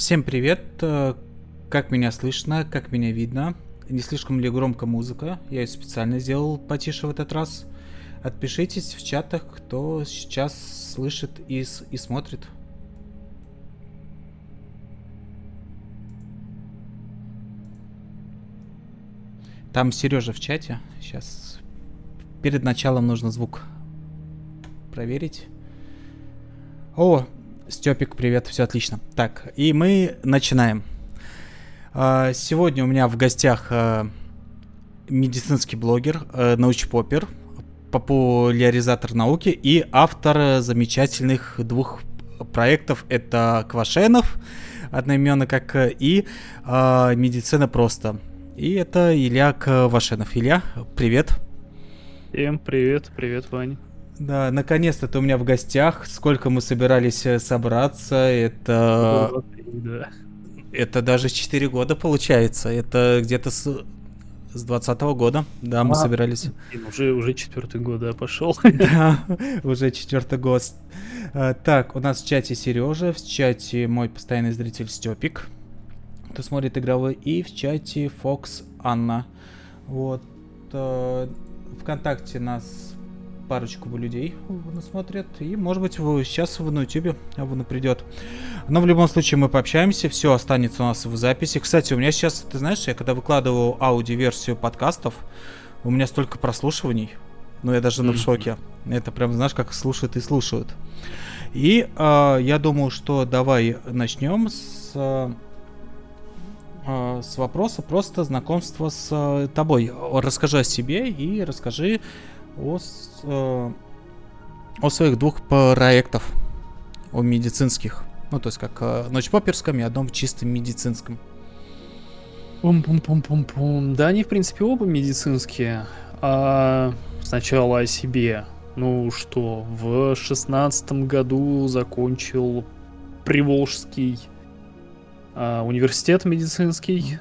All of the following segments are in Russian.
Всем привет! Э, как меня слышно, как меня видно? Не слишком ли громко музыка? Я ее специально сделал потише в этот раз. Отпишитесь в чатах, кто сейчас слышит и, и смотрит. Там Сережа в чате. Сейчас перед началом нужно звук проверить. О, Степик, привет, все отлично. Так, и мы начинаем. А, сегодня у меня в гостях а, медицинский блогер, а, научпопер, популяризатор науки и автор замечательных двух проектов. Это Квашенов, одноименно как и Медицина просто. И это Илья Квашенов. Илья, привет. Всем привет, привет, Вань. Да, наконец-то ты у меня в гостях. Сколько мы собирались э, собраться, это... Да. Это даже 4 года получается. Это где-то с, с 20 года, да, мы а, собирались. Уже, уже четвертый год, да, пошел. Да, уже четвертый год. А, так, у нас в чате Сережа, в чате мой постоянный зритель Степик, кто смотрит игровой, и в чате Фокс Анна. Вот. Э, Вконтакте нас парочку людей смотрят. И, может быть, вы, сейчас в на YouTube Вона придет. Но в любом случае мы пообщаемся, все останется у нас в записи. Кстати, у меня сейчас, ты знаешь, я когда выкладываю аудиоверсию подкастов, у меня столько прослушиваний. Ну, я даже mm-hmm. в шоке. Это прям, знаешь, как слушают и слушают. И э, я думаю, что давай начнем с, э, с вопроса просто знакомства с э, тобой. Расскажи о себе и расскажи о, э, о своих двух проектах, о медицинских. Ну, то есть как э, Ночь Поперском и одном чисто медицинском. Пум-пум-пум-пум-пум. Да, они, в принципе, оба медицинские. А сначала о себе. Ну что, в шестнадцатом году закончил Приволжский а, университет медицинский.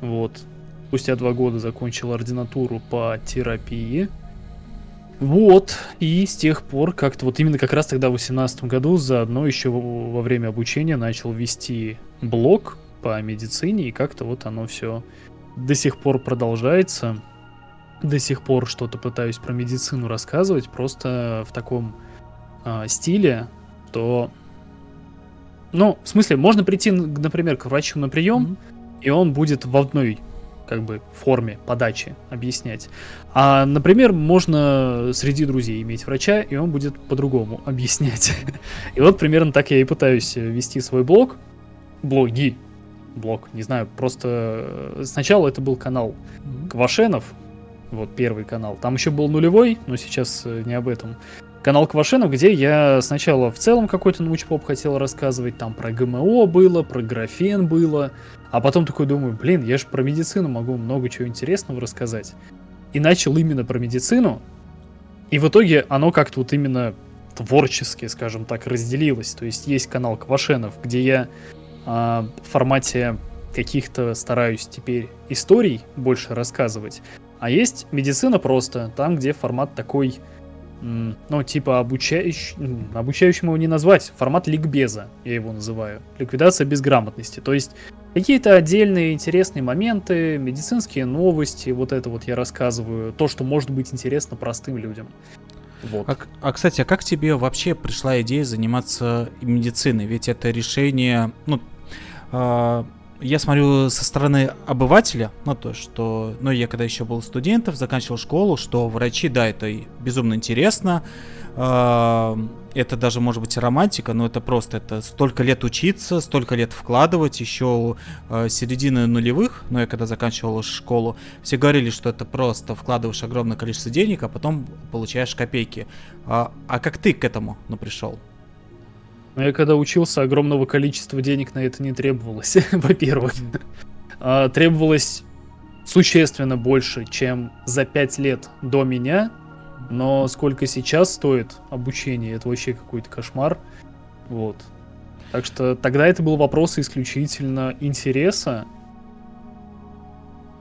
Вот. Спустя два года закончил ординатуру по терапии. Вот, и с тех пор как-то вот именно как раз тогда в 2018 году заодно еще во время обучения начал вести блог по медицине, и как-то вот оно все до сих пор продолжается. До сих пор что-то пытаюсь про медицину рассказывать, просто в таком э, стиле, что... Ну, в смысле, можно прийти, например, к врачу на прием, mm-hmm. и он будет в одной как бы форме подачи объяснять. А, например, можно среди друзей иметь врача, и он будет по-другому объяснять. И вот примерно так я и пытаюсь вести свой блог. Блоги. Блог, не знаю, просто сначала это был канал Квашенов, вот первый канал. Там еще был нулевой, но сейчас э, не об этом. Канал Квашенов, где я сначала в целом какой-то научпоп хотел рассказывать, там про ГМО было, про графен было, а потом такой думаю, блин, я же про медицину могу много чего интересного рассказать. И начал именно про медицину. И в итоге оно как-то вот именно творчески, скажем так, разделилось. То есть есть канал Квашенов, где я э, в формате каких-то стараюсь теперь историй больше рассказывать. А есть медицина просто, там, где формат такой, ну, типа обучающий, обучающим его не назвать, формат ликбеза, я его называю. Ликвидация безграмотности. То есть Какие-то отдельные интересные моменты, медицинские новости, вот это вот я рассказываю, то, что может быть интересно простым людям. Вот. А, а кстати, а как тебе вообще пришла идея заниматься медициной? Ведь это решение, ну, э, я смотрю со стороны обывателя, ну то, что, ну я когда еще был студентом, заканчивал школу, что врачи, да, это безумно интересно, это даже может быть романтика, но это просто это столько лет учиться, столько лет вкладывать, еще э, середины нулевых, но я когда заканчивал школу, все говорили, что это просто вкладываешь огромное количество денег, а потом получаешь копейки. А, а как ты к этому ну, пришел? Ну, я когда учился, огромного количества денег на это не требовалось, во-первых. А, требовалось существенно больше, чем за пять лет до меня, но сколько сейчас стоит обучение, это вообще какой-то кошмар. Вот. Так что тогда это был вопрос исключительно интереса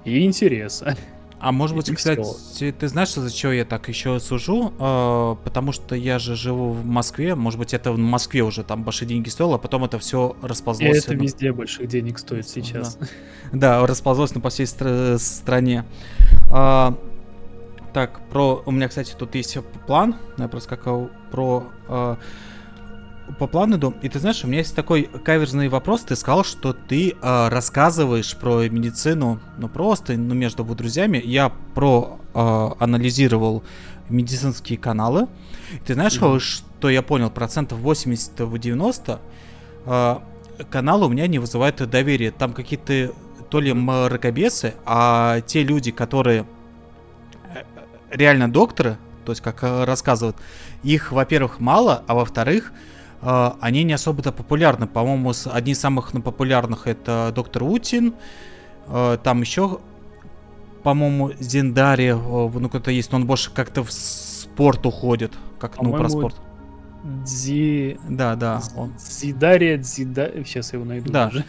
и интереса. А может быть, И кстати, ты знаешь, за чего я так еще сужу? А, потому что я же живу в Москве. Может быть, это в Москве уже там большие деньги стоило, а потом это все И расползлось. это на- везде больших денег стоит сейчас. Да, расползлось на по всей стра- стране. А, так, про... У меня, кстати, тут есть план. Я проскакал про... а, по плану иду. И ты знаешь, у меня есть такой каверзный вопрос. Ты сказал, что ты а, рассказываешь про медицину, ну просто, ну между друзьями. Я про а, анализировал медицинские каналы. И ты знаешь, Мгм. что я понял? Процентов 80-90 а, каналы у меня не вызывают доверия. Там какие-то то ли мракобесы, а те люди, которые э, реально докторы, то есть как э, рассказывают, их, во-первых, мало, а во-вторых, э, они не особо-то популярны. По-моему, одни из самых ну, популярных это доктор Утин, э, там еще, по-моему, Зендари, ну кто-то есть, но он больше как-то в спорт уходит, как ну про спорт. Дзи... Да, да, он. Зидария, Дзида... Сейчас я его найду. Да. даже.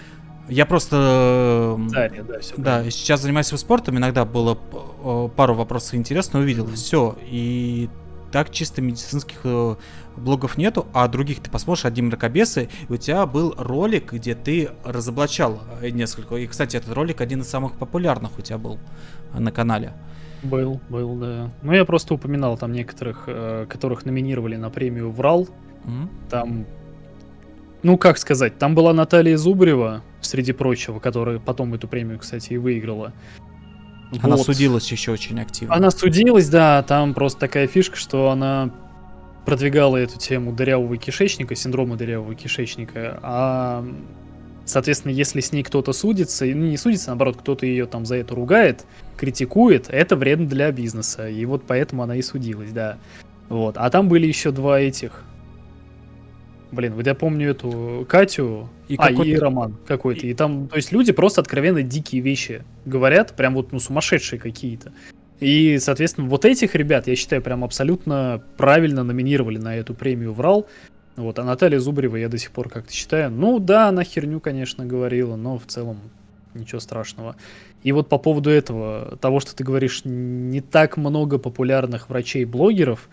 Я просто э, Заря, да, все. Да, сейчас занимаюсь спортом, иногда было э, пару вопросов интересно, увидел Мгм. все. И так чисто медицинских э, блогов нету, а других ты посмотришь, один мракобесы, и у тебя был ролик, где ты разоблачал несколько. И, кстати, этот ролик один из самых популярных у тебя был на канале. Был, был, да. Ну, я просто упоминал там некоторых, которых номинировали на премию «Врал». М? Там, ну, как сказать, там была Наталья Зубарева, среди прочего, которая потом эту премию, кстати, и выиграла. Она Вот. судилась еще очень активно. Она судилась, да, там просто такая фишка, что она продвигала эту тему дырявого кишечника, синдрома дырявого кишечника, а, соответственно, если с ней кто-то судится, ну, не судится, наоборот, кто-то ее там за это ругает, критикует, это вредно для бизнеса, и вот поэтому она и судилась, да. Вот, а там были еще два этих... Блин, вот я помню эту Катю, И а, и Роман какой-то. И там, то есть люди просто откровенно дикие вещи говорят, прям вот, ну, сумасшедшие какие-то. И, соответственно, вот этих ребят, я считаю, прям абсолютно правильно номинировали на эту премию «Врал». Вот, а Наталья Зубарева я до сих пор как-то считаю, ну да, она херню, конечно, говорила, но в целом ничего страшного. И вот по поводу этого, того, что ты говоришь, не так много популярных врачей-блогеров,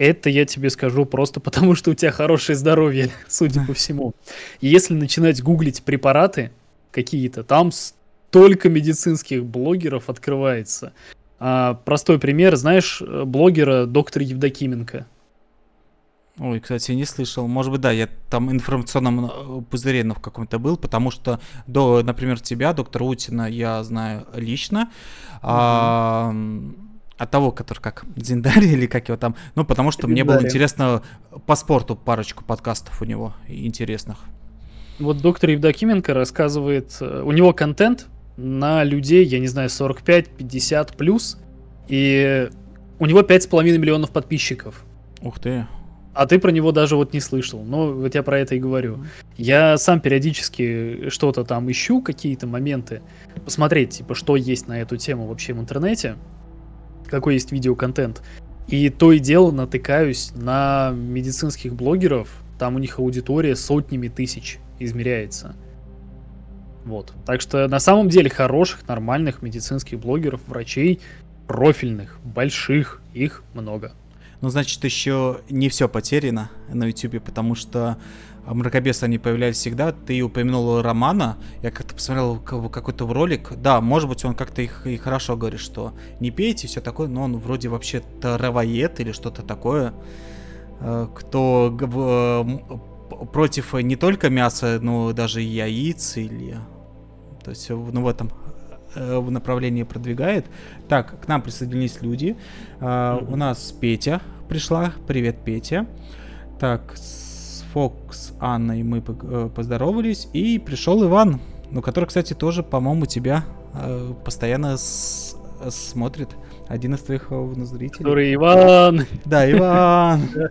это я тебе скажу просто потому, что у тебя хорошее здоровье, судя по всему. И если начинать гуглить препараты какие-то, там столько медицинских блогеров открывается. А, простой пример, знаешь, э, блогера доктора Евдокименко. Ой, кстати, не слышал. Может быть, да, я там информационном э, пузыре в каком-то был, потому что, до, например, тебя, доктора Утина, я знаю лично. А, м, от того, который как Зиндари или как его там. Ну, потому что мне было интересно по спорту парочку подкастов у него интересных. Вот доктор Евдокименко рассказывает, э, у него контент на людей, я не знаю, 45-50 плюс, и у него 5,5 миллионов подписчиков. Ух ты. А ты про него даже вот не слышал. Ну, вот я про это и говорю. Я сам периодически что-то там ищу, какие-то моменты, посмотреть, типа, что есть на эту тему вообще в интернете, какой есть видеоконтент. И то и дело натыкаюсь на медицинских блогеров, там у них аудитория сотнями тысяч измеряется. Вот. Так что на самом деле хороших, нормальных медицинских блогеров, врачей, профильных, больших, их много. Ну, значит, еще не все потеряно на Ютубе, потому что мракобесы, они появлялись всегда. Ты упомянул Романа, я как-то посмотрел какой-то ролик. Да, может быть, он как-то их и хорошо говорит, что не пейте, все такое, но он вроде вообще травоед или что-то такое, э, кто против не только мяса, но даже и яиц или... То есть, ну, в этом э, в направлении продвигает. Так, к нам присоединились люди. А, Мгм. У нас Петя пришла. Привет, Петя. Так, с Фокс Анной мы э, поздоровались. И пришел Иван, ну, который, кстати, тоже, по-моему, тебя э, постоянно с- смотрит. Один из твоих э, зрителей. Который Иван. Да, Иван.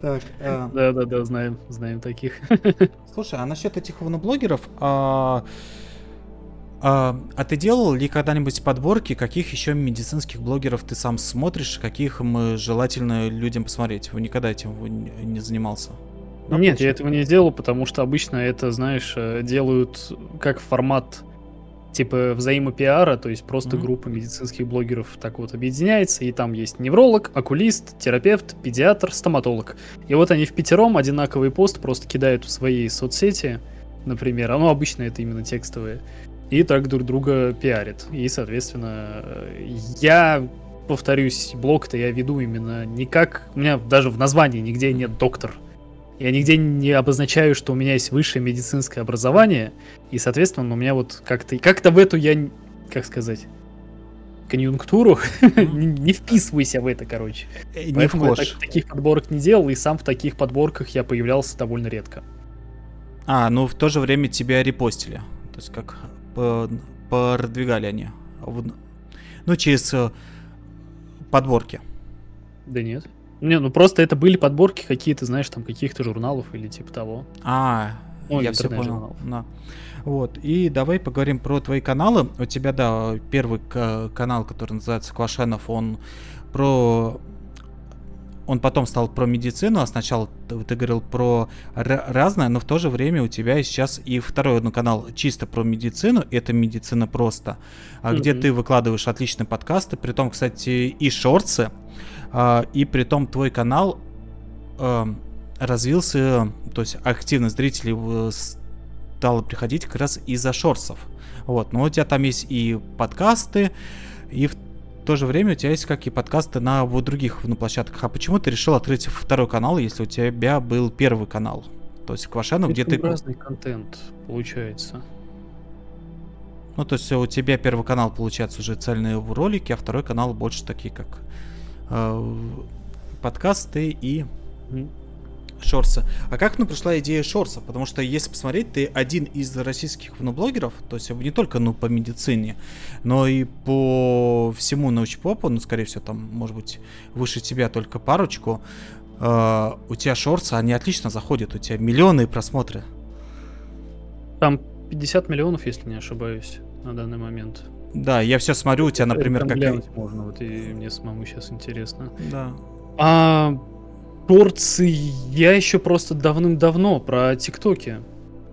Так, э, Да-да-да, знаем, знаем таких. Слушай, а насчет этих вноблогеров, а, а, а ты делал ли когда-нибудь подборки, каких еще медицинских блогеров ты сам смотришь, каких им желательно людям посмотреть? Вы никогда этим не не занимался? Да, Нет, я этого не делал, потому что обычно это, знаешь, э, делают как формат типа взаимопиара, то есть просто mm-hmm. группа медицинских блогеров так вот объединяется, и там есть невролог, окулист, терапевт, педиатр, стоматолог. И вот они в пятером одинаковый пост просто кидают в свои соцсети, например, оно обычно это именно текстовые, и так друг друга пиарит. И, соответственно, я повторюсь, блог-то я веду именно не как... У меня даже в названии нигде нет доктор. Я нигде не обозначаю, что у меня есть высшее медицинское образование, и, соответственно, у меня вот как-то как-то в эту я, как сказать, конъюнктуру не вписывайся в это, короче. Э, не Поэтому я таких подборок не делал, и сам в таких подборках я появлялся довольно редко. А, ну в то же время тебя репостили. То есть как продвигали они. Ну, через э, подборки. Да нет. Не, ну просто это были подборки какие-то, знаешь, там каких-то журналов или типа того. А, ну, я все понял. Да. Вот, и давай поговорим про твои каналы. У тебя, да, первый канал, который называется Квашенов, он про он потом стал про медицину, а сначала ты, говорил про разное, но в то же время у тебя сейчас и второй ну, канал чисто про медицину, это медицина просто, mm-hmm. где ты выкладываешь отличные подкасты, при том, кстати, и шорцы, а, и при том твой канал а, развился, то есть активность зрителей э, стала приходить как раз из-за шорсов. Вот, но у тебя там есть и подкасты, и в то же время у тебя есть как и подкасты на вот других ну, площадках. А почему ты решил открыть второй канал, если у тебя был первый канал? То есть Квашену, где ты... разный контент получается. Ну, то есть у тебя первый канал, получается, уже цельные ролики, а второй канал больше такие, как подкасты и. Шорса. А как ну пришла идея Шорса? Потому что если посмотреть, ты один из российских ну, блогеров, то есть не только ну по медицине, но и по всему научпопу, ну скорее всего там может быть выше тебя только парочку. Uh, у тебя шорсы, они отлично заходят, у тебя миллионы просмотры. Там 50 миллионов, если не ошибаюсь, на данный момент. Да, я все смотрю, у тебя, например, как... можно, вот и мне самому сейчас интересно. Да. А шорцы я еще просто давным-давно про ТикТоки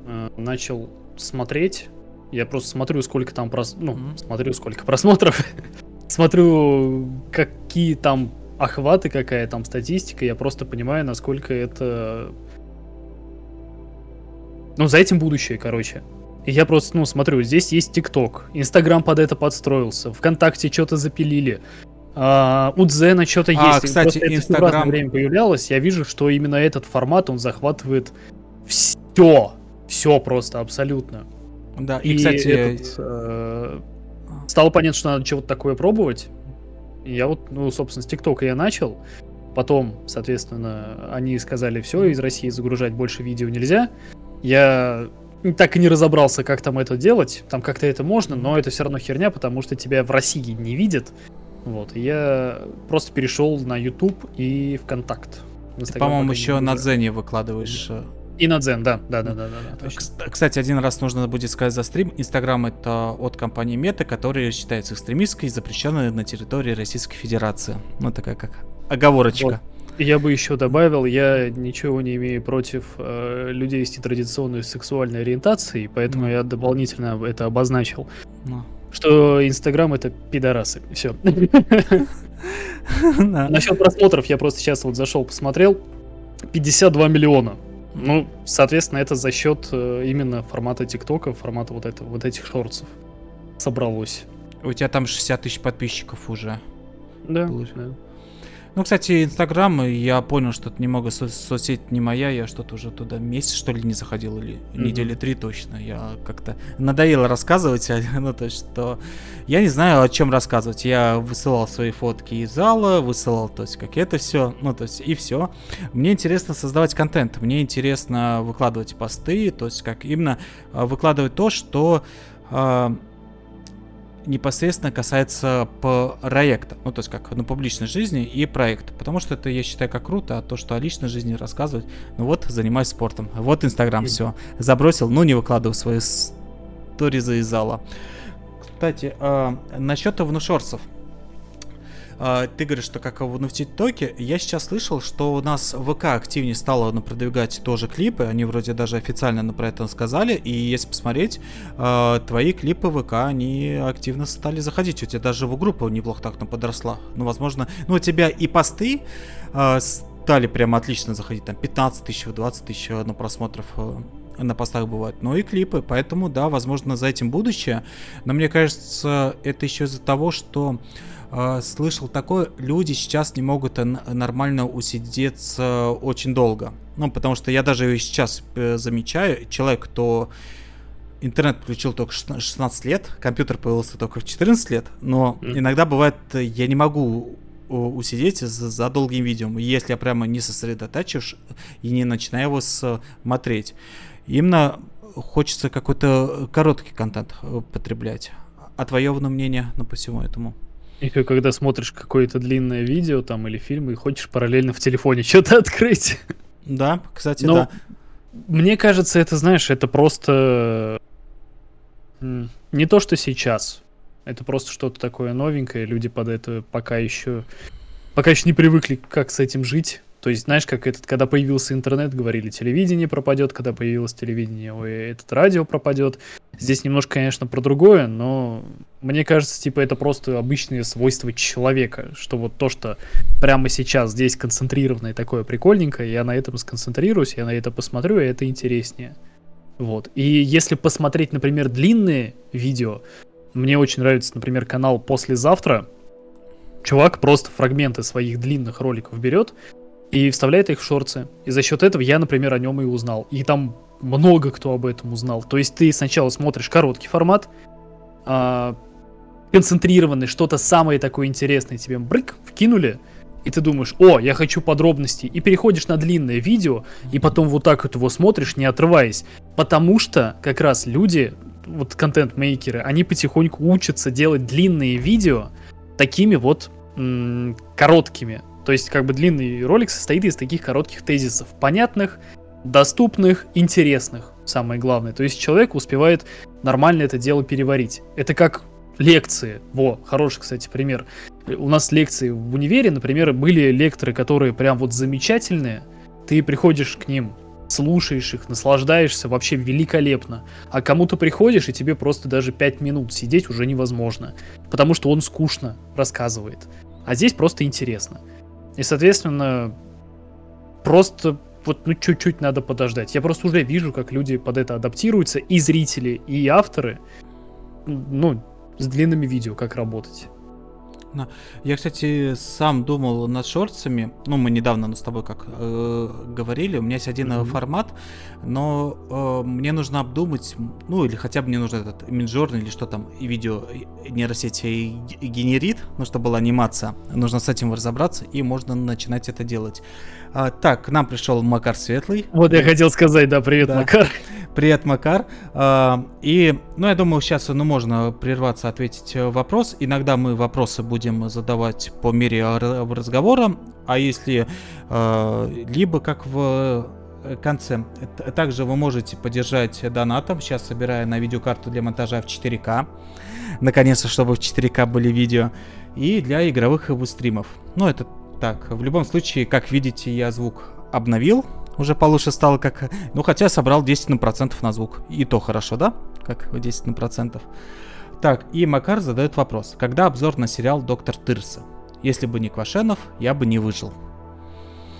э, начал смотреть. Я просто смотрю, сколько там прос... ну, mm-hmm. смотрю, сколько просмотров. смотрю, какие там охваты, какая там статистика. Я просто понимаю, насколько это... Ну, за этим будущее, короче. Я просто, ну, смотрю, здесь есть ТикТок. Инстаграм под это подстроился. ВКонтакте что-то запилили. Uh, у Дзена что-то а, есть. Кстати, Просто Инстаграм... время появлялось. Я вижу, что именно этот формат, он захватывает все. Все просто, абсолютно. Да, и, и кстати... Этот, э, стало понятно, что надо чего-то такое пробовать. И я вот, ну, собственно, с ТикТока я начал. Потом, соответственно, они сказали, все, из России загружать больше видео нельзя. Я так и не разобрался, как там это делать. Там как-то это можно, но это все равно херня, потому что тебя в России не видят. Вот, я просто перешел на YouTube и ВКонтакт. Ты, по-моему, еще на Дзене выкладываешь. Э, и на Дзен, да, да, да, да, да, да Кстати, один раз нужно будет сказать за стрим. Инстаграм это от компании Мета, которая считается экстремистской и запрещенной на территории Российской Федерации. Ну, такая как оговорочка. Вот. Я бы еще добавил, я ничего не имею против э, людей с нетрадиционной сексуальной ориентацией, поэтому mm. я дополнительно это обозначил. Mm что Инстаграм это пидорасы. Все. Насчет просмотров я просто сейчас вот зашел, посмотрел. 52 миллиона. Ну, соответственно, это за счет э, именно формата ТикТока, формата вот, этого, вот этих шорцев собралось. У тебя там 60 тысяч подписчиков уже. Да, да. Ну, кстати, Инстаграм, я понял, что это немного со- соцсеть не моя, я что-то уже туда месяц, что ли, не заходил, или mm-hmm. недели три точно. Я как-то надоело рассказывать, ну, то, что я не знаю, о чем рассказывать. Я высылал свои фотки из зала, высылал, то есть, как это все, ну, то есть, и все. Мне интересно создавать контент, мне интересно выкладывать посты, то есть, как именно а, выкладывать то, что а, непосредственно касается проекта, ну то есть как на публичной жизни и проект, потому что это я считаю как круто, а то, что о личной жизни рассказывать, ну вот занимаюсь спортом, вот Инстаграм все, забросил, ну не выкладываю свои сторизы из зала. Кстати, э, насчет внушорцев. Ты говоришь, что как ну, в ТикТоке, я сейчас слышал, что у нас ВК активнее стало ну, продвигать тоже клипы, они вроде даже официально ну, про это сказали, и если посмотреть, э, твои клипы ВК, они активно стали заходить, у тебя даже в группу неплохо так ну, подросла, ну, возможно, ну, у тебя и посты э, стали прям отлично заходить, там 15 тысяч, 20 тысяч на просмотров э, на постах бывает, но и клипы, поэтому, да, возможно, за этим будущее, но мне кажется, это еще из-за того, что э, слышал такое, люди сейчас не могут нормально усидеться очень долго, ну, потому что я даже сейчас э, замечаю, человек, кто интернет включил только 16 лет, компьютер появился только в 14 лет, но mm. иногда бывает, я не могу усидеть за, за долгим видео, если я прямо не сосредотачиваюсь и не начинаю его смотреть. Именно хочется какой-то короткий контент э, потреблять. А твое мнение ну, по всему этому? И когда смотришь какое-то длинное видео там или фильм и хочешь параллельно в телефоне что-то открыть. Да, кстати, Но да. Мне кажется, это, знаешь, это просто не то, что сейчас. Это просто что-то такое новенькое. Люди под это пока еще пока еще не привыкли, как с этим жить. То есть, знаешь, как этот, когда появился интернет, говорили, телевидение пропадет, когда появилось телевидение, ой, этот радио пропадет. Здесь немножко, конечно, про другое, но мне кажется, типа, это просто обычные свойства человека, что вот то, что прямо сейчас здесь концентрированное такое прикольненькое, я на этом сконцентрируюсь, я на это посмотрю, и это интереснее. Вот. И если посмотреть, например, длинные видео, мне очень нравится, например, канал «Послезавтра», чувак просто фрагменты своих длинных роликов берет, и вставляет их в шорты. И за счет этого я, например, о нем и узнал. И там много кто об этом узнал. То есть ты сначала смотришь короткий формат, а, концентрированный, что-то самое такое интересное тебе брык вкинули, и ты думаешь, о, я хочу подробностей, и переходишь на длинное видео, и потом вот так вот его смотришь, не отрываясь. Потому что как раз люди, вот контент-мейкеры, они потихоньку учатся делать длинные видео такими вот м- короткими. То есть, как бы длинный ролик состоит из таких коротких тезисов, понятных, доступных, интересных, самое главное. То есть человек успевает нормально это дело переварить. Это как лекции. Во, хороший, кстати, пример. У нас лекции в универе, например, были лекторы, которые прям вот замечательные. Ты приходишь к ним, слушаешь их, наслаждаешься вообще великолепно. А кому-то приходишь, и тебе просто даже 5 минут сидеть уже невозможно. Потому что он скучно рассказывает. А здесь просто интересно. И, соответственно, просто вот ну чуть-чуть надо подождать. Я просто уже вижу, как люди под это адаптируются, и зрители, и авторы, ну, с длинными видео, как работать. Я, кстати, сам думал над шортсами. Ну, мы недавно с тобой как э, говорили. У меня есть один mm-hmm. формат, но э, мне нужно обдумать, ну, или хотя бы мне нужно этот Midjourney или что там, и видео нейросети генерит, ну, чтобы была анимация. Нужно с этим разобраться, и можно начинать это делать. А, так, к нам пришел Макар Светлый. Вот я хотел сказать, да, привет, да. Макар. Привет, Макар. А, и, ну, я думаю, сейчас, ну, можно прерваться, ответить э, вопрос. Иногда мы вопросы будем задавать по мере разговора, а если а, либо как в э, конце. Также вы можете поддержать донатом. Сейчас собираю на видеокарту для монтажа в 4К. Наконец-то, чтобы в 4К были видео. И для игровых стримов. Ну, это так, в любом случае, как видите, я звук обновил. Уже получше стало как... Ну, хотя собрал 10 на процентов на звук. И то хорошо, да? Как 10 на процентов. Так, и Макар задает вопрос. Когда обзор на сериал «Доктор Тырса»? Если бы не Квашенов, я бы не выжил.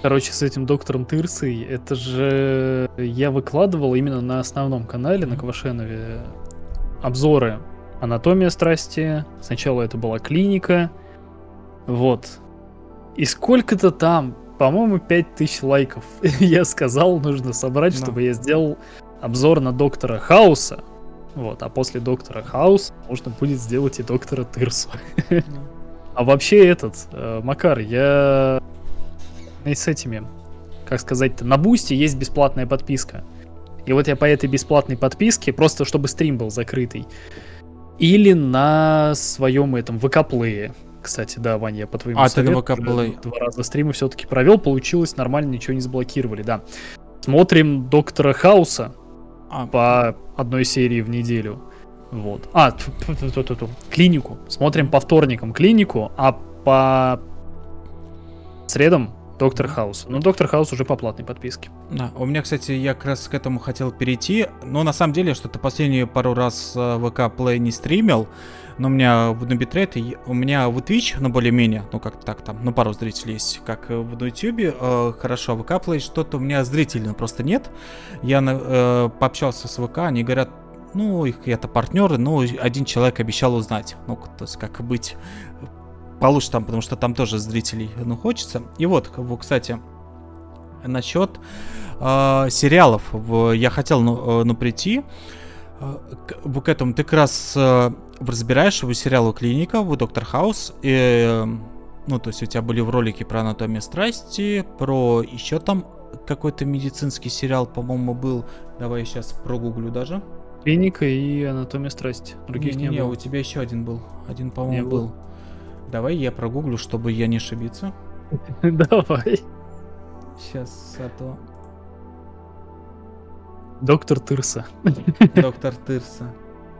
Короче, с этим доктором Тырсой, это же я выкладывал именно на основном канале, на Квашенове, обзоры «Анатомия страсти». Сначала это была клиника. Вот. И сколько-то там, по-моему, 5000 лайков. я сказал, нужно собрать, no. чтобы я сделал обзор на доктора Хауса. Вот, а после доктора Хауса можно будет сделать и доктора Тырсу. А вообще этот, э, Макар, я и с этими, как сказать-то, на Boosty есть бесплатная подписка. И вот я по этой бесплатной подписке, просто чтобы стрим был закрытый, или на своем этом ВК Play е, кстати, да, Ваня, я по твоему а, совету ты два раза стримы все-таки провел, получилось нормально, ничего не заблокировали, да. Смотрим Доктора Хауса а. по одной серии в неделю. Вот. А, ту -ту -ту клинику. Смотрим по вторникам клинику, а по средам Доктор Хаус. Но Доктор Хаус уже по платной подписке. Да, у меня, кстати, я как раз к этому хотел перейти. Но на самом деле, что-то последнюю пару раз э, ВК Play не стримил. Но у меня в битрейт, у меня в Twitch, ну, более-менее, ну, как так там, ну, пару зрителей есть, как в YouTube, э, хорошо, в ВК Play что-то у меня зрителей просто нет. Я э, пообщался с ВК, они говорят, ну, их это партнеры, но один человек обещал узнать, ну, то есть как быть получше там, потому что там тоже зрителей, ну, хочется. И вот, кстати, насчет э, сериалов. Я хотел, ну, э, ну прийти э, к, к этому. Ты как раз э, разбираешь в сериалу «Клиника», в «Доктор Хаус», и, э, ну, то есть у тебя были в ролике про анатомию страсти, про еще там какой-то медицинский сериал, по-моему, был. Давай я сейчас прогуглю даже. Клиника и анатомия страсти. Других не, не, не было. у тебя еще один был. Один, по-моему, был. Давай я прогуглю, чтобы я не ошибиться. Давай. Сейчас, а то... Доктор Тырса. Доктор Тырса.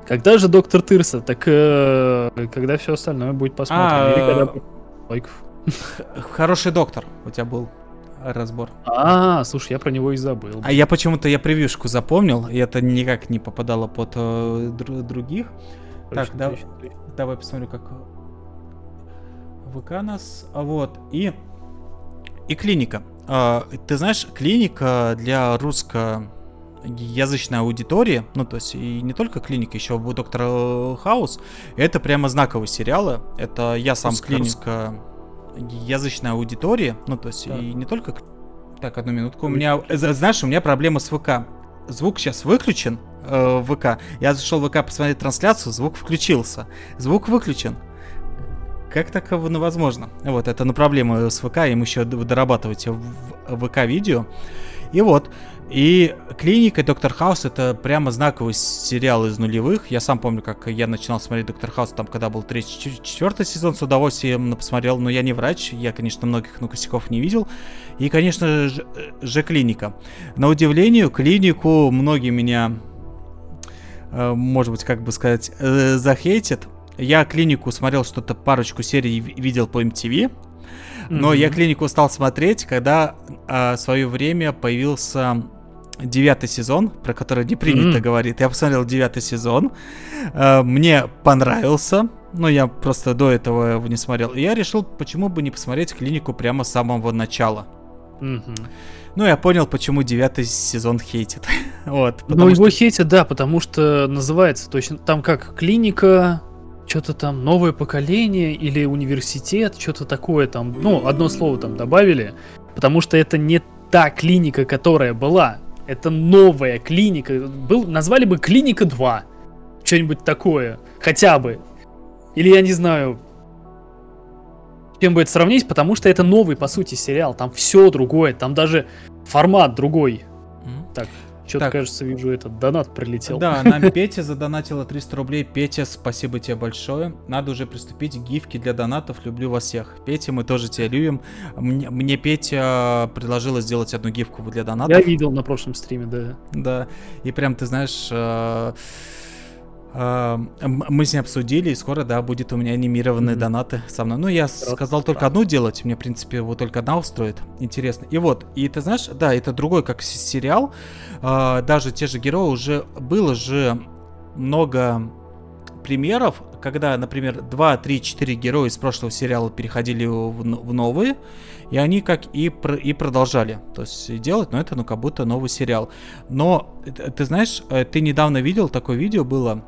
Когда же доктор Тырса? Так э, когда все остальное будет посмотрено. А, лайков. Хороший доктор у тебя был разбор. А, слушай, я про него и забыл. А я почему-то я превьюшку запомнил, и это никак не попадало под э, других. так, давай посмотрю, как ВК нас, вот, и, и клиника. А, ты знаешь, клиника для русско язычной аудитории, ну, то есть и не только клиника, еще у доктора Хаус, это прямо знаковые сериалы. Это я сам клиника язычной аудитории, ну, то есть да. и не только... Так, одну минутку. У меня, знаешь, у меня проблема с ВК. Звук сейчас выключен э, в ВК. Я зашел в ВК посмотреть трансляцию, звук включился. Звук выключен. Как так ну, возможно? Вот, это на проблемы с ВК, им еще дорабатывать в ВК-видео. И вот, и «Клиника» и «Доктор Хаус» — это прямо знаковый сериал из нулевых. Я сам помню, как я начинал смотреть «Доктор Хаус», там, когда был третий, четвертый сезон, с удовольствием посмотрел, но я не врач, я, конечно, многих ну, косяков не видел. И, конечно же, же «Клиника». На удивление, «Клинику» многие меня, э, может быть, как бы сказать, э, захейтят, я клинику смотрел что-то, парочку серий видел по MTV. Но mm-hmm. я клинику стал смотреть, когда э, в свое время появился девятый сезон, про который не принято mm-hmm. говорить. Я посмотрел девятый сезон. Э, мне понравился. Но я просто до этого его не смотрел. И я решил, почему бы не посмотреть клинику прямо с самого начала. Mm-hmm. Ну, я понял, почему девятый сезон хейтит. вот, ну, его что... хейтят, да, потому что называется точно там как клиника, что-то там новое поколение или университет, что-то такое там, ну, одно слово там добавили, потому что это не та клиника, которая была, это новая клиника, был, назвали бы клиника 2, что-нибудь такое, хотя бы, или я не знаю, чем бы это сравнить, потому что это новый, по сути, сериал, там все другое, там даже формат другой. Mm-hmm. Так, что-то, кажется, вижу, этот донат прилетел. Да, нам Петя задонатила 300 рублей. Петя, спасибо тебе большое. Надо уже приступить к гифке для донатов. Люблю вас всех. Петя, мы тоже тебя любим. Мне, мне Петя предложила сделать одну гифку для донатов. Я видел на прошлом стриме, да. Да, и прям, ты знаешь... Э мы с ней обсудили, и скоро, да, будет у меня анимированные mm-hmm. донаты со мной. Ну, я сказал только одну делать, мне, в принципе, вот только одна устроит. Интересно. И вот, и ты знаешь, да, это другой как сериал. А, даже те же герои уже было же много примеров, когда, например, 2, 3, 4 героя из прошлого сериала переходили в, в новые, и они как и, и продолжали то есть делать, но это ну как будто новый сериал. Но ты знаешь, э, ты недавно видел такое видео было,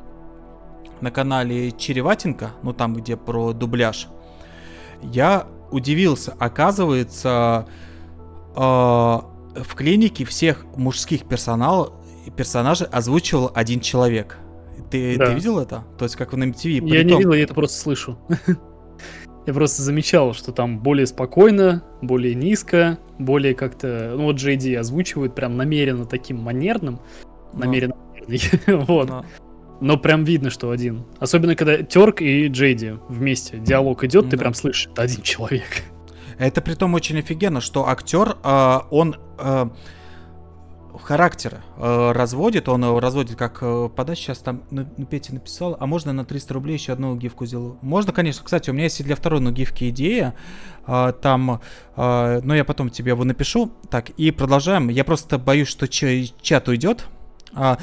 на канале Череватенко, ну там, где про дубляж, я удивился. Оказывается, э, в клинике всех мужских персонал, персонажей озвучивал один человек. Ты, да. ты видел это? То есть как в MTV? Я не видел, я это просто слышу. Я просто замечал, что там более спокойно, более низко, более как-то... Ну вот JD озвучивают прям намеренно таким манерным. Намеренно. Вот. Но прям видно, что один. Особенно, когда Терк и Джейди вместе. Диалог идет, ты прям слышишь, это один человек. Это при том очень офигенно, что актер, э, он... Э, характера э, разводит. Он э, разводит как э, подача. Сейчас там ну, ну, Петя написал. А можно на 300 рублей еще одну гифку сделаю? Можно, конечно. Кстати, у меня есть и для второй ну, гифки идея. Э, там, э, но я потом тебе его напишу. Так, и продолжаем. Я просто боюсь, что чат уйдет. А,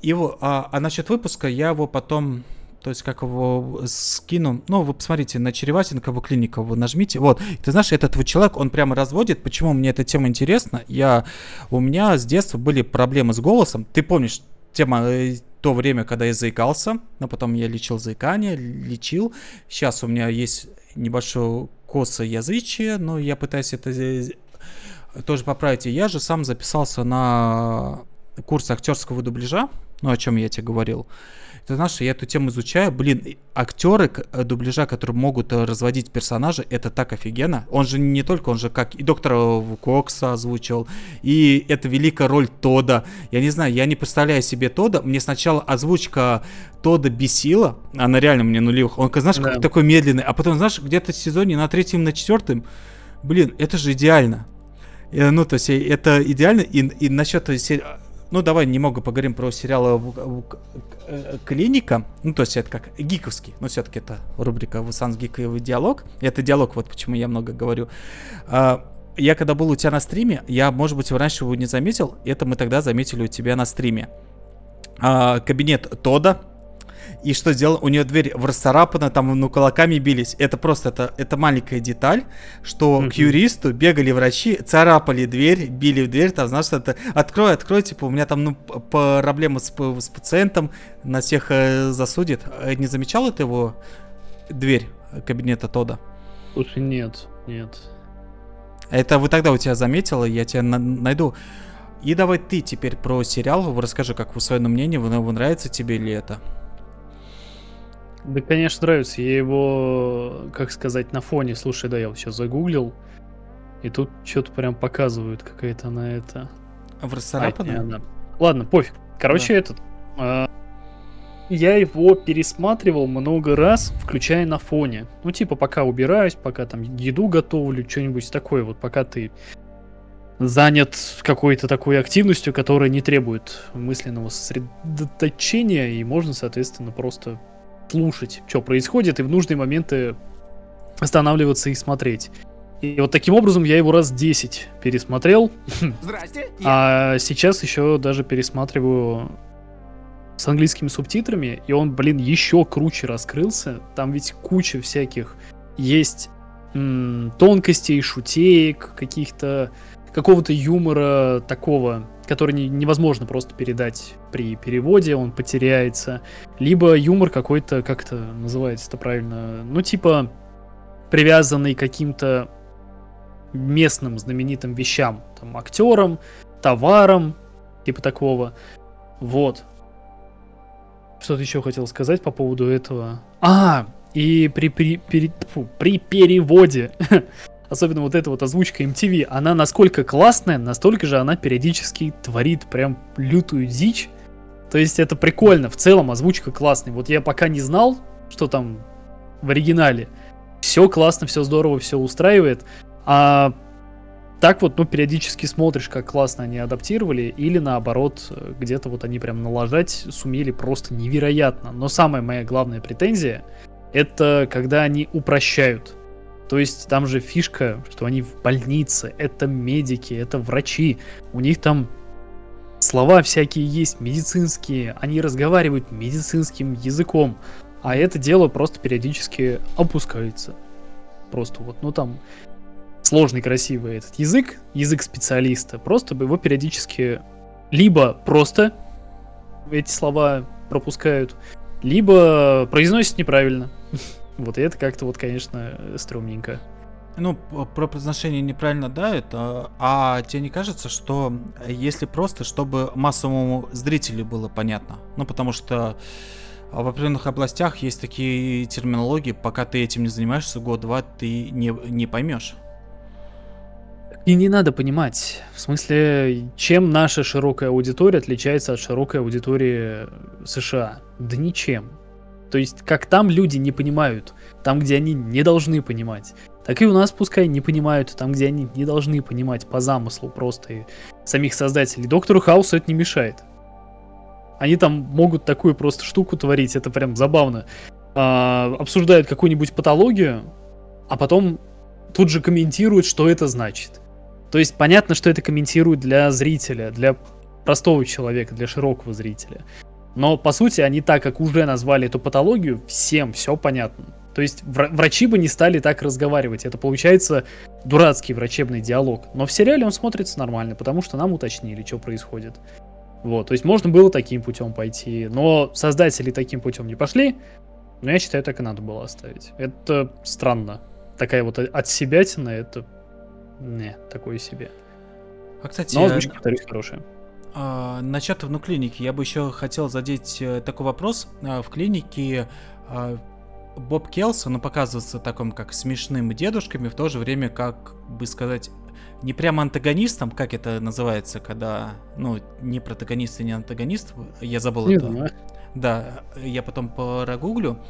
его, а, а насчет выпуска я его потом то есть как его скину. Ну, вы посмотрите, на Череватенко, клиника вы нажмите. Вот, ты знаешь, этот вот человек, он прямо разводит. Почему мне эта тема интересна? Я, у меня с детства были проблемы с голосом. Ты помнишь, тема э, то время, когда я заикался, но потом я лечил заикание, лечил. Сейчас у меня есть небольшое косоязычие, но я пытаюсь это тоже поправить. И я же сам записался на курс актерского дубляжа, ну, о чем я тебе говорил. Ты знаешь, я эту тему изучаю, блин, актеры э, дубляжа, которые могут э, разводить персонажа, это так офигенно. Он же не только, он же как и доктора Кокса озвучил, и это великая роль Тода. Я не знаю, я не представляю себе Тода. Мне сначала озвучка Тода бесила, она реально мне нулевых. Он, знаешь, да. как такой медленный, а потом, знаешь, где-то в сезоне на третьем, на четвертом, блин, это же идеально. Э, ну, то есть это идеально. И, и насчет ну, давай немного поговорим про сериал э, «Клиника». Ну, то есть это как гиковский, но все-таки это рубрика «Вусанс гиковый диалог». Это диалог, вот почему я много говорю. А, я когда был у тебя на стриме, я, может быть, раньше его не заметил, это мы тогда заметили у тебя на стриме. А, кабинет Тода, и что сделал? У нее дверь расцарапана, там ну кулаками бились. Это просто это, это маленькая деталь, что mm-hmm. к юристу бегали врачи, царапали дверь, били в дверь, там, знаешь, это открой, открой, типа, у меня там ну проблемы с, с пациентом, на всех э, засудит. Э, не замечал это его дверь кабинета Тода? Слушай, нет, нет. Это вы тогда у тебя заметила, я тебя на- найду. И давай ты теперь про сериал расскажи, как свое мнение, нравится тебе ли это? Да, конечно, нравится. Я его, как сказать, на фоне. Слушай, да, я вот сейчас загуглил. И тут что-то прям показывают, какая-то она это... В расцарапанная? она... Ладно, пофиг. Короче, да. этот... А, я его пересматривал много раз, включая на фоне. Ну, типа, пока убираюсь, пока там еду готовлю, что-нибудь такое, вот пока ты занят какой-то такой активностью, которая не требует мысленного сосредоточения, и можно, соответственно, просто слушать, что происходит, и в нужные моменты останавливаться и смотреть. И вот таким образом я его раз 10 пересмотрел. Здрасте. А сейчас еще даже пересматриваю с английскими субтитрами, и он, блин, еще круче раскрылся. Там ведь куча всяких есть м- тонкостей, шутеек, каких-то какого-то юмора такого который не, невозможно просто передать при переводе, он потеряется. Либо юмор какой-то, как это называется это правильно, ну типа привязанный к каким-то местным знаменитым вещам, там, актерам, товарам, типа такого. Вот. Что-то еще хотел сказать по поводу этого. А, и при, при, при, фу, при переводе особенно вот эта вот озвучка MTV, она насколько классная, настолько же она периодически творит прям лютую дичь. То есть это прикольно, в целом озвучка классная. Вот я пока не знал, что там в оригинале. Все классно, все здорово, все устраивает. А так вот, ну, периодически смотришь, как классно они адаптировали, или наоборот, где-то вот они прям налажать сумели просто невероятно. Но самая моя главная претензия, это когда они упрощают. То есть там же фишка, что они в больнице, это медики, это врачи, у них там слова всякие есть, медицинские, они разговаривают медицинским языком, а это дело просто периодически опускается. Просто вот, ну там сложный, красивый этот язык, язык специалиста, просто бы его периодически либо просто эти слова пропускают, либо произносят неправильно. Вот и это как-то вот, конечно, стрёмненько. Ну, про произношение неправильно, да, это. А тебе не кажется, что если просто, чтобы массовому зрителю было понятно? Ну, потому что в определенных областях есть такие терминологии, пока ты этим не занимаешься год-два, ты не, не поймешь. И не надо понимать, в смысле, чем наша широкая аудитория отличается от широкой аудитории США? Да ничем. То есть, как там люди не понимают, там, где они не должны понимать, так и у нас пускай не понимают там, где они не должны понимать по замыслу просто и самих создателей. Доктору Хаусу это не мешает. Они там могут такую просто штуку творить, это прям забавно. А, обсуждают какую-нибудь патологию, а потом тут же комментируют, что это значит. То есть понятно, что это комментируют для зрителя, для простого человека, для широкого зрителя. Но по сути они так как уже назвали эту патологию, всем все понятно. То есть врачи бы не стали так разговаривать. Это получается дурацкий врачебный диалог. Но в сериале он смотрится нормально, потому что нам уточнили, что происходит. Вот, то есть можно было таким путем пойти, но создатели таким путем не пошли, но я считаю, так и надо было оставить. Это странно. Такая вот от себя это не, такое себе. А, кстати, Но озвучка, повторюсь, хорошая. А, насчет ну, клиники, я бы еще хотел задеть э, такой вопрос. А, в клинике а, Боб Келсон, ну, показывается таким, как смешным дедушками, в то же время, как бы сказать, не прямо антагонистом, как это называется, когда, ну, не протагонист и не антагонист, я забыл не это. Знаю. Да, я потом прогуглю.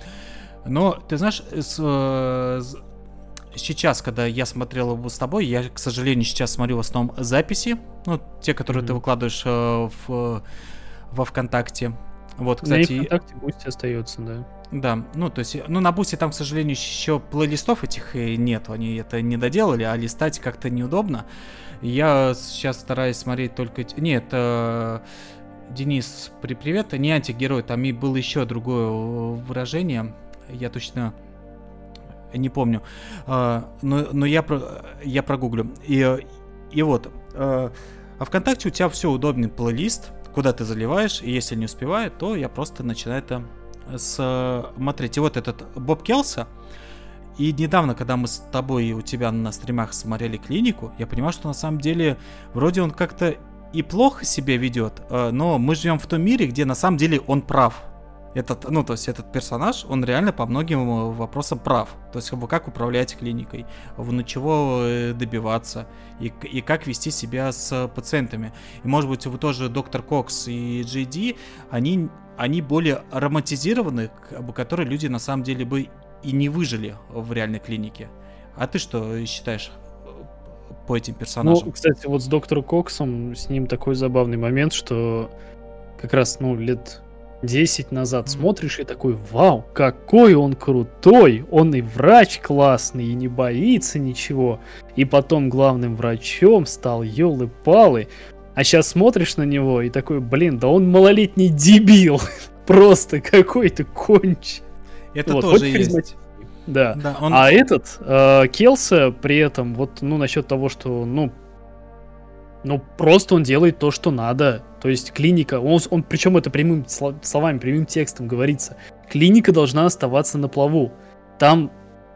Но, ты знаешь, с, э, с, сейчас, когда я смотрел его с тобой, я, к сожалению, сейчас смотрю в основном записи, ну, те, которые mm-hmm. ты выкладываешь э, в, во ВКонтакте. Вот, кстати... На ВКонтакте пусть остается, да. Да, ну, то есть, ну, на Бусте там, к сожалению, еще плейлистов этих нет, они это не доделали, а листать как-то неудобно. Я сейчас стараюсь смотреть только... Нет, э, Денис, при привет, не антигерой, там и было еще другое выражение, я точно не помню. А, но, но я, я прогуглю. И, и вот. А, а ВКонтакте у тебя все удобный плейлист, куда ты заливаешь, и если не успеваю, то я просто начинаю это смотреть. И вот этот Боб Келса, и недавно, когда мы с тобой у тебя на стримах смотрели клинику, я понимаю, что на самом деле вроде он как-то и плохо себя ведет, а, но мы живем в том мире, где на самом деле он прав этот, ну, то есть этот персонаж, он реально по многим э, вопросам прав. То есть, как управлять клиникой, на чего э, добиваться, и, и как вести себя с пациентами. И, может быть, вы тоже доктор Кокс и Джей они, они более романтизированы, которые люди на самом деле бы и не выжили в реальной клинике. А ты что считаешь э, по этим персонажам? Ну, кстати, вот с доктором Коксом, с ним такой забавный момент, что как раз, ну, лет 10 назад смотришь и такой, вау, какой он крутой, он и врач классный, и не боится ничего. И потом главным врачом стал, елы-палы. А сейчас смотришь на него и такой, блин, да он малолетний дебил. Просто какой-то конч. Это вот, тоже есть. Да. да он... А этот, э, Келса при этом, вот, ну, насчет того, что, ну, ну, просто он делает то, что надо. То есть клиника, он, он причем это прямым словами, прямым текстом говорится. Клиника должна оставаться на плаву. Там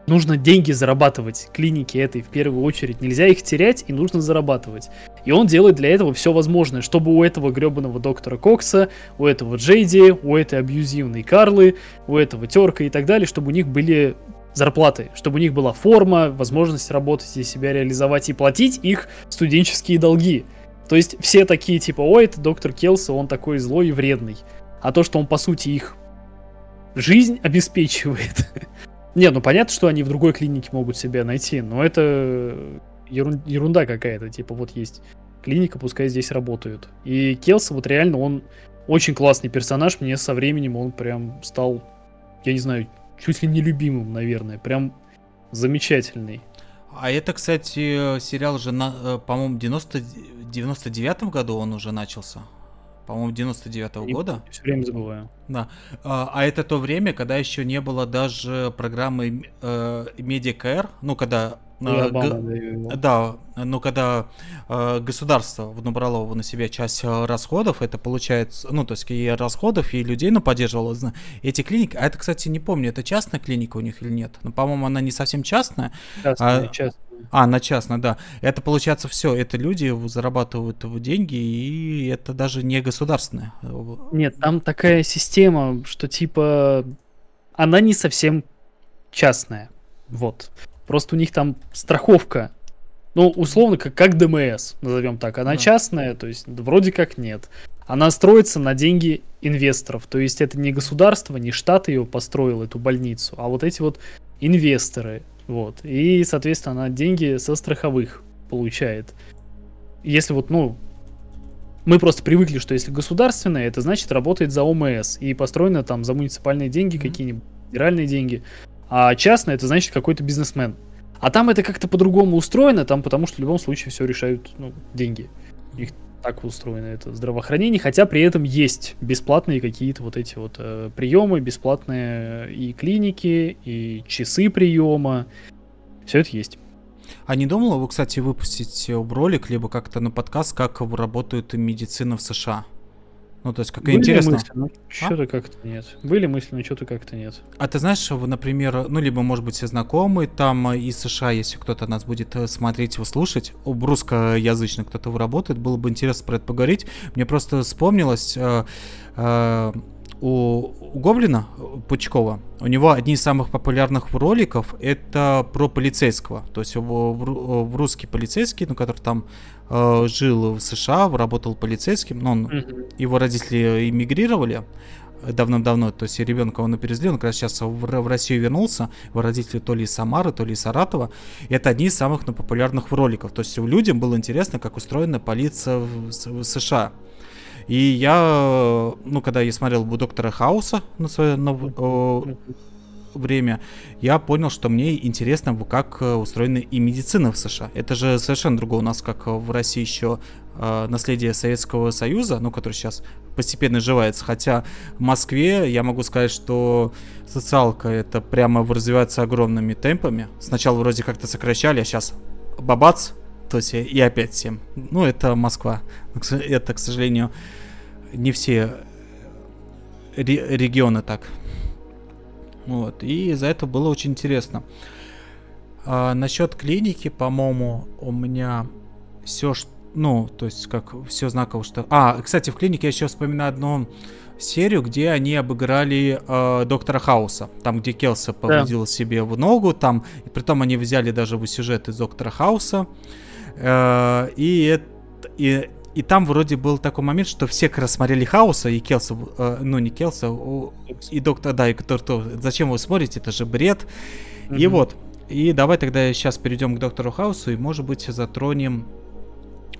нужно деньги зарабатывать. Клиники этой в первую очередь. Нельзя их терять и нужно зарабатывать. И он делает для этого все возможное, чтобы у этого гребаного доктора Кокса, у этого Джейди, у этой абьюзивной Карлы, у этого Терка и так далее, чтобы у них были зарплаты, чтобы у них была форма, возможность работать и себя реализовать и платить их студенческие долги. То есть все такие типа, ой, это доктор Келса, он такой злой и вредный. А то, что он по сути их жизнь обеспечивает. Не, ну понятно, что они в другой клинике могут себя найти, но это ерунда какая-то. Типа вот есть клиника, пускай здесь работают. И Келса вот реально, он очень классный персонаж. Мне со временем он прям стал, я не знаю, чуть ли не любимым, наверное. Прям замечательный. А это, кстати, сериал же, на, э, по-моему, в 90, 99 году он уже начался. По-моему, 99 -го года. Все время забываю. Да. А, а это то время, когда еще не было даже программы э, Medicare, ну, когда а, Обама, да, но когда э, государство набрало на себя часть э, расходов, это получается, ну, то есть и расходов, и людей, ну, поддерживало эти клиники. А это, кстати, не помню, это частная клиника у них или нет? Ну, по-моему, она не совсем частная. Частная, а, частная. А, на частно, да. Это получается все, это люди зарабатывают деньги, и это даже не государственное. Нет, там такая система, что типа она не совсем частная. Вот. Просто у них там страховка. Ну, условно, как, как ДМС, назовем так. Она да. частная, то есть вроде как нет. она строится на деньги инвесторов. То есть это не государство, не штат ее построил, эту больницу, а вот эти вот инвесторы. Вот. И, соответственно, она деньги со страховых получает. Если вот, ну, мы просто привыкли, что если государственное, это значит работает за ОМС и построено там за муниципальные деньги, mm-hmm. какие-нибудь федеральные деньги. А частное это значит какой-то бизнесмен. А там это как-то по-другому устроено, там потому что в любом случае все решают ну, деньги. Их так устроено это здравоохранение, хотя при этом есть бесплатные какие-то вот эти вот э, приемы, бесплатные и клиники, и часы приема. Все это есть. А не думала вы, кстати, выпустить ролик, либо как-то на подкаст, как работает медицина в США? Ну, то есть, как Были интересно. Мысли, но а? что-то как-то нет. Были мысли, но что-то как-то нет. А ты знаешь, например, ну, либо, может быть, все знакомые там из США, если кто-то нас будет э, смотреть, слушать, об русскоязычный кто-то работает, было бы интересно про это поговорить. Мне просто вспомнилось, э, э, у, у Гоблина Пучкова, у него одни из самых популярных роликов это про полицейского. То есть в, в, в русский полицейский, ну, который там э, жил в США, работал полицейским, но он, mm-hmm. его родители эмигрировали давным-давно, то есть ребенка он оперезли, он как раз сейчас в, в Россию вернулся, его родители то ли из Самары, то ли из Саратова, и это одни из самых ну, популярных роликов, то есть людям было интересно, как устроена полиция в, в США. И я, ну, когда я смотрел у доктора Хауса на свое на, о, время, я понял, что мне интересно, как э, устроена и медицина в США. Это же совершенно другое у нас, как в России еще э, наследие Советского Союза, ну, который сейчас постепенно изживается. Хотя в Москве я могу сказать, что социалка это прямо развивается огромными темпами. Сначала вроде как-то сокращали, а сейчас бабац, то есть и опять всем. Ну, это Москва. Это, к сожалению, не все регионы так. Вот. И за это было очень интересно. А, насчет клиники, по-моему, у меня все, ну, то есть, как все знаково, что... А, кстати, в клинике я еще вспоминаю одну серию, где они обыграли э, доктора Хауса. Там, где Келса повредил да. себе в ногу, там, и притом они взяли даже сюжет из доктора Хауса. Э, и, и, и там вроде был такой момент, что все как раз смотрели Хауса и Келса, э, ну не Келса, и доктор, да, и который, то, зачем вы смотрите, это же бред. Mm-hmm. И вот, и давай тогда сейчас перейдем к доктору Хаусу и, может быть, затронем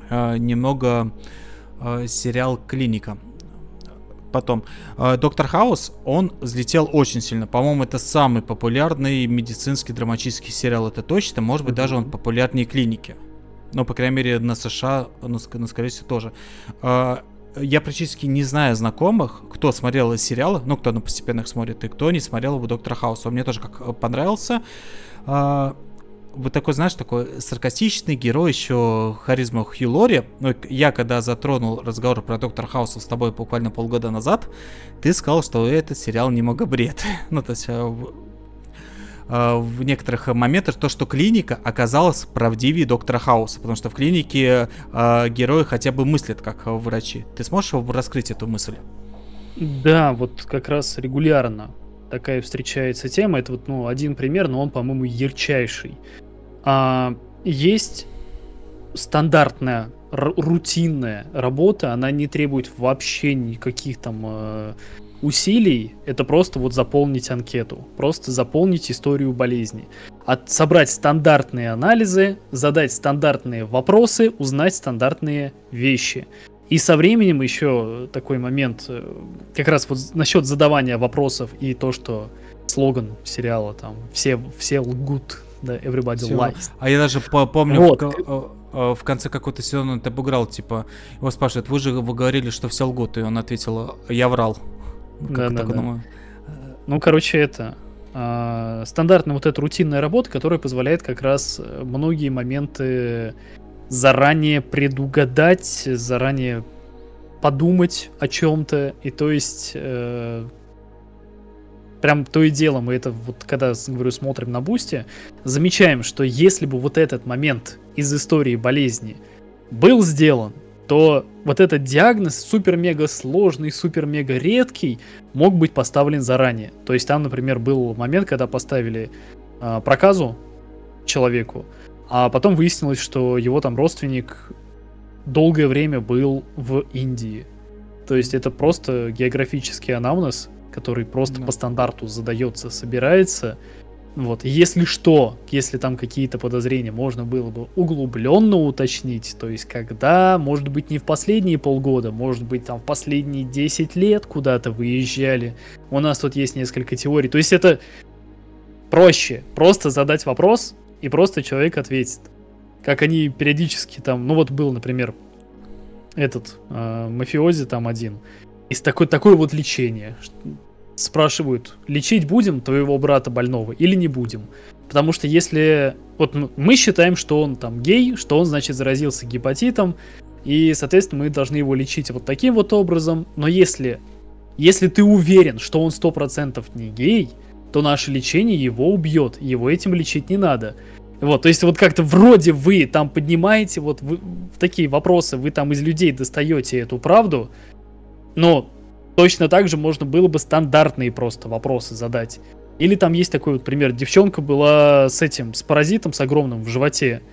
э, немного э, сериал Клиника. Потом, э, Доктор Хаус, он взлетел очень сильно. По-моему, это самый популярный медицинский драматический сериал, это точно. Может быть, даже он популярнее Клиники. Ну, по крайней мере, на США, ну, ну скорее всего, тоже. А, я практически не знаю знакомых, кто смотрел сериалы, ну, кто на постепенно их смотрит, и кто не смотрел его Доктора Хауса. Мне тоже как э, понравился. А, вот такой, знаешь, такой саркастичный герой, еще харизма Хью Лори. Ну, я когда затронул разговор про Доктора Хауса с тобой буквально полгода назад, ты сказал, что этот сериал немного бред. ну, то есть Э, в некоторых моментах то, что клиника оказалась правдивее доктора Хауса, потому что в клинике э, герои хотя бы мыслят как врачи. Ты сможешь раскрыть эту мысль? Да, вот как раз регулярно такая встречается тема. Это вот ну, один пример, но он, по-моему, ярчайший. А, есть стандартная, рутинная работа, она не требует вообще никаких там э, усилий это просто вот заполнить анкету, просто заполнить историю болезни. От, собрать стандартные анализы, задать стандартные вопросы, узнать стандартные вещи. И со временем еще такой момент, э, как раз вот насчет задавания вопросов и то, что слоган сериала там все, все лгут, да, everybody все. lies. А я даже помню вот. в, э, э, в конце какого-то сезона он обыграл, типа, его спрашивают, вы же вы говорили, что все лгут, и он ответил, я врал. Ну, да, да, да. Ну, короче, это э, стандартная вот эта рутинная работа, которая позволяет как раз э, многие моменты заранее предугадать, заранее подумать о чем-то. И то есть э, прям то и дело мы это вот когда, говорю, смотрим на бусте, замечаем, что если бы вот этот момент из истории болезни был сделан, то вот этот диагноз супер-мега сложный, супер-мега редкий мог быть поставлен заранее. То есть там, например, был момент, когда поставили э, проказу человеку, а потом выяснилось, что его там родственник долгое время был в Индии. То есть это просто географический анамнез, который просто да. по стандарту задается, собирается. Вот, если что, если там какие-то подозрения можно было бы углубленно уточнить, то есть когда, может быть, не в последние полгода, может быть, там в последние 10 лет куда-то выезжали. У нас тут есть несколько теорий. То есть это проще. Просто задать вопрос, и просто человек ответит. Как они периодически там, ну вот был, например, этот э, мафиози там один. Из такой, такое вот лечение спрашивают, лечить будем твоего брата больного или не будем? Потому что если... Вот мы считаем, что он там гей, что он, значит, заразился гепатитом, и, соответственно, мы должны его лечить вот таким вот образом. Но если, если ты уверен, что он 100% не гей, то наше лечение его убьет, его этим лечить не надо. Вот, то есть вот как-то вроде вы там поднимаете вот вы, такие вопросы, вы там из людей достаете эту правду, но Точно так же можно было бы стандартные просто вопросы задать. Или там есть такой вот пример. Девчонка была с этим, с паразитом, с огромным в животе.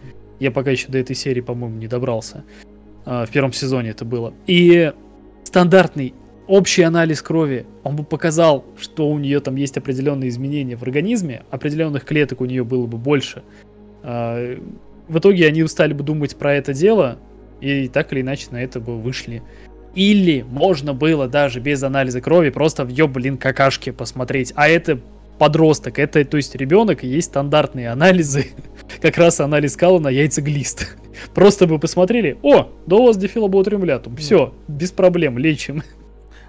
Я пока еще до этой серии, по-моему, не добрался. А, в первом сезоне это было. И стандартный общий анализ крови, он бы показал, что у нее там есть определенные изменения в организме, определенных клеток у нее было бы больше. А, в итоге они стали бы думать про это дело, и так или иначе на это бы вышли. Или можно было даже без анализа крови просто в ее, блин, какашки посмотреть. А это подросток, это, то есть ребенок, и есть стандартные анализы. как раз анализ кала на яйцеглист. Просто бы посмотрели, о, да у вас дефилоботриумлятум, все, без проблем, лечим.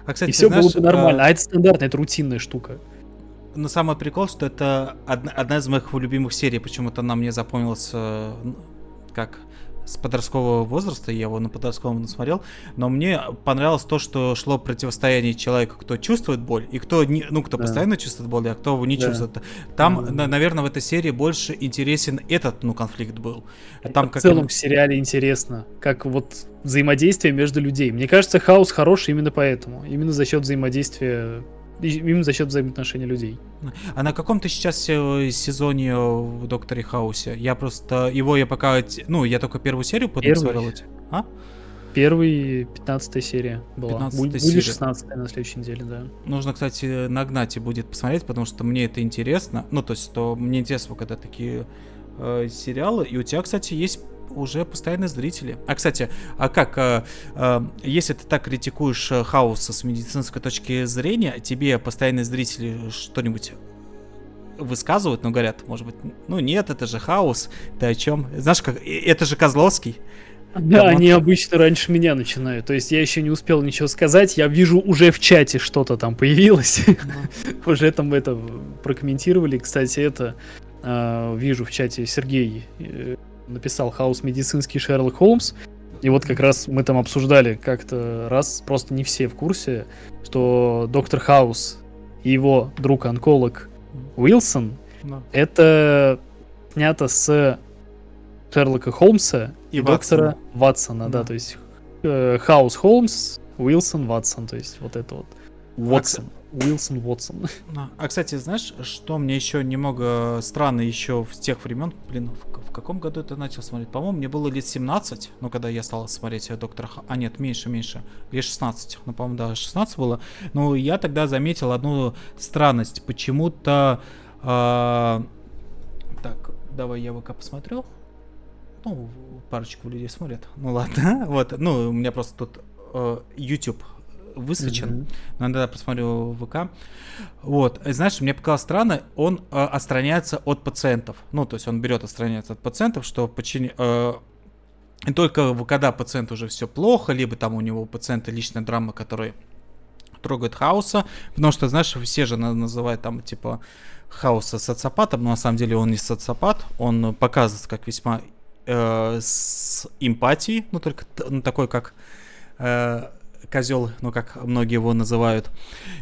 А, кстати, и все знаешь, было бы нормально. А... а это стандартная, это рутинная штука. Но самый прикол, что это одна, одна из моих любимых серий, почему-то она мне запомнилась э, как с подросткового возраста, я его на подростковом насмотрел, но мне понравилось то, что шло противостояние человека, кто чувствует боль, и кто, не, ну, кто да. постоянно чувствует боль, а кто его не да. чувствует. Там, да. на, наверное, в этой серии больше интересен этот, ну, конфликт был. Там, как в целом в сериале интересно, как вот взаимодействие между людей. Мне кажется, хаос хороший именно поэтому, именно за счет взаимодействия Именно за счет взаимоотношений людей. А на каком ты сейчас сезоне в Докторе Хаусе? Я просто... Его я пока... Ну, я только первую серию подсмотрел. А? Первый, 15 серия была. 15 будет, серия. будет 16 на следующей неделе, да. Нужно, кстати, нагнать и будет посмотреть, потому что мне это интересно. Ну, то есть, то мне интересно, когда такие э, сериалы. И у тебя, кстати, есть уже постоянные зрители. А, кстати, а как, э, э, если ты так критикуешь э, хаоса с медицинской точки зрения, тебе постоянные зрители что-нибудь высказывают, но говорят, может быть, ну нет, это же хаос, ты о чем? Знаешь, как, это же Козловский. Да, Кому они обычно раньше меня начинают. То есть я еще не успел ничего сказать. Я вижу уже в чате что-то там появилось. Уже там это прокомментировали. Кстати, это вижу в чате Сергей написал хаос медицинский Шерлок Холмс. И вот как раз мы там обсуждали как-то раз, просто не все в курсе, что доктор Хаус и его друг-онколог Уилсон no. это снято с Шерлока Холмса и, и доктора Ватсона, no. да, то есть э, Хаус Холмс, Уилсон Ватсон, то есть вот это вот. Ватсон. Уилсон Уотсон. А, кстати, знаешь, что мне еще немного странно еще в тех времен, блин, в, в каком году это начал смотреть? По-моему, мне было лет 17, ну, когда я стал смотреть Доктора Х... А, нет, меньше, меньше, лет 16, ну, по-моему, да, 16 было. Но я тогда заметил одну странность. Почему-то... Э... Так, давай я ВК посмотрел. Ну, парочку людей смотрят. Ну, ладно. вот, ну, у меня просто тут э, YouTube высвечен. Mm-hmm. Но иногда посмотрю ВК. Вот. Знаешь, мне показалось странно, он э, отстраняется от пациентов. Ну, то есть он берет отстраняется от пациентов, что почини... Э, и только когда пациент уже все плохо, либо там у него у пациента личная драма, которая трогает хаоса, потому что, знаешь, все же называют там, типа, хаоса социопатом, но на самом деле он не социопат, он показывается как весьма э, с эмпатией, ну, только ну, такой, как э, козел, ну как многие его называют.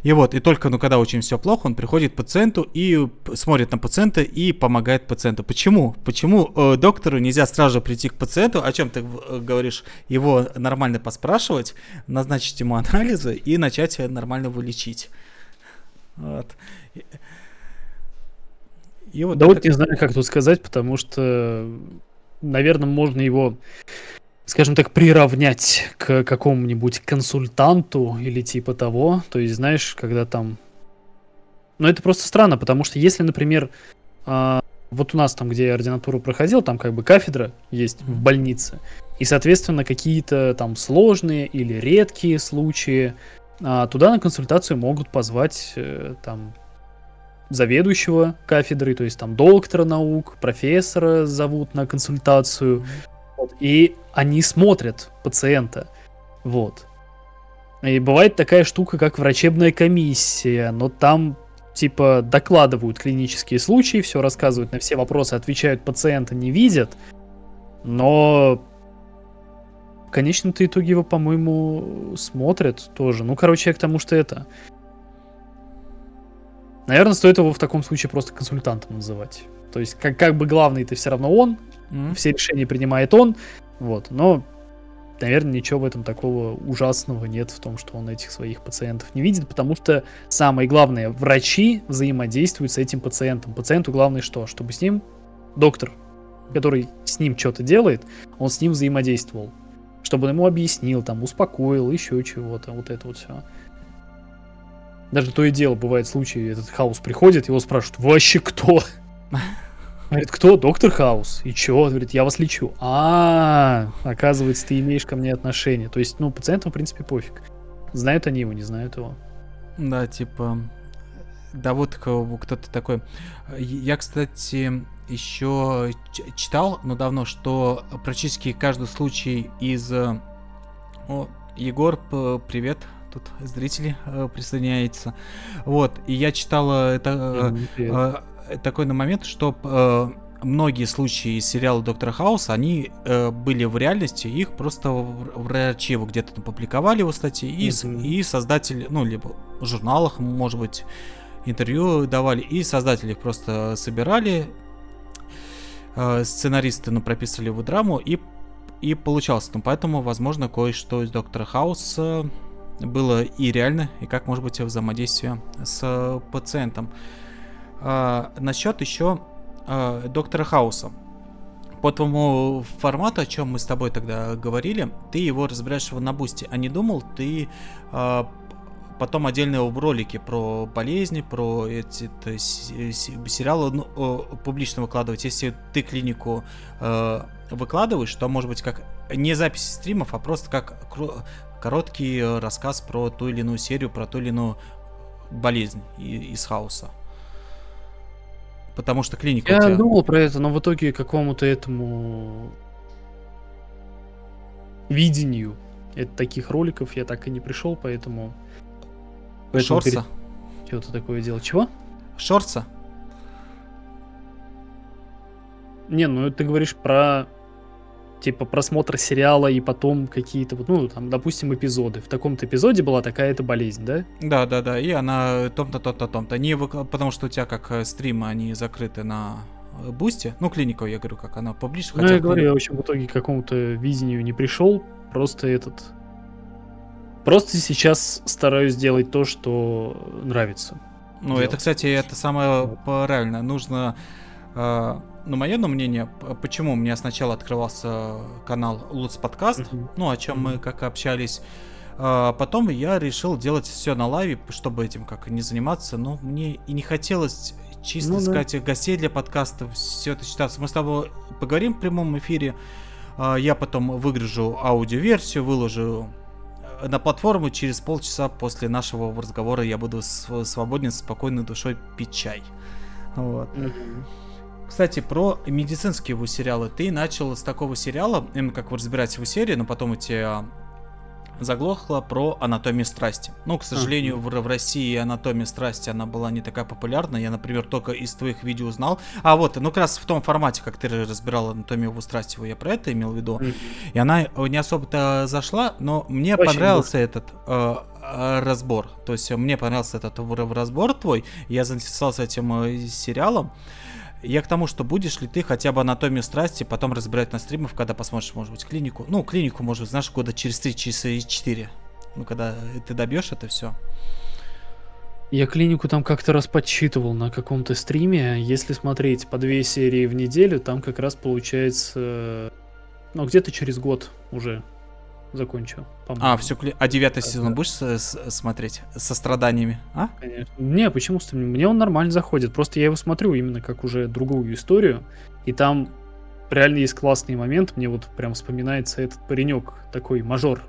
И вот, и только, ну когда очень все плохо, он приходит к пациенту и смотрит на пациента и помогает пациенту. Почему? Почему э, доктору нельзя сразу прийти к пациенту, о чем ты э, говоришь, его нормально поспрашивать, назначить ему анализы и начать нормально вылечить. Вот. И вот да это... вот не знаю, как тут сказать, потому что, наверное, можно его скажем так, приравнять к какому-нибудь консультанту или типа того. То есть, знаешь, когда там... Ну, это просто странно, потому что если, например, а, вот у нас там, где я ординатуру проходил, там как бы кафедра есть в больнице, и, соответственно, какие-то там сложные или редкие случаи, а, туда на консультацию могут позвать э, там заведующего кафедры, то есть там доктора наук, профессора зовут на консультацию, вот, и они смотрят пациента, вот. И бывает такая штука, как врачебная комиссия, но там типа докладывают клинические случаи, все рассказывают на все вопросы, отвечают пациента, не видят, но в конечном-то итоге его, по-моему, смотрят тоже. Ну, короче, я к тому, что это... Наверное, стоит его в таком случае просто консультантом называть. То есть, как, как бы главный это все равно он, mm-hmm. все решения принимает он, вот, но наверное, ничего в этом такого ужасного нет в том, что он этих своих пациентов не видит, потому что самое главное, врачи взаимодействуют с этим пациентом. Пациенту главное что? Чтобы с ним доктор, который с ним что-то делает, он с ним взаимодействовал. Чтобы он ему объяснил, там, успокоил, еще чего-то, вот это вот все. Даже то и дело, бывает случаи, этот хаос приходит, его спрашивают, вообще кто? Говорит, кто? Доктор Хаус. И чё? Говорит, я вас лечу. А, оказывается, ты имеешь ко мне отношение. То есть, ну, пациентам, в принципе, пофиг. Знают они его, не знают его. Да, типа... Да вот кто-то такой. Я, кстати, еще читал, но давно, что практически каждый случай из... О, Егор, привет, тут зрители э, присоединяются. Вот, и я читал это такой на момент, что э, многие случаи из сериала Доктора Хауса, они э, были в реальности, их просто врачи его где-то опубликовали его статьи, и, mm-hmm. и создатели, ну, либо в журналах, может быть, интервью давали, и создатели их просто собирали, э, сценаристы, ну, прописывали его драму, и, и получалось. Ну, поэтому, возможно, кое-что из Доктора Хауса было и реально, и как может быть взаимодействие с пациентом. А, насчет еще а, доктора Хауса. По твоему формату, о чем мы с тобой тогда говорили, ты его разбираешь его на бусте, а не думал ты а, потом отдельные ролики про болезни, про эти то, сериалы ну, публично выкладывать. Если ты клинику э, выкладываешь, то может быть как не записи стримов, а просто как короткий рассказ про ту или иную серию, про ту или иную болезнь из хаоса. Потому что клиника Я тебя... думал про это, но в итоге какому-то этому видению это таких роликов я так и не пришел, поэтому... поэтому Шорса? Перед... Что-то такое делал. Чего? Шорса? Не, ну ты говоришь про типа просмотр сериала и потом какие-то вот, ну, там, допустим, эпизоды. В таком-то эпизоде была такая-то болезнь, да? Да, да, да. И она том-то, то-то, том-то. Не выкла... Потому что у тебя как э, стримы, они закрыты на э, бусте. Ну, клинику, я говорю, как она поближе. Ну, я говорю, я, в общем, в итоге к какому-то видению не пришел. Просто этот... Просто сейчас стараюсь сделать то, что нравится. Ну, делать. это, кстати, это самое правильное. Нужно э, ну, мое мнение, почему у меня сначала открывался канал Луц Подкаст, uh-huh. ну, о чем uh-huh. мы как общались. А, потом я решил делать все на лайве, чтобы этим как не заниматься. Но мне и не хотелось чисто ну, искать да. гостей для подкаста, все это считаться. Мы с тобой поговорим в прямом эфире. А, я потом выгружу аудиоверсию, выложу э, на платформу через полчаса после нашего разговора я буду свободен, спокойной душой пить чай. Вот. Uh-huh. Кстати, про медицинские его сериалы. Ты начал с такого сериала, именно как вы разбираете его серию, но потом у тебя заглохло про анатомию страсти. Ну, к сожалению, в, в России анатомия страсти, она была не такая популярна. Я, например, только из твоих видео узнал. А вот, ну, как раз в том формате, как ты разбирал анатомию в страсти, я про это имел в виду. И она не особо-то зашла, но мне Очень понравился много. этот э, э, разбор. То есть мне понравился этот разбор твой. Я заинтересовался этим э, сериалом. Я к тому, что будешь ли ты хотя бы анатомию страсти потом разбирать на стримах, когда посмотришь, может быть, клинику. Ну, клинику, может, знаешь, года через 3, через 4. Ну, когда ты добьешь это все. Я клинику там как-то раз подсчитывал на каком-то стриме. Если смотреть по две серии в неделю, там как раз получается но где-то через год уже закончу. А, все, а девятый да, сезон да. будешь с- с- смотреть со страданиями, а? Конечно. Не, почему? Мне он нормально заходит. Просто я его смотрю именно как уже другую историю, и там реально есть классный момент. Мне вот прям вспоминается этот паренек, такой мажор,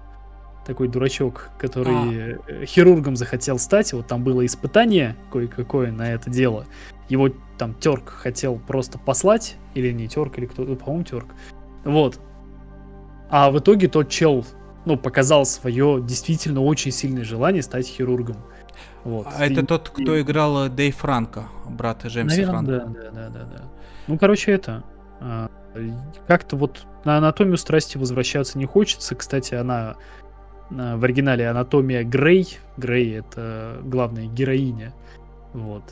такой дурачок, который а. хирургом захотел стать. Вот там было испытание кое-какое на это дело. Его там Терк хотел просто послать, или не Терк, или кто-то, по-моему, Терк. Вот. А в итоге тот чел, ну, показал свое действительно очень сильное желание стать хирургом. Вот. А и... это тот, кто играл Дэйв Франко, брат Джеймса Наверное, Франко. Да, да, да, да, да. Ну, короче, это. А, как-то вот на анатомию страсти возвращаться не хочется. Кстати, она а, в оригинале анатомия Грей. Грей это главная героиня. Вот.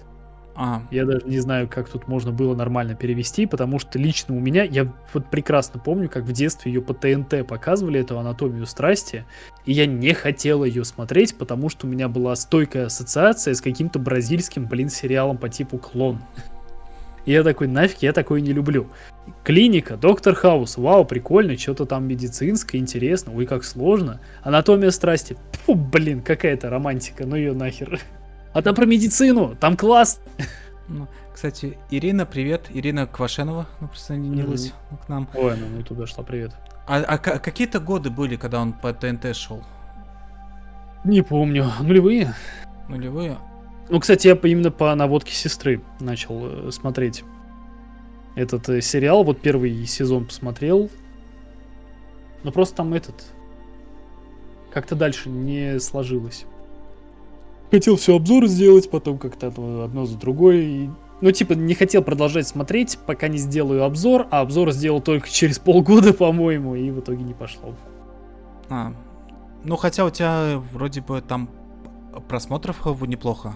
А. Я даже не знаю, как тут можно было нормально перевести, потому что лично у меня, я вот прекрасно помню, как в детстве ее по ТНТ показывали, эту анатомию страсти, и я не хотел ее смотреть, потому что у меня была стойкая ассоциация с каким-то бразильским, блин, сериалом по типу «Клон». И я такой, нафиг, я такое не люблю. Клиника, доктор Хаус, вау, прикольно, что-то там медицинское, интересно, ой, как сложно. Анатомия страсти, Фу, блин, какая-то романтика, ну ее нахер. А там про медицину, там класс. Ну, кстати, Ирина, привет. Ирина Квашенова ну, присоединилась mm-hmm. к нам. Ой, ну, ну туда шла, привет. А, а какие-то годы были, когда он по ТНТ шел? Не помню. Нулевые? Нулевые? Ну, кстати, я именно по наводке сестры начал э, смотреть этот э, сериал. Вот первый сезон посмотрел. Но просто там этот... Как-то дальше не сложилось хотел все обзор сделать, потом как-то одно за другой. Ну, типа, не хотел продолжать смотреть, пока не сделаю обзор, а обзор сделал только через полгода, по-моему, и в итоге не пошло. А, ну, хотя у тебя вроде бы там просмотров неплохо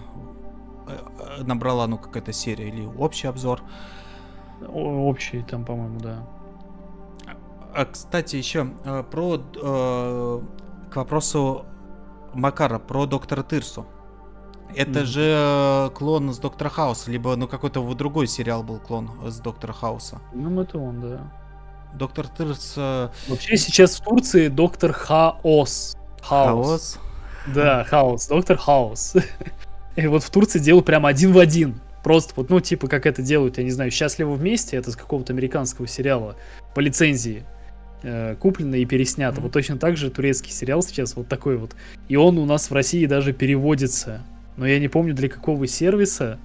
э, набрала, ну, какая-то серия или общий обзор. Общий там, по-моему, да. А, кстати, еще э, про э, к вопросу Макара про доктора Тырсу. Это же э, клон с Доктора Хауса, либо ну какой-то другой сериал был клон с Доктора Хауса. Ну, это он, да. Доктор Тырс... Э... Вообще сейчас в Турции Доктор Хаос. Хаос? Хаос? Да, Хаос, Доктор Хаус. И вот в Турции делают прям один в один. Просто вот, ну, типа, как это делают, я не знаю, «Счастливы вместе», это с какого-то американского сериала по лицензии э, куплено и переснято. Mm-hmm. Вот точно так же турецкий сериал сейчас вот такой вот. И он у нас в России даже переводится но я не помню для какого сервиса.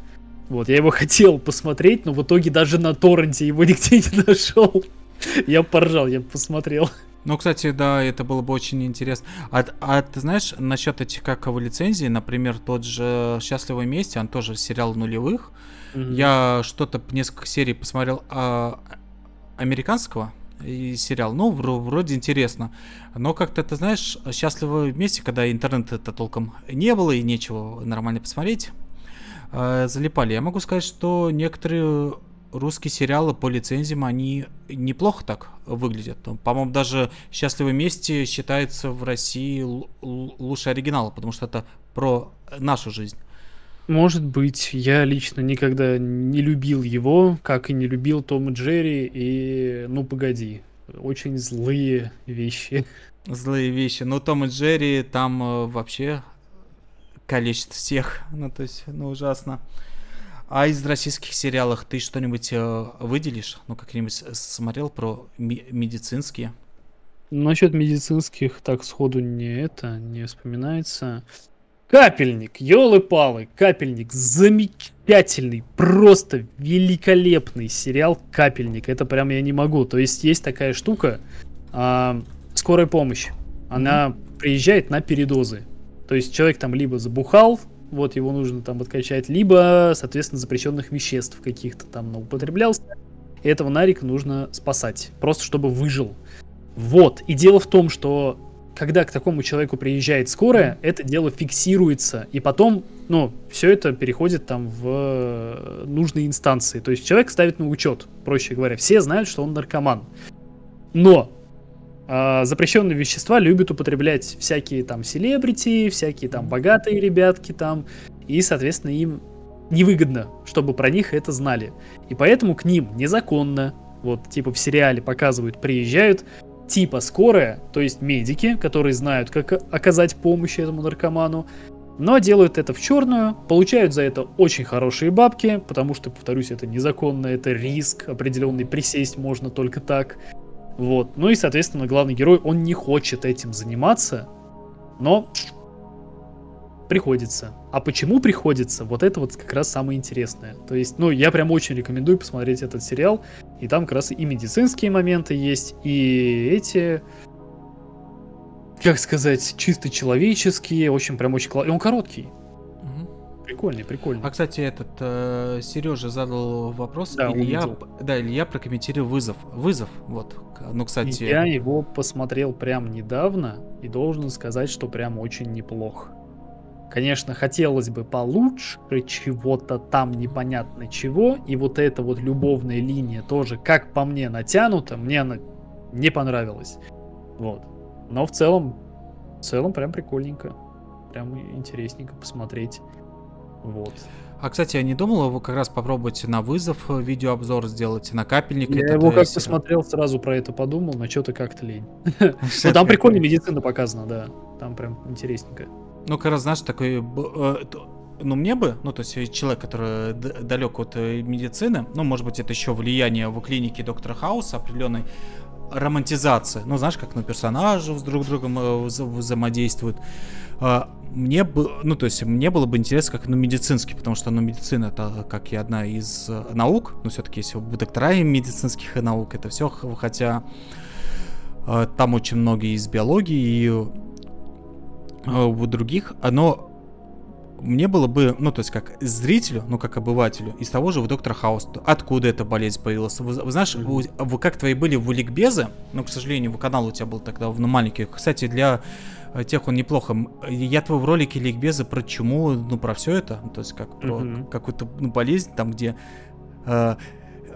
Вот, я его хотел посмотреть, но в итоге даже на торренте его нигде не нашел. Я поржал, я посмотрел. Ну, кстати, да, это было бы очень интересно. А, а ты знаешь, насчет этих как его лицензий, например, тот же «Счастливое месте», он тоже сериал нулевых. Mm-hmm. Я что-то несколько серий посмотрел а, американского, и сериал. Ну, вроде интересно. Но как-то, ты знаешь, счастливо вместе, когда интернета-то толком не было и нечего нормально посмотреть, э, залипали. Я могу сказать, что некоторые русские сериалы по лицензиям, они неплохо так выглядят. По-моему, даже «Счастливы вместе» считается в России лучше оригинала, потому что это про нашу жизнь. Может быть, я лично никогда не любил его, как и не любил Том и Джерри и «Ну, погоди». Очень злые вещи. Злые вещи. Но Том и Джерри там э, вообще количество всех. Ну, то есть, ну, ужасно. А из российских сериалов ты что-нибудь э, выделишь? Ну, как-нибудь смотрел про ми- медицинские? Насчет медицинских так сходу не это, не вспоминается. Капельник, елы-палы, Капельник, замечательный, просто великолепный сериал Капельник. Это прям я не могу. То есть есть такая штука, а, скорая помощь. Она mm-hmm. приезжает на передозы. То есть человек там либо забухал, вот его нужно там откачать, либо, соответственно, запрещенных веществ каких-то там употреблялся. И этого Нарика нужно спасать, просто чтобы выжил. Вот. И дело в том, что когда к такому человеку приезжает скорая, это дело фиксируется, и потом, ну, все это переходит там в э, нужные инстанции. То есть человек ставит на учет, проще говоря. Все знают, что он наркоман. Но э, запрещенные вещества любят употреблять всякие там селебрити, всякие там богатые ребятки там, и, соответственно, им невыгодно, чтобы про них это знали. И поэтому к ним незаконно вот типа в сериале показывают, приезжают типа скорая, то есть медики, которые знают, как оказать помощь этому наркоману, но делают это в черную, получают за это очень хорошие бабки, потому что, повторюсь, это незаконно, это риск, определенный присесть можно только так. Вот. Ну и, соответственно, главный герой, он не хочет этим заниматься, но приходится. А почему приходится? Вот это вот как раз самое интересное. То есть, ну, я прям очень рекомендую посмотреть этот сериал. И там как раз и медицинские моменты есть, и эти, как сказать, чисто человеческие. В общем, прям очень... И он короткий. Прикольный, прикольный. А, кстати, этот э, Сережа задал вопрос. Да, Илья, да, Илья прокомментировал вызов. Вызов, вот. Ну, кстати... Я его посмотрел прям недавно и должен сказать, что прям очень неплох. Конечно, хотелось бы получше чего-то там непонятно чего, и вот эта вот любовная линия тоже, как по мне, натянута, мне она не понравилась. Вот. Но в целом, в целом прям прикольненько. Прям интересненько посмотреть. Вот. А, кстати, я не думал его как раз попробовать на вызов э, видеообзор сделать, на капельник. Я его э, как сериал. посмотрел, сразу про это подумал, но что-то как-то лень. Ну там прикольно медицина показана, да. Там прям интересненько. Ну, как раз, знаешь, такой... э, Ну, мне бы, ну, то есть э, человек, который далек от э, медицины, ну, может быть, это еще влияние в клинике доктора Хауса, определенной романтизация. Ну, знаешь, как ну, персонажи с друг другом э, вза- взаимодействуют. А, Мне бы, ну, то есть, мне было бы интересно, как, ну, медицинский, потому что, ну, медицина это, как и одна из наук, но все-таки, вы доктора медицинских наук, это все, хотя там очень многие из биологии и у других, оно мне было бы, ну, то есть, как зрителю, ну, как обывателю, из того же у доктора Хауса, откуда эта болезнь появилась. Вы, вы знаешь, вы, вы как твои были в ликбезы, но, к сожалению, в канал у тебя был тогда ну, маленький. Кстати, для э, тех он неплохо. Я твой в ролике ликбезы про чуму, ну, про все это, ну, то есть, как про Мгм. какую-то ну, болезнь, там, где э,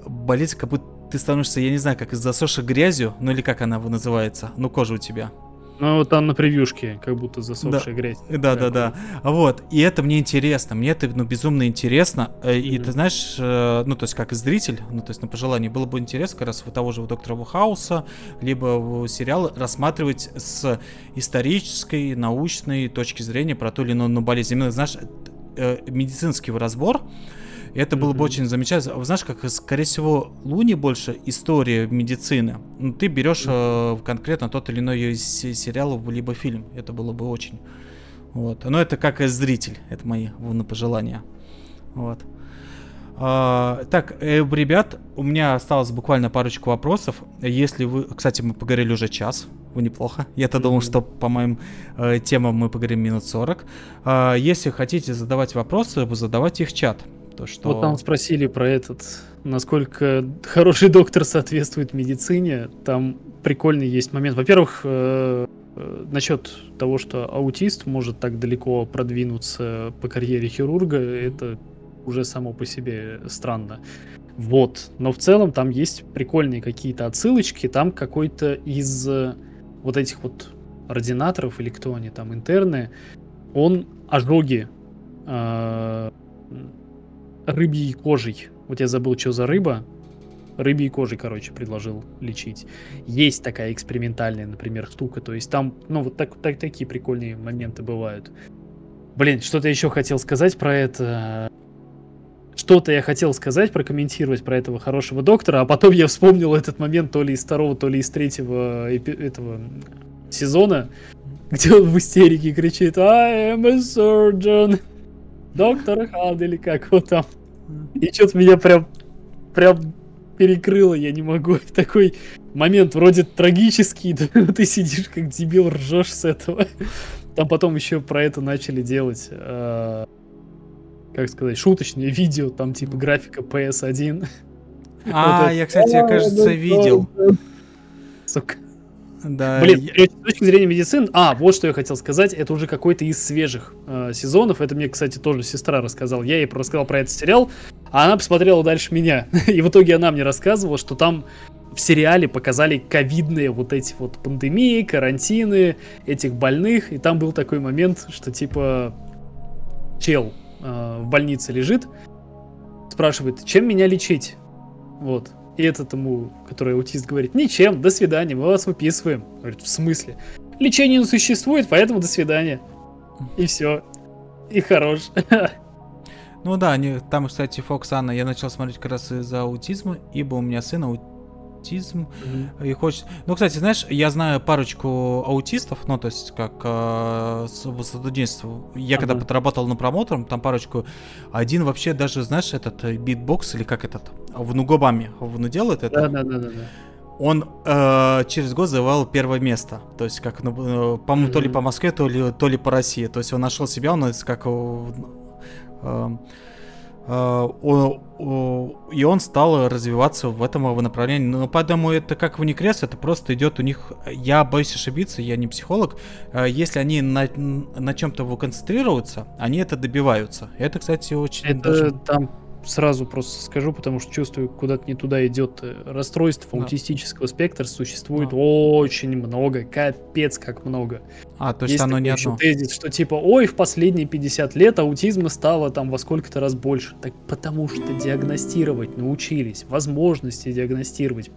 болезнь, как будто ты становишься, я не знаю, как засохшей грязью, ну, или как она его называется, ну, кожа у тебя. Ну вот там на превьюшке, как будто засохшая грязь. Да, да, да. Вот. И это мне интересно. Мне это ну, безумно интересно. Э, И ты знаешь, э, ну, то есть, как зритель, ну, то есть, на пожелание, было бы интересно как раз у того же у доктора Вухауса, либо в сериалы рассматривать с исторической, научной точки зрения про ту или иную ну, болезнь. Именно, знаешь, э, медицинский разбор. И это было бы очень замечательно. Знаешь, как, скорее всего, Луни больше история медицины. Ну, ты берешь э, конкретно тот или иной сериал либо фильм. Это было бы очень. Вот. Но это как и зритель. Это мои вон, пожелания. Вот. А, так, э, ребят, у меня осталось буквально парочку вопросов. Если вы... Кстати, мы поговорили уже час. Вы неплохо. Я-то думал, Мгм. что по моим э, темам мы поговорим минут 40. А, если хотите задавать вопросы, вы задавайте их в чат. То, что... Вот там спросили про этот, насколько хороший доктор соответствует медицине. Там прикольный есть момент. Во-первых, э, э, насчет того, что аутист может так далеко продвинуться по карьере хирурга, это уже само по себе странно. Вот. Но в целом там есть прикольные какие-то отсылочки. Там какой-то из э, вот этих вот ординаторов или кто они там, интерны, он ожоги рыбьей кожей. Вот я забыл, что за рыба. Рыбьей кожей, короче, предложил лечить. Есть такая экспериментальная, например, штука. То есть там, ну, вот так, так, такие прикольные моменты бывают. Блин, что-то еще хотел сказать про это. Что-то я хотел сказать, прокомментировать про этого хорошего доктора, а потом я вспомнил этот момент то ли из второго, то ли из третьего этого сезона, где он в истерике кричит I am a surgeon. Доктор Хан или как его там. И что-то меня прям, прям перекрыло, я не могу. Такой момент вроде трагический, да, ты сидишь как дебил, ржешь с этого. Там потом еще про это начали делать, э, как сказать, шуточные видео, там типа графика PS1. А, Вот это. я, кстати, я, кажется, видел. Сука. Да, Блин, я- с точки зрения медицины, а, вот что я хотел сказать, это уже какой-то из свежих э, сезонов, это мне, кстати, тоже сестра рассказала, я ей рассказал про этот сериал, а она посмотрела дальше меня, и в итоге она мне рассказывала, что там в сериале показали ковидные вот эти вот пандемии, карантины этих больных, и там был такой момент, что типа чел э, в больнице лежит, спрашивает, чем меня лечить? Вот. И этот ему, который аутист, говорит, ничем, до свидания, мы вас выписываем. Говорит, в смысле? Лечение не существует, поэтому до свидания. И все. И хорош. Ну да, они, там, кстати, Фокс Анна, я начал смотреть как раз из-за аутизма, ибо у меня сын аутизм mm-hmm. и хочет. Ну, кстати, знаешь, я знаю парочку аутистов, ну, то есть как э, студенчество. Я uh-huh. когда подработал на промотором, там парочку. Один вообще даже, знаешь, этот э, битбокс или как этот, в нугобами, в делает это. Да, да, да, да. Он э, через год завоевал первое место. То есть, как, ну, э, по-моему, mm-hmm. то ли по Москве, то ли, то ли по России. То есть он нашел себя, он как э, Э, и он стал развиваться в этом направлении. Но поэтому это как в Уникрес, это просто идет у них... Я боюсь ошибиться, я не психолог. Э, если они на, на чем-то концентрируются, они это добиваются. Это, кстати, очень... Это даже... там сразу просто скажу, потому что чувствую, куда-то не туда идет. Э, расстройств да. аутистического спектра существует да. очень много, капец как много. А, то есть, есть оно не одно. тезис, что типа, ой, в последние 50 лет аутизма стало там во сколько-то раз больше. Так потому что диагностировать научились, возможности диагностировать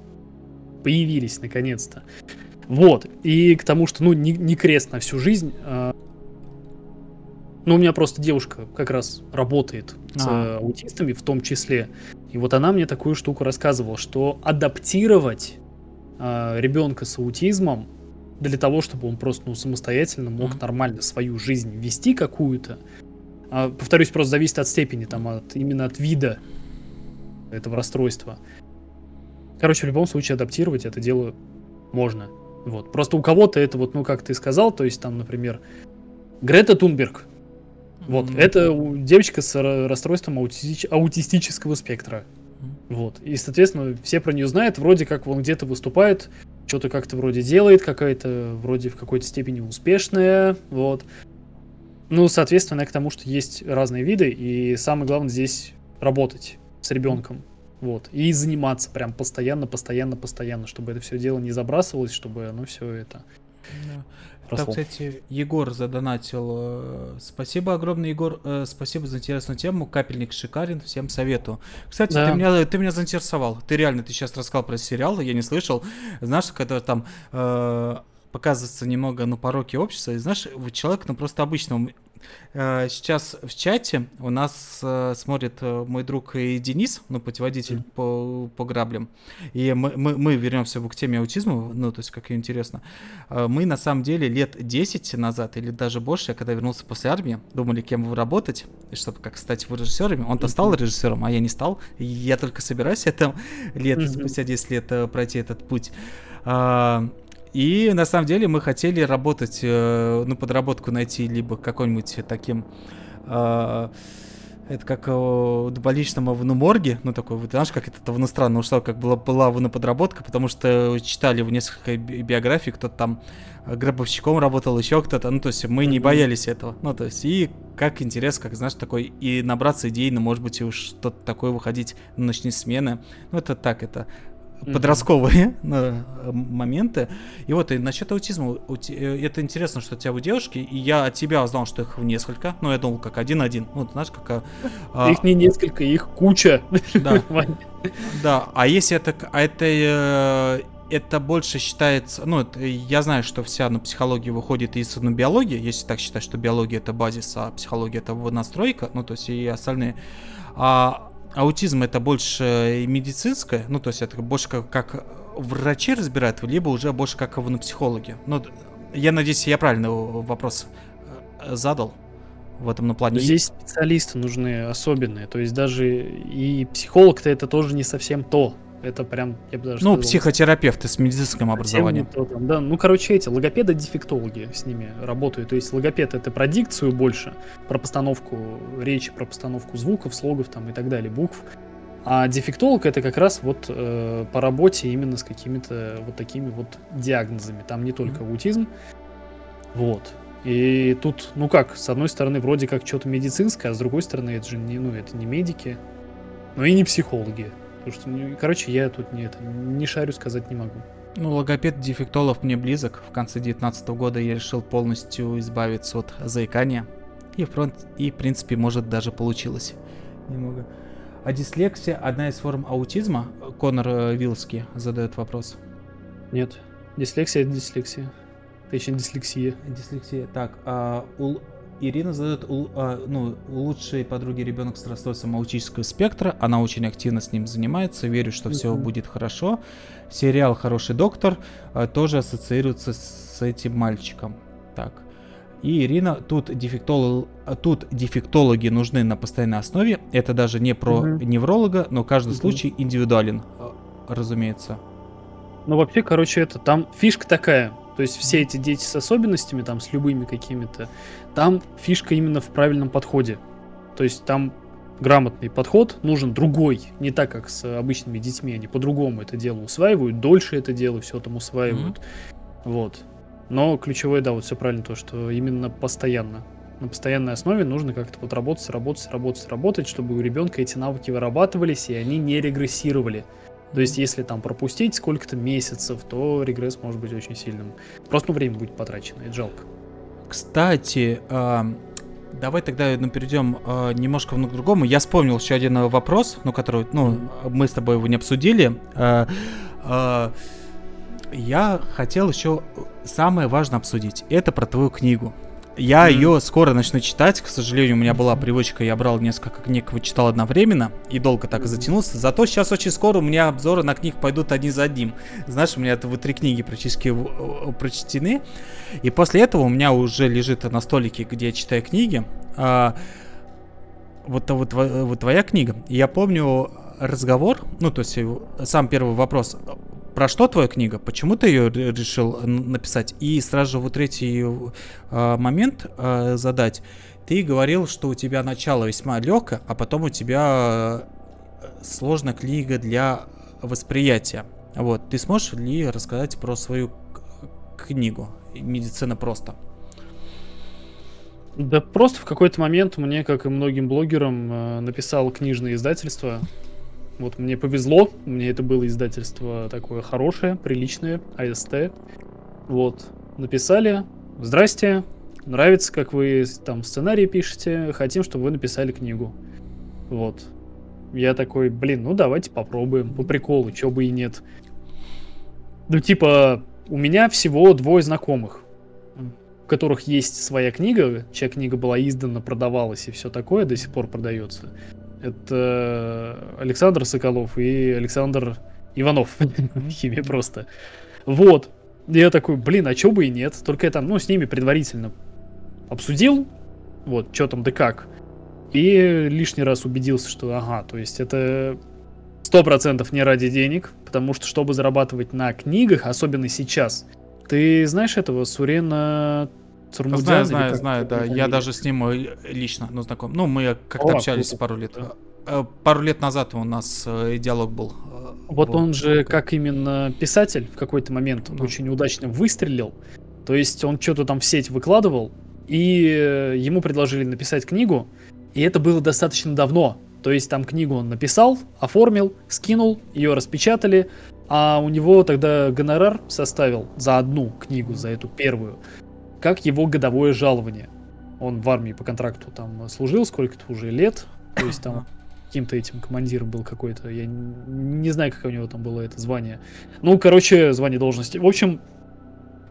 появились наконец-то. Вот, и к тому, что, ну, не, не крест на всю жизнь, а ну, у меня просто девушка как раз работает с а. аутистами в том числе. И вот она мне такую штуку рассказывала, что адаптировать э, ребенка с аутизмом для того, чтобы он просто ну, самостоятельно мог mm. нормально свою жизнь вести какую-то. Э, повторюсь, просто зависит от степени, там, от, именно от вида этого расстройства. Короче, в любом случае адаптировать это дело можно. Вот. Просто у кого-то это вот, ну, как ты сказал, то есть там, например, Грета Тунберг, вот, mm-hmm. это девочка с расстройством аутистич... аутистического спектра. Mm-hmm. Вот. И, соответственно, все про нее знают, вроде как он где-то выступает, что-то как-то вроде делает, какая-то вроде в какой-то степени успешная. Вот. Ну, соответственно, к тому, что есть разные виды, и самое главное здесь работать с ребенком. Вот. И заниматься прям постоянно, постоянно, постоянно, чтобы это все дело не забрасывалось, чтобы оно все это так, кстати, Егор задонатил. Э, спасибо огромное, Егор. Э, спасибо за интересную тему. Капельник шикарен. Всем советую. Кстати, да. ты, меня, ты меня заинтересовал. Ты реально, ты сейчас рассказал про сериал, я не слышал. Знаешь, когда там э, показывается немного, ну, пороки общества. И знаешь, человек, ну, просто обычного Э, сейчас в чате у нас э, смотрит э, мой друг Денис, ну, путеводитель mm. по, по граблям. И мы, мы, мы вернемся к теме аутизма, ну, то есть, как интересно. Мы, на самом деле, лет 10 назад, или даже больше, я когда вернулся после армии, думали, кем работать, чтобы как стать режиссерами. Он-то mm-hmm. стал режиссером, а я не стал. Я только собираюсь это лет, mm-hmm. спустя 10 лет пройти этот путь. И на самом деле мы хотели работать, э, ну, подработку найти либо какой-нибудь таким... Э, это как в больничном в морге, ну такой, вот, знаешь, как это в иностранном ушла, как была, была на подработка, потому что читали в несколько биографий, кто-то там гробовщиком работал, еще кто-то, ну то есть мы не боялись этого, ну то есть и как интерес, как знаешь, такой, и набраться идей, ну может быть и уж что-то такое выходить на ночные смены, ну это так, это подростковые mm-hmm. моменты. И вот и насчет аутизма, э, это интересно, что у тебя у девушки, и я от тебя узнал, что их несколько, но я думал, как один-один. Ну, знаешь, как... А... Их не несколько, их куча. Да. да, а если это... А это э, это больше считается, ну, это, я знаю, что вся ну, психология выходит из ну, биологии, если так считать, что биология это базис, а психология это настройка, ну, то есть и остальные. А аутизм это больше медицинское, ну, то есть это больше как, как врачи разбирают, либо уже больше как на психологи. Ну, я надеюсь, я правильно вопрос э, задал в этом на плане. Здесь специалисты нужны особенные, то есть даже и психолог-то это тоже не совсем то. Это прям, я бы даже Ну, сказал, психотерапевты с медицинским образованием. Там, да. Ну, короче, эти логопеды-дефектологи с ними работают. То есть логопед это про дикцию больше, про постановку речи, про постановку звуков, слогов там и так далее, букв. А дефектолог это как раз вот э, по работе именно с какими-то вот такими вот диагнозами. Там не только аутизм. Вот. И тут, ну как, с одной стороны, вроде как что-то медицинское, а с другой стороны, это же не, ну, это не медики, но и не психологи. Потому что, ну, короче, я тут не, это, не шарю, сказать не могу. Ну, логопед дефектолов мне близок. В конце 2019 года я решил полностью избавиться от заикания. И, в, и, в принципе, может, даже получилось немного. А дислексия одна из форм аутизма? Конор э, Вилски задает вопрос. Нет. Дислексия это дислексия. Точнее, дислексия. Дислексия. Так, а, у, Ирина задает, а, ну, лучшей подруги ребенок с расстройством аутического спектра. Она очень активно с ним занимается. Верю, что все будет хорошо. Сериал «Хороший доктор» а, тоже ассоциируется с этим мальчиком. Так. И Ирина, тут, дефектолог, тут дефектологи нужны на постоянной основе. Это даже не про mm невролога, но каждый mm случай индивидуален, а, разумеется. Ну, вообще, короче, это там фишка такая. То есть все эти дети с особенностями, там, с любыми какими-то, там фишка именно в правильном подходе. То есть там грамотный подход нужен другой, не так, как с обычными детьми, они по-другому это дело усваивают, дольше это дело все там усваивают. Mm-hmm. Вот. Но ключевое, да, вот все правильно то, что именно постоянно. На постоянной основе нужно как-то вот работать, работать, работать, работать, чтобы у ребенка эти навыки вырабатывались, и они не регрессировали. То есть, если там пропустить сколько-то месяцев, то регресс может быть очень сильным. Просто ну, время будет потрачено, это жалко. Кстати, э, давай тогда ну, перейдем э, немножко к другому. Я вспомнил еще один вопрос, ну, который, ну, мы с тобой его не обсудили. Э, э, я хотел еще самое важное обсудить. Это про твою книгу. Я mm-hmm. ее скоро начну читать. К сожалению, у меня была привычка, я брал несколько книг, читал одновременно и долго так и затянулся. Зато сейчас очень скоро у меня обзоры на книг пойдут один за одним. Знаешь, у меня это вот три книги практически прочтены. И после этого у меня уже лежит на столике, где я читаю книги. А, вот, вот, вот твоя книга. Я помню разговор, ну, то есть сам первый вопрос про что твоя книга? Почему ты ее решил написать? И сразу же вот третий э, момент э, задать. Ты говорил, что у тебя начало весьма легкое, а потом у тебя э, сложная книга для восприятия. Вот, ты сможешь ли рассказать про свою книгу «Медицина просто»? Да просто в какой-то момент мне, как и многим блогерам, э, написал книжное издательство, вот мне повезло, мне это было издательство такое хорошее, приличное, АСТ. Вот, написали, здрасте, нравится, как вы там сценарий пишете, хотим, чтобы вы написали книгу. Вот. Я такой, блин, ну давайте попробуем, по приколу, чё бы и нет. Ну, типа, у меня всего двое знакомых, у которых есть своя книга, чья книга была издана, продавалась и все такое, до сих пор продается. Это Александр Соколов и Александр Иванов. Химия просто. Вот. Я такой, блин, а чё бы и нет. Только я там, ну, с ними предварительно обсудил, вот, что там да как. И лишний раз убедился, что, ага, то есть это сто процентов не ради денег, потому что, чтобы зарабатывать на книгах, особенно сейчас, ты знаешь этого Сурена Цурмудян? Знаю, знаю, знаю, да. Я даже с ним э, лично, ну, знаком. Ну, мы как-то общались пару лет. Э, пару лет назад у нас э, диалог был. Вот, он же как именно писатель в какой-то момент очень удачно выстрелил. То есть он что-то там в сеть выкладывал, и ему предложили написать книгу, и это было достаточно давно. То есть там книгу он написал, оформил, скинул, ее распечатали, а у него тогда гонорар составил за одну книгу, за эту первую как его годовое жалование. Он в армии по контракту там служил сколько-то уже лет, то есть там каким-то этим командиром был какой-то, я не знаю, как у него там было это звание. Ну, короче, звание должности. В общем,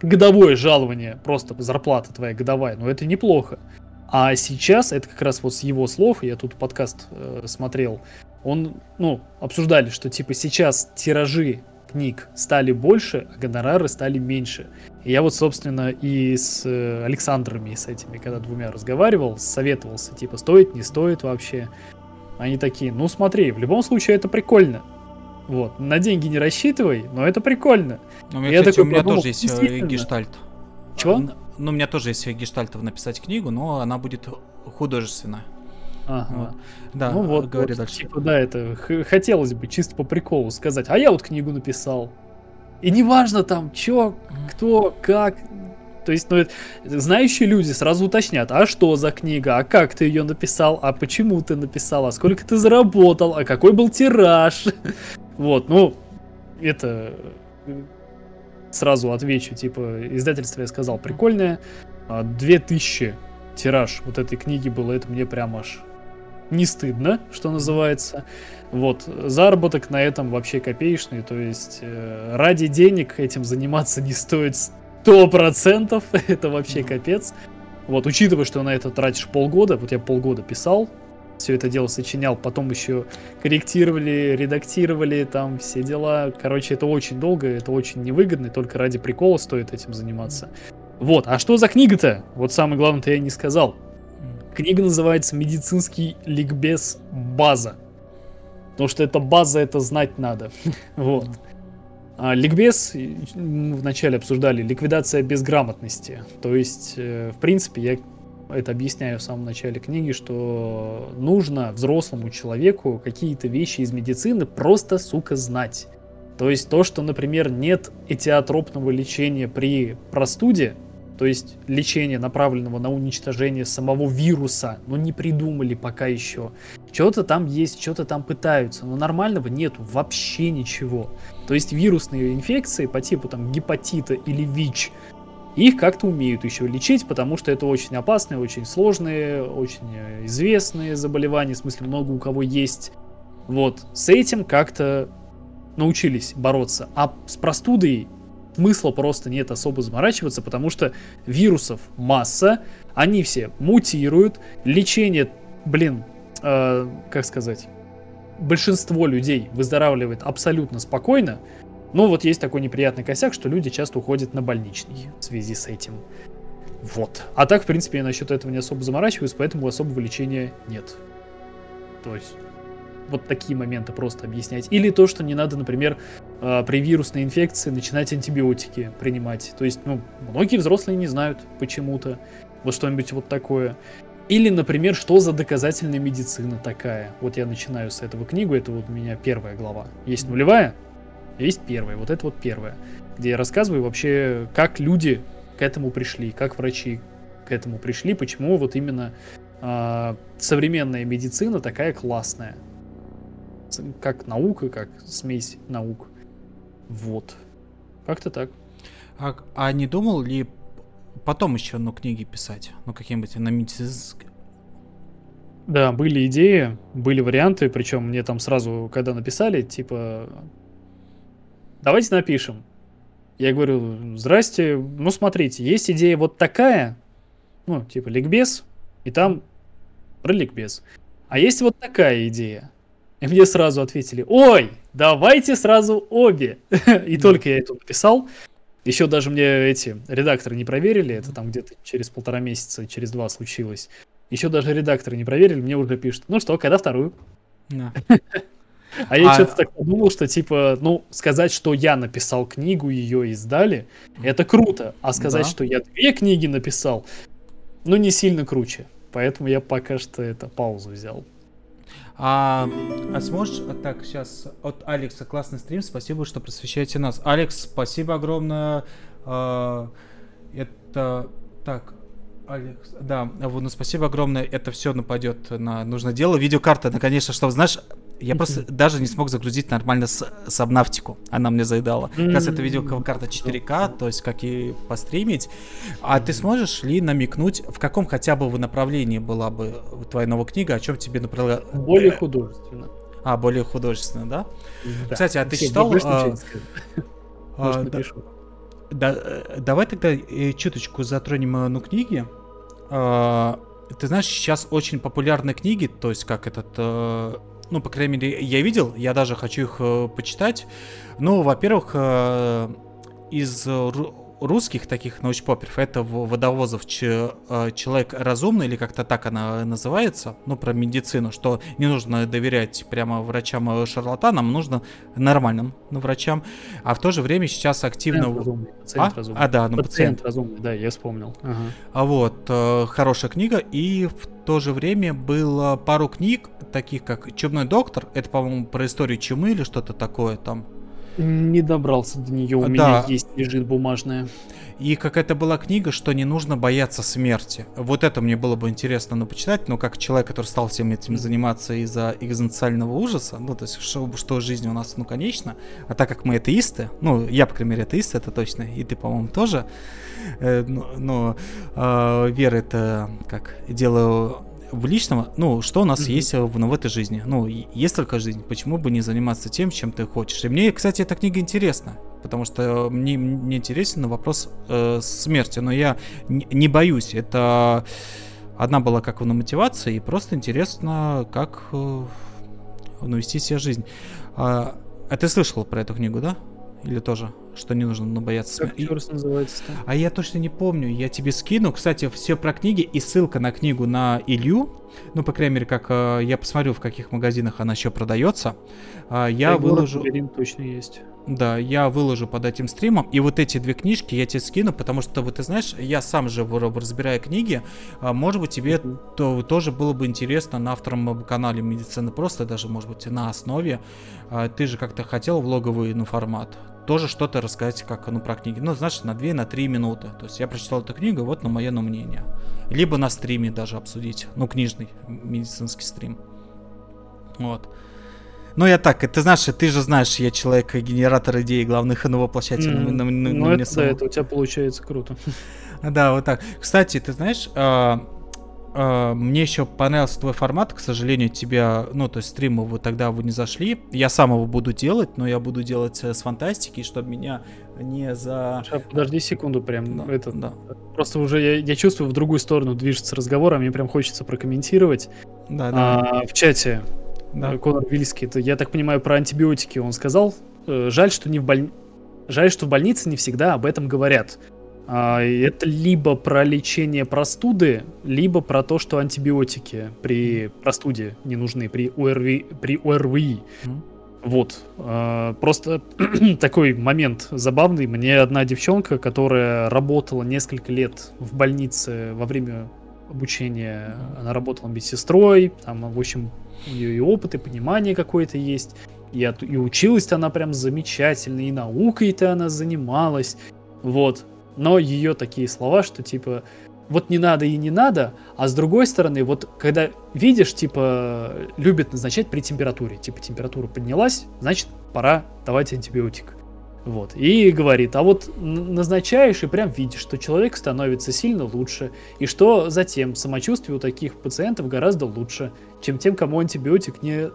годовое жалование, просто зарплата твоя годовая, но это неплохо. А сейчас, это как раз вот с его слов, я тут подкаст э, смотрел, он, ну, обсуждали, что типа сейчас тиражи книг стали больше, а гонорары стали меньше. Я вот, собственно, и с э, Александрами, с этими, когда двумя разговаривал, советовался, типа, стоит, не стоит вообще. Они такие, ну смотри, в любом случае это прикольно. Вот, на деньги не рассчитывай, но это прикольно. Ну, я, кстати, такой, у меня подумал, тоже есть э, гештальт. Чего? Ну, у меня тоже есть гештальтов написать книгу, но она будет художественная. Ага. Вот. Да, ну вот, говори вот, дальше. Типа, да, это хотелось бы чисто по приколу сказать. А я вот книгу написал. И неважно там, чё, кто, как. То есть, ну, это, знающие люди сразу уточнят, а что за книга, а как ты ее написал, а почему ты написал, а сколько ты заработал, а какой был тираж. Вот, ну, это сразу отвечу, типа, издательство я сказал прикольное, 2000 а тираж вот этой книги было, это мне прям аж не стыдно, что называется. Вот, заработок на этом вообще копеечный, то есть э, ради денег этим заниматься не стоит сто процентов, это вообще капец. Вот, учитывая, что на это тратишь полгода, вот я полгода писал, все это дело сочинял, потом еще корректировали, редактировали, там все дела. Короче, это очень долго, это очень невыгодно, и только ради прикола стоит этим заниматься. Вот, а что за книга-то? Вот самое главное-то я не сказал. Книга называется «Медицинский ликбез. База». Потому что это база, это знать надо. вот. А, ликбез, вначале обсуждали, ликвидация безграмотности. То есть, э, в принципе, я это объясняю в самом начале книги, что нужно взрослому человеку какие-то вещи из медицины просто, сука, знать. То есть то, что, например, нет этиотропного лечения при простуде, то есть лечение, направленного на уничтожение самого вируса, но не придумали пока еще. Что-то там есть, что-то там пытаются, но нормального нету вообще ничего. То есть вирусные инфекции по типу там гепатита или ВИЧ, их как-то умеют еще лечить, потому что это очень опасные, очень сложные, очень известные заболевания, в смысле много у кого есть. Вот, с этим как-то научились бороться. А с простудой смысла просто нет особо заморачиваться, потому что вирусов масса, они все мутируют, лечение, блин, э, как сказать, большинство людей выздоравливает абсолютно спокойно, но вот есть такой неприятный косяк, что люди часто уходят на больничный в связи с этим. Вот. А так, в принципе, я насчет этого не особо заморачиваюсь, поэтому особого лечения нет. То есть вот такие моменты просто объяснять. Или то, что не надо, например, при вирусной инфекции начинать антибиотики принимать. То есть, ну, многие взрослые не знают почему-то. Вот что-нибудь вот такое. Или, например, что за доказательная медицина такая. Вот я начинаю с этого книгу, это вот у меня первая глава. Есть нулевая, есть первая. Вот это вот первая. Где я рассказываю вообще, как люди к этому пришли, как врачи к этому пришли, почему вот именно э, современная медицина такая классная как наука, как смесь наук. Вот. Как-то так. А, а не думал ли потом еще, ну, книги писать? Ну, какие-нибудь на медицинские? Да, были идеи, были варианты, причем мне там сразу, когда написали, типа, давайте напишем. Я говорю, здрасте, ну смотрите, есть идея вот такая, ну, типа ликбез, и там про ликбез. А есть вот такая идея. И мне сразу ответили, ой, давайте сразу обе. И только я это написал, еще даже мне эти редакторы не проверили, это там где-то через полтора месяца, через два случилось. Еще даже редакторы не проверили, мне уже пишут, ну что, когда вторую? А я а... что-то так подумал, что типа, ну, сказать, что я написал книгу, ее издали, это круто. А сказать, да. что я две книги написал, ну, не сильно круче. Поэтому я пока что это паузу взял. А, а сможешь... А, так, сейчас от Алекса классный стрим. Спасибо, что просвещаете нас. Алекс, спасибо огромное. А, это... Так, Алекс, да, ну спасибо огромное, это все нападет на нужное дело. Видеокарта, наконец-то, что, знаешь, я просто даже не смог загрузить нормально с, Сабнавтику. Она мне заедала. Как раз это видеокарта 4К, то есть как и постримить. А ты сможешь ли намекнуть, в каком хотя бы направлении была бы твоя новая книга, о чем тебе направила? Более художественно. А, более художественно, да? да. Кстати, а ты Все, читал... А, а, да, э, давай тогда э, чуточку затронем ну, книги. А, ты знаешь, сейчас очень популярны книги, то есть как этот э, ну, по крайней мере, я видел, я даже хочу их э, почитать. Ну, во-первых, э, из русских таких научпоперов, это Водовозов ч, э, «Человек разумный», или как-то так она называется, ну, про медицину, что не нужно доверять прямо врачам-шарлатанам, нужно нормальным врачам, а в то же время сейчас активно... Пациент разумный, пациент а? разумный. а, да, ну, пациент. Пациент разумный, да, я вспомнил. Ага. А вот, э, хорошая книга, и в то же время было пару книг, таких как «Чумной доктор», это, по-моему, про историю чумы или что-то такое там, не добрался до нее, у да. меня есть, лежит бумажная. И какая-то была книга, что не нужно бояться смерти. Вот это мне было бы интересно ну, почитать, но как человек, который стал всем этим заниматься из-за экзистенциального ужаса, ну, то есть, что, что жизнь у нас, ну, конечна, а так как мы атеисты, ну, я, по крайней мере, атеист, это точно, и ты, по-моему, тоже, э, но, но э, вера это как дело в личном, ну, что у нас mm-hmm. есть в, ну, в этой жизни? Ну, есть только жизнь, почему бы не заниматься тем, чем ты хочешь? И мне, кстати, эта книга интересна, потому что мне, мне интересен вопрос э, смерти, но я не, не боюсь. Это одна была как на мотивации, и просто интересно, как э, ну, вести себе жизнь. А, а ты слышал про эту книгу, да? Или тоже? Что не нужно но бояться как. Как называется -то? А я точно не помню. Я тебе скину. Кстати, все про книги и ссылка на книгу на Илью. Ну, по крайней мере, как э, я посмотрю, в каких магазинах она еще продается. Э, я и выложу. точно есть. Да, я выложу под этим стримом. И вот эти две книжки я тебе скину, потому что, вот ты знаешь, я сам же разбираю книги. А, может быть, тебе mm-hmm. то, тоже было бы интересно на автором канале Медицины Просто, даже, может быть, на основе. А, ты же как-то хотел влоговый ну, формат. Тоже что-то рассказать, как ну, про книги. Ну, знаешь, на 2 на 3 минуты. То есть я прочитал эту книгу, вот на мое мнение. Либо на стриме даже обсудить. Ну, книжный медицинский стрим. Вот. Ну, я так, ты знаешь, ты же знаешь, я человек, генератор идей, главных и воплощатель. Mm. На, на, на, ну, это, да, это у тебя получается круто. Да, вот так. Кстати, ты знаешь, а, мне еще понравился твой формат, к сожалению, тебя, ну, то есть стримы вы тогда вы не зашли. Я сам его буду делать, но я буду делать э, с фантастики, чтобы меня не за... Сейчас, подожди секунду, прям да, это... Да. Просто уже я, я чувствую, в другую сторону движется разговор, а мне прям хочется прокомментировать. Да, да. А, в чате да. Э, Конор Вильский, это, я так понимаю, про антибиотики он сказал. Э, жаль, что не в боль... Жаль, что в больнице не всегда об этом говорят. А, это либо про лечение простуды, либо про то, что антибиотики при простуде не нужны, при ОРВИ. При ОРВИ. Mm. Вот. А, просто такой момент забавный. Мне одна девчонка, которая работала несколько лет в больнице во время обучения, она работала медсестрой, там, в общем, у нее и опыт, и понимание какое-то есть. И, от, и училась-то она прям замечательно, и наукой-то она занималась. Вот. Но ее такие слова, что типа вот не надо и не надо, а с другой стороны, вот когда видишь, типа, любят назначать при температуре, типа температура поднялась, значит пора давать антибиотик. Вот. И говорит, а вот назначаешь и прям видишь, что человек становится сильно лучше, и что затем самочувствие у таких пациентов гораздо лучше, чем тем, кому антибиотик не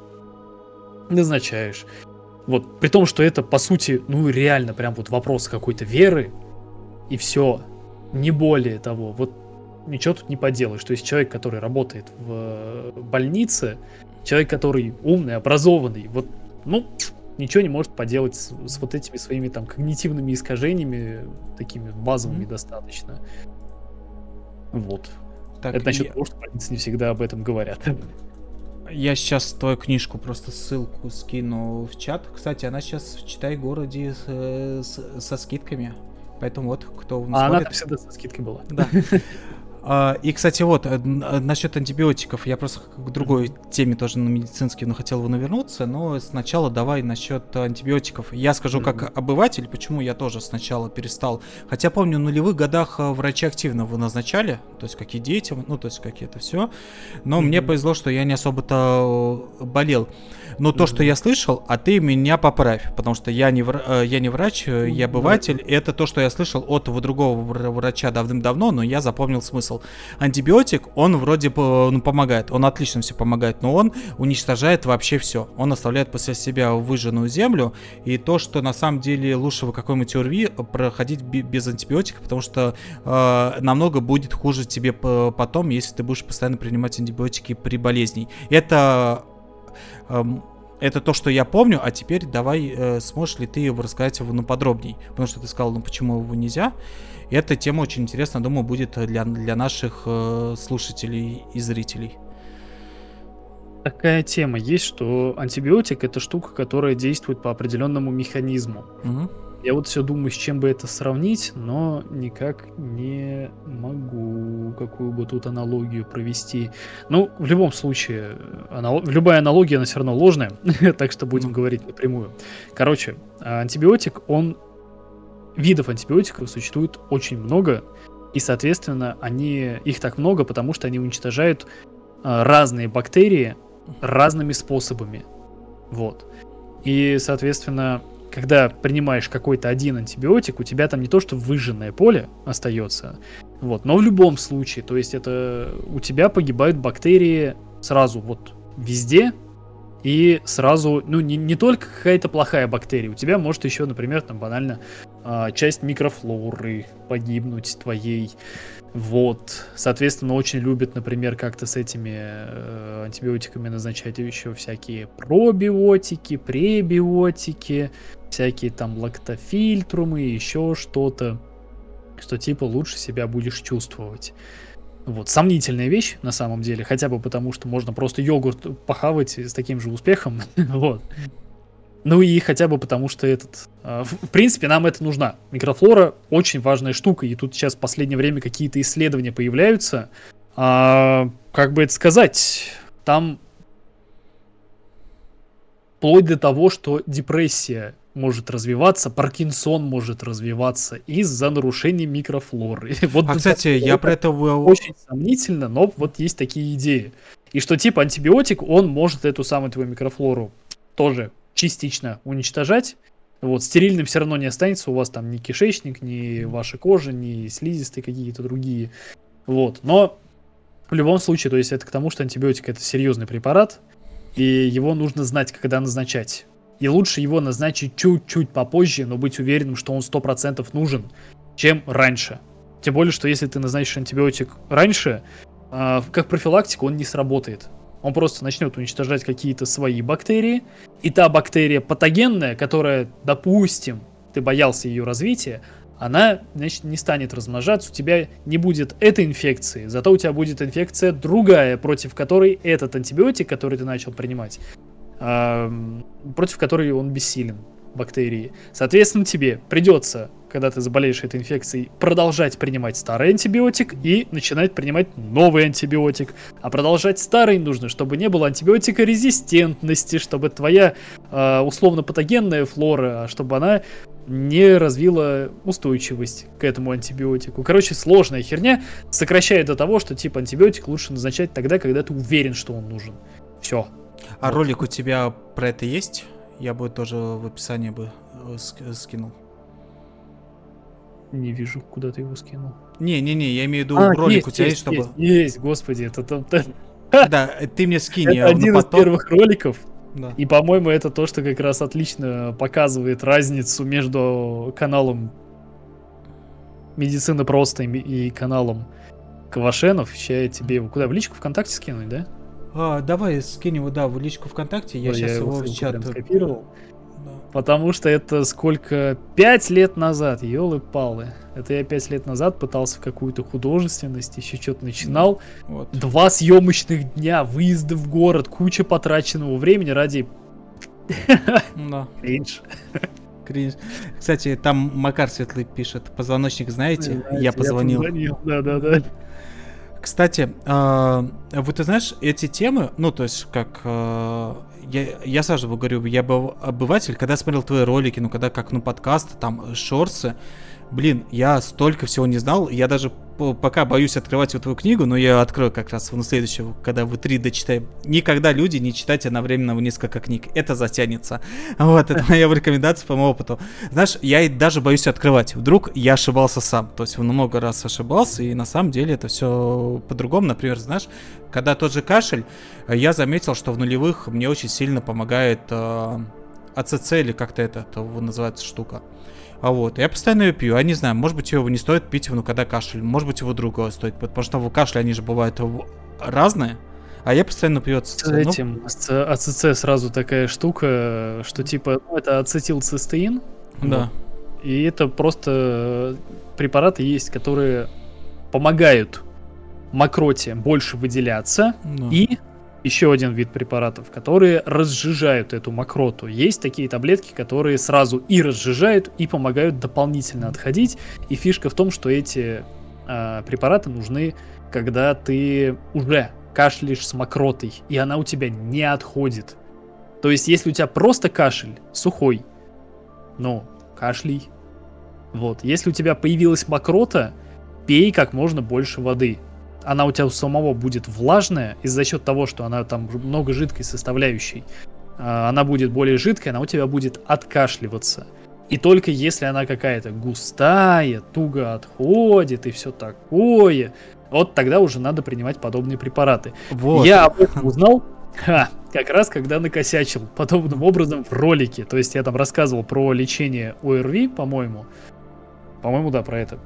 назначаешь. Вот, при том, что это, по сути, ну реально прям вот вопрос какой-то веры, и все, не более того. Вот ничего тут не поделаешь. То есть человек, который работает в больнице, человек, который умный, образованный, вот, ну, ничего не может поделать с, с вот этими своими там когнитивными искажениями, такими базовыми mm-hmm. достаточно. Вот. Так, Это насчет я... того, что больницы не всегда об этом говорят. Я сейчас твою книжку просто ссылку скину в чат. Кстати, она сейчас в Читай городе с, с, со скидками. Поэтому вот, кто а смотрит... она всегда со скидкой была. Да. А, и, кстати, вот, э, э, насчет антибиотиков, я просто к другой теме тоже на медицинский, но хотел бы навернуться, но сначала давай насчет антибиотиков. Я скажу как обыватель, почему я тоже сначала перестал. Хотя помню, в нулевых годах э, врачи активно его назначали, то есть какие дети, ну, то есть какие-то все. Но мне повезло, что я не особо-то болел. Но то, что я слышал, а ты меня поправь, потому что я не, вра- я не врач, я обыватель. Это то, что я слышал от другого врача давным-давно, но я запомнил смысл. Антибиотик, он вроде ну, помогает, он отлично все помогает, но он уничтожает вообще все. Он оставляет после себя выжженную землю, и то, что на самом деле лучше в какой-нибудь УРВИ проходить без антибиотика, потому что э, намного будет хуже тебе потом, если ты будешь постоянно принимать антибиотики при болезни. Это э, это то, что я помню, а теперь давай, э, сможешь ли ты его рассказать ну, подробней, потому что ты сказал, ну почему его нельзя. И эта тема очень интересна, думаю, будет для, для наших э, слушателей и зрителей. Такая тема есть, что антибиотик это штука, которая действует по определенному механизму. Угу. Я вот все думаю, с чем бы это сравнить, но никак не могу какую бы тут аналогию провести. Ну, в любом случае, анал... любая аналогия, она все равно ложная, так что будем говорить напрямую. Короче, антибиотик, он видов антибиотиков существует очень много, и, соответственно, они, их так много, потому что они уничтожают э, разные бактерии разными способами. Вот. И, соответственно, когда принимаешь какой-то один антибиотик, у тебя там не то, что выжженное поле остается, Вот, но в любом случае, то есть это у тебя погибают бактерии сразу вот везде, и сразу, ну, не, не только какая-то плохая бактерия, у тебя может еще, например, там банально а, часть микрофлоры погибнуть твоей. Вот. Соответственно, очень любят, например, как-то с этими э, антибиотиками назначать еще всякие пробиотики, пребиотики, всякие там лактофильтрумы, еще что-то, что типа лучше себя будешь чувствовать. Вот, сомнительная вещь на самом деле, хотя бы потому, что можно просто йогурт похавать с таким же успехом, вот. Ну и хотя бы потому, что этот... Э, в принципе, нам это нужна. Микрофлора очень важная штука, и тут сейчас в последнее время какие-то исследования появляются. А, как бы это сказать, там вплоть до того, что депрессия может развиваться, Паркинсон может развиваться из-за нарушений микрофлоры. вот а, кстати, я про это... Очень сомнительно, но вот есть такие идеи. И что типа антибиотик, он может эту самую твою микрофлору тоже частично уничтожать. Вот, стерильным все равно не останется у вас там ни кишечник, ни ваша кожа, ни слизистые какие-то другие. Вот, но в любом случае, то есть это к тому, что антибиотик это серьезный препарат, и его нужно знать, когда назначать. И лучше его назначить чуть-чуть попозже, но быть уверенным, что он 100% нужен, чем раньше. Тем более, что если ты назначишь антибиотик раньше, э, как профилактика он не сработает. Он просто начнет уничтожать какие-то свои бактерии. И та бактерия патогенная, которая, допустим, ты боялся ее развития, она, значит, не станет размножаться, у тебя не будет этой инфекции, зато у тебя будет инфекция другая, против которой этот антибиотик, который ты начал принимать, против которой он бессилен, бактерии. Соответственно, тебе придется когда ты заболеешь этой инфекцией, продолжать принимать старый антибиотик и начинать принимать новый антибиотик. А продолжать старый нужно, чтобы не было антибиотикорезистентности, чтобы твоя э, условно-патогенная флора, чтобы она не развила устойчивость к этому антибиотику. Короче, сложная херня, сокращает до того, что типа антибиотик лучше назначать тогда, когда ты уверен, что он нужен. Все. А вот. ролик у тебя про это есть? Я бы тоже в описании бы э, скинул. Не вижу, куда ты его скинул. Не-не-не, я имею в виду а, ролик есть, у тебя есть, чтобы... Есть, есть, господи, это там... Да, ты мне скинь. Это один из первых роликов. Да. И, по-моему, это то, что как раз отлично показывает разницу между каналом Медицина просто и каналом Квашенов. Сейчас я тебе его куда, в личку ВКонтакте скинуть, да? А, давай скинь его, да, в личку ВКонтакте. Я сейчас его в чат... Скопировал. Потому что это сколько? Пять лет назад, елы-палы. Это я пять лет назад пытался в какую-то художественность, еще что-то начинал. Вот. Два съемочных дня, выезды в город, куча потраченного времени ради... Да. Кринж. Кринж. Кстати, там Макар Светлый пишет, позвоночник знаете? я позвонил. Да-да-да. Кстати, э, вот ты знаешь, эти темы, ну, то есть, как э, я, я сразу говорю, я был обыватель, когда смотрел твои ролики, ну, когда как, ну, подкасты, там, шорсы, блин, я столько всего не знал, я даже пока боюсь открывать вот твою книгу, но я открою как раз в следующую, когда вы три дочитаем. Никогда люди не читайте одновременно несколько книг. Это затянется. Вот, это моя рекомендация по моему опыту. Знаешь, я даже боюсь открывать. Вдруг я ошибался сам. То есть много раз ошибался, и на самом деле это все по-другому. Например, знаешь, когда тот же кашель, я заметил, что в нулевых мне очень сильно помогает э, АЦЦ или как-то это, это называется штука. А вот, я постоянно ее пью. Я не знаю, может быть, его не стоит пить, ну, когда кашель. Может быть, его другого стоит. Потому что в кашле они же бывают разные. А я постоянно пью АЦЦ. С ну. этим, с АЦЦ сразу такая штука, что типа, ну, это ацетилцистеин. Да. Вот. И это просто препараты есть, которые помогают мокроте больше выделяться да. и еще один вид препаратов, которые разжижают эту мокроту. Есть такие таблетки, которые сразу и разжижают, и помогают дополнительно отходить. И фишка в том, что эти э, препараты нужны, когда ты уже кашляешь с мокротой, и она у тебя не отходит. То есть, если у тебя просто кашель сухой, ну, кашляй. Вот. Если у тебя появилась мокрота, пей как можно больше воды она у тебя у самого будет влажная, и за счет того, что она там много жидкой составляющей, а, она будет более жидкая, она у тебя будет откашливаться. И только если она какая-то густая, туго отходит и все такое, вот тогда уже надо принимать подобные препараты. Вот. Я об этом узнал Ха, как раз когда накосячил подобным образом в ролике. То есть я там рассказывал про лечение ОРВИ, по-моему. По-моему, да, про это.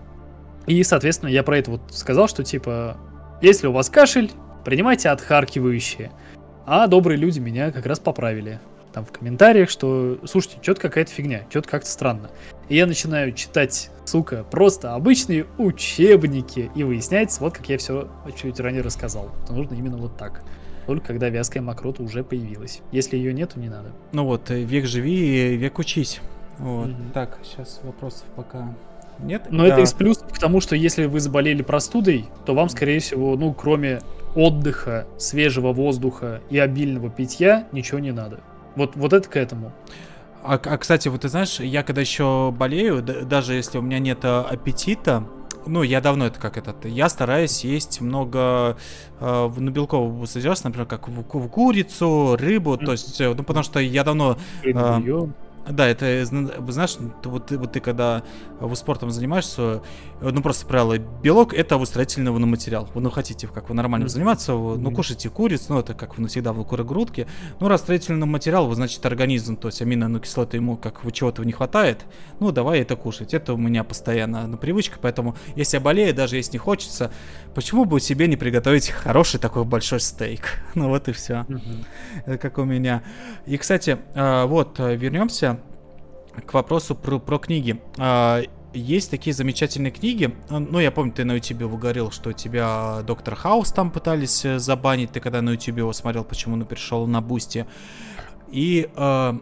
И, соответственно, я про это вот сказал, что типа, если у вас кашель, принимайте отхаркивающие. А добрые люди меня как раз поправили там в комментариях, что, слушайте, что-то какая-то фигня, что-то как-то странно. И я начинаю читать, сука, просто обычные учебники, и выясняется, вот как я все чуть ранее рассказал, что нужно именно вот так. Только когда вязкая мокрота уже появилась. Если ее нету, не надо. Ну вот, э, век живи, век учись. Вот. Mm-hmm. Так, сейчас вопросов пока нет. Но да. это из плюсов к тому, что если вы заболели простудой, то вам, скорее всего, ну, кроме отдыха, свежего воздуха и обильного питья, ничего не надо. Вот, вот это к этому. А, а, кстати, вот ты знаешь, я когда еще болею, даже если у меня нет а, аппетита, ну, я давно это как этот, я стараюсь есть много э, ну, белкового содержания, например, как в, в курицу, рыбу, mm-hmm. то есть, э, ну, потому что я давно... Э, да, это, знаешь, вот, вот ты когда вы спортом занимаешься, ну просто правило, белок это выстроительного материал. Вы ну хотите, как вы нормально mm-hmm. заниматься, вы, ну кушайте куриц, ну это как вы навсегда вы грудки. Ну раз строительный материал, вы значит организм, то есть аминокислоты ему как вы чего-то не хватает, ну давай это кушать. Это у меня постоянно на привычка, поэтому если я болею, даже если не хочется, почему бы себе не приготовить хороший такой большой стейк? Ну вот и все, mm-hmm. как у меня. И кстати, вот вернемся к вопросу про, про книги. А, есть такие замечательные книги. Ну, я помню, ты на YouTube говорил, что тебя Доктор Хаус там пытались э, забанить. Ты когда на YouTube его смотрел, почему он перешел на Boosty. И э,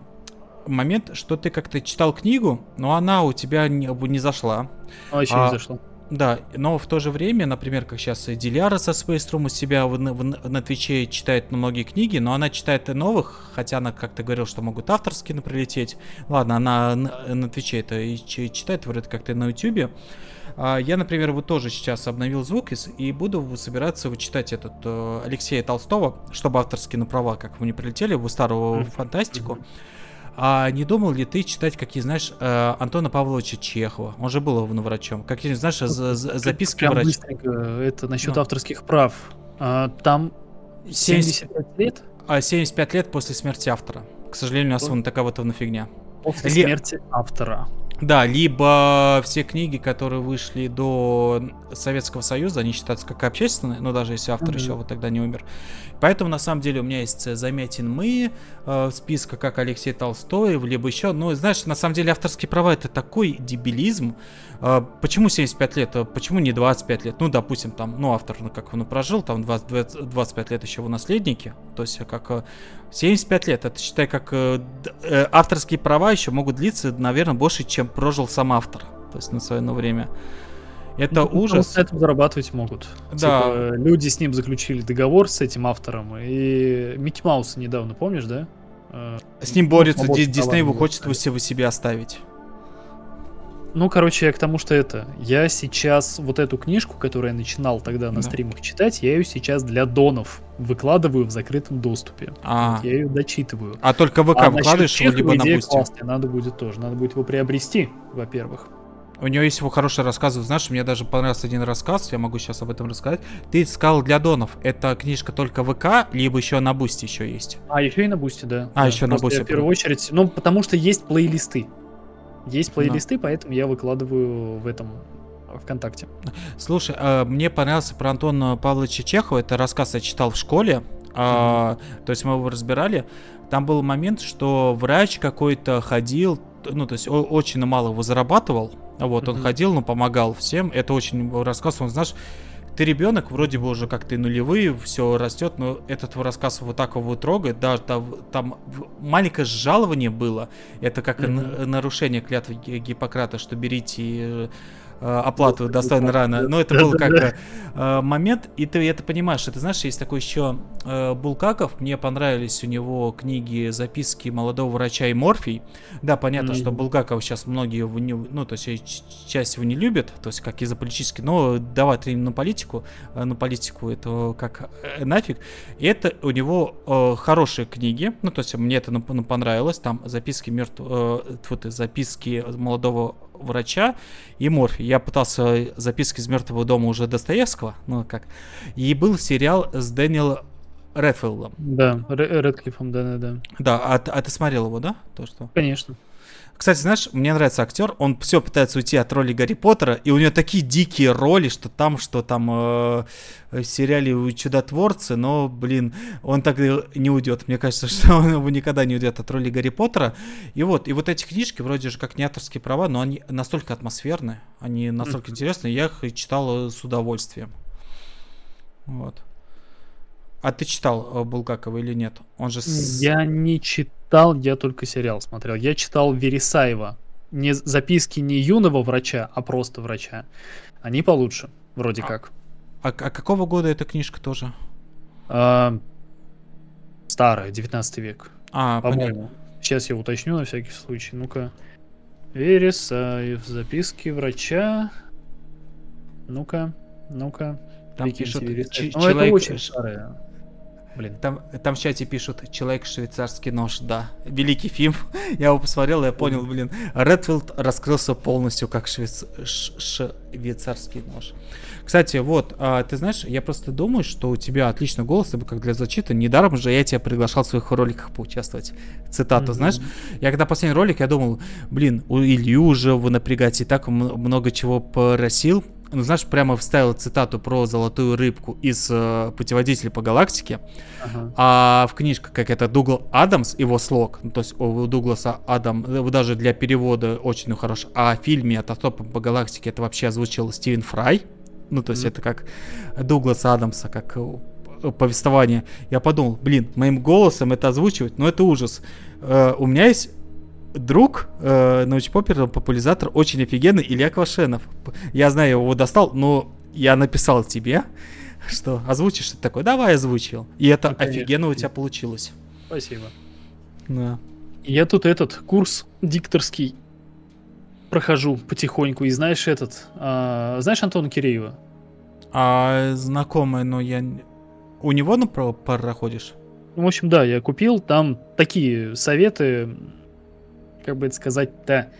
момент, что ты как-то читал книгу, но она у тебя не, не зашла. А еще а, не зашла. Да, но в то же время, например, как сейчас Диляра со Room у себя в, в, на Твиче читает многие книги, но она читает и новых, хотя она как-то говорила, что могут авторские прилететь. Ладно, она на, на Твиче это и читает, вроде как-то на Ютубе. А я, например, вот тоже сейчас обновил звук и, и буду собираться вычитать этот э, Алексея Толстого, чтобы авторские на права, как вы не прилетели, в старую mm-hmm. фантастику. Mm-hmm. А не думал ли ты читать, какие, знаешь, э, Антона Павловича Чехова? Он же был врачом. Какие, знаешь, за, за, записки Прям врача. Это насчет ну. авторских прав. А, там 75 лет? А 75 лет после смерти автора. К сожалению, у нас вон такая вот фигня. После Ли... смерти автора. Да, либо все книги, которые вышли до Советского Союза, они считаются как общественные, но даже если автор mm-hmm. еще вот тогда не умер. Поэтому на самом деле у меня есть заметен мы, э, списка как Алексей Толстой, либо еще. Но знаешь, на самом деле авторские права это такой дебилизм. Э, почему 75 лет? Э, почему не 25 лет? Ну, допустим, там, ну, автор, ну, как он прожил, там 20, 20, 25 лет еще его наследники. То есть, как э, 75 лет, это считай, как э, э, авторские права еще могут длиться, наверное, больше, чем прожил сам автор. То есть на свое время. Это ну, ужас. Этим зарабатывать могут. Да. Типа, люди с ним заключили договор с этим автором. И Микки Маус недавно, помнишь, да? Э, с ним борется, Дисней его хочет его себе оставить. Ну, короче, я к тому, что это. Я сейчас вот эту книжку, которую я начинал тогда на да. стримах читать, я ее сейчас для донов выкладываю в закрытом доступе. А. Я ее дочитываю. А только ВК а выкладываешь его либо на Boosty? Надо будет тоже. Надо будет его приобрести, во-первых. У него есть его хороший рассказ. Знаешь, мне даже понравился один рассказ, я могу сейчас об этом рассказать. Ты сказал для донов. Это книжка только ВК, либо еще на Boosty еще есть? А, еще и на Boosty, да. А, да. еще на Бусти. В первую очередь, ну, потому что есть плейлисты. Есть плейлисты, да. поэтому я выкладываю в этом ВКонтакте. Слушай, а, мне понравился про Антона Павловича Чехова. Это рассказ я читал в школе. Mm-hmm. то есть мы его разбирали. Там был момент, что врач какой-то ходил, ну, то есть очень мало его зарабатывал. Вот, mm-hmm. он ходил, но помогал всем. Это очень рассказ, он, знаешь, ты ребенок, вроде бы уже как ты нулевые, все растет, но этот твой рассказ вот так его трогает, да, там, там маленькое жалование было, это как mm-hmm. нарушение клятвы Гиппократа, что берите э, оплату достойно рано. Но это был как э, момент, и ты это понимаешь. Ты знаешь, есть такой еще э, Булгаков. Мне понравились у него книги «Записки молодого врача» и «Морфий». Да, понятно, что Булгаков сейчас многие, его не, ну, то есть часть его не любят, то есть как из-за политически, но давать на политику, на политику это как нафиг. И это у него э, хорошие книги, ну, то есть мне это ну, понравилось. Там записки мертвого, э, вот, записки молодого врача и Морфи. Я пытался записки из мертвого дома уже Достоевского, ну как. И был сериал с Дэниелом Редфилдом. Да, Редклиффом, да, да, да. Да, а, а ты смотрел его, да? То, что... Конечно. Кстати, знаешь, мне нравится актер, он все пытается уйти от роли Гарри Поттера, и у него такие дикие роли, что там, что там э, в сериале Чудотворцы, но, блин, он так не уйдет. Мне кажется, что он никогда не уйдет от роли Гарри Поттера. И вот, и вот эти книжки, вроде же как не авторские права, но они настолько атмосферные, они настолько интересные, я их читал с удовольствием. Вот. А ты читал э, Булгакова или нет? Он же... С... Я не читал, я только сериал смотрел. Я читал Вересаева. Не записки не юного врача, а просто врача. Они получше, вроде а, как. А, а какого года эта книжка тоже? А, старая, 19 век. А, понятно. Сейчас я уточню на всякий случай. Ну-ка. Вересаев, записки врача. Ну-ка, ну-ка. Там пишут, ч- ну, человек... это очень старая. Блин. Там, там в чате пишут «Человек швейцарский нож», да. Великий фильм. я его посмотрел, и я понял, блин. Редфилд раскрылся полностью как швейц... швейцарский нож. Кстати, вот, а, ты знаешь, я просто думаю, что у тебя отличный голос, как для зачита. Недаром же я тебя приглашал в своих роликах поучаствовать. Цитату, mm-hmm. знаешь. Я когда последний ролик, я думал, блин, у Илью уже вы напрягать и так много чего просил ну, знаешь, прямо вставил цитату про золотую рыбку из э, путеводителя по галактике. Ага. А в книжке, как это Дугл Адамс, его слог, ну, то есть у Дугласа Адам, э, даже для перевода очень хорош. А в фильме «Автостопом по галактике» это вообще озвучил Стивен Фрай. Ну, то есть mm-hmm. это как Дугласа Адамса, как э, повествование. Я подумал, блин, моим голосом это озвучивать, но это ужас. Э, у меня есть друг, э, научпопер, популяризатор, очень офигенный, Илья Квашенов. Я знаю, его достал, но я написал тебе, что озвучишь ты такой, давай озвучил. И это ну, офигенно у тебя получилось. Спасибо. Да. Я тут этот курс дикторский прохожу потихоньку. И знаешь этот, а, знаешь Антона Киреева? А, знакомый, но я... У него на проходишь? В общем, да, я купил. Там такие советы как бы это сказать-то...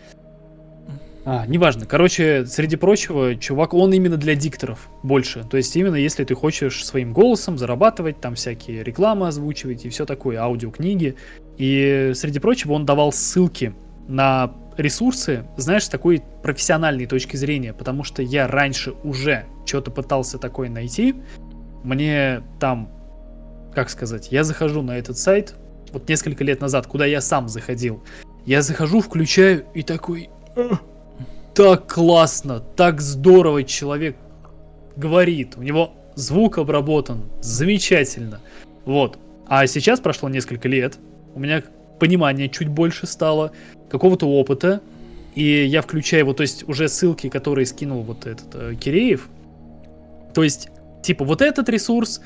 А, неважно. Короче, среди прочего, чувак, он именно для дикторов больше. То есть именно если ты хочешь своим голосом зарабатывать, там всякие рекламы озвучивать и все такое, аудиокниги. И среди прочего он давал ссылки на ресурсы, знаешь, с такой профессиональной точки зрения, потому что я раньше уже что-то пытался такое найти. Мне там, как сказать, я захожу на этот сайт, вот несколько лет назад, куда я сам заходил, я захожу, включаю и такой... Так классно, так здорово человек говорит. У него звук обработан замечательно. Вот. А сейчас прошло несколько лет. У меня понимание чуть больше стало, какого-то опыта. И я включаю вот, то есть уже ссылки, которые скинул вот этот э, Киреев. То есть, типа, вот этот ресурс,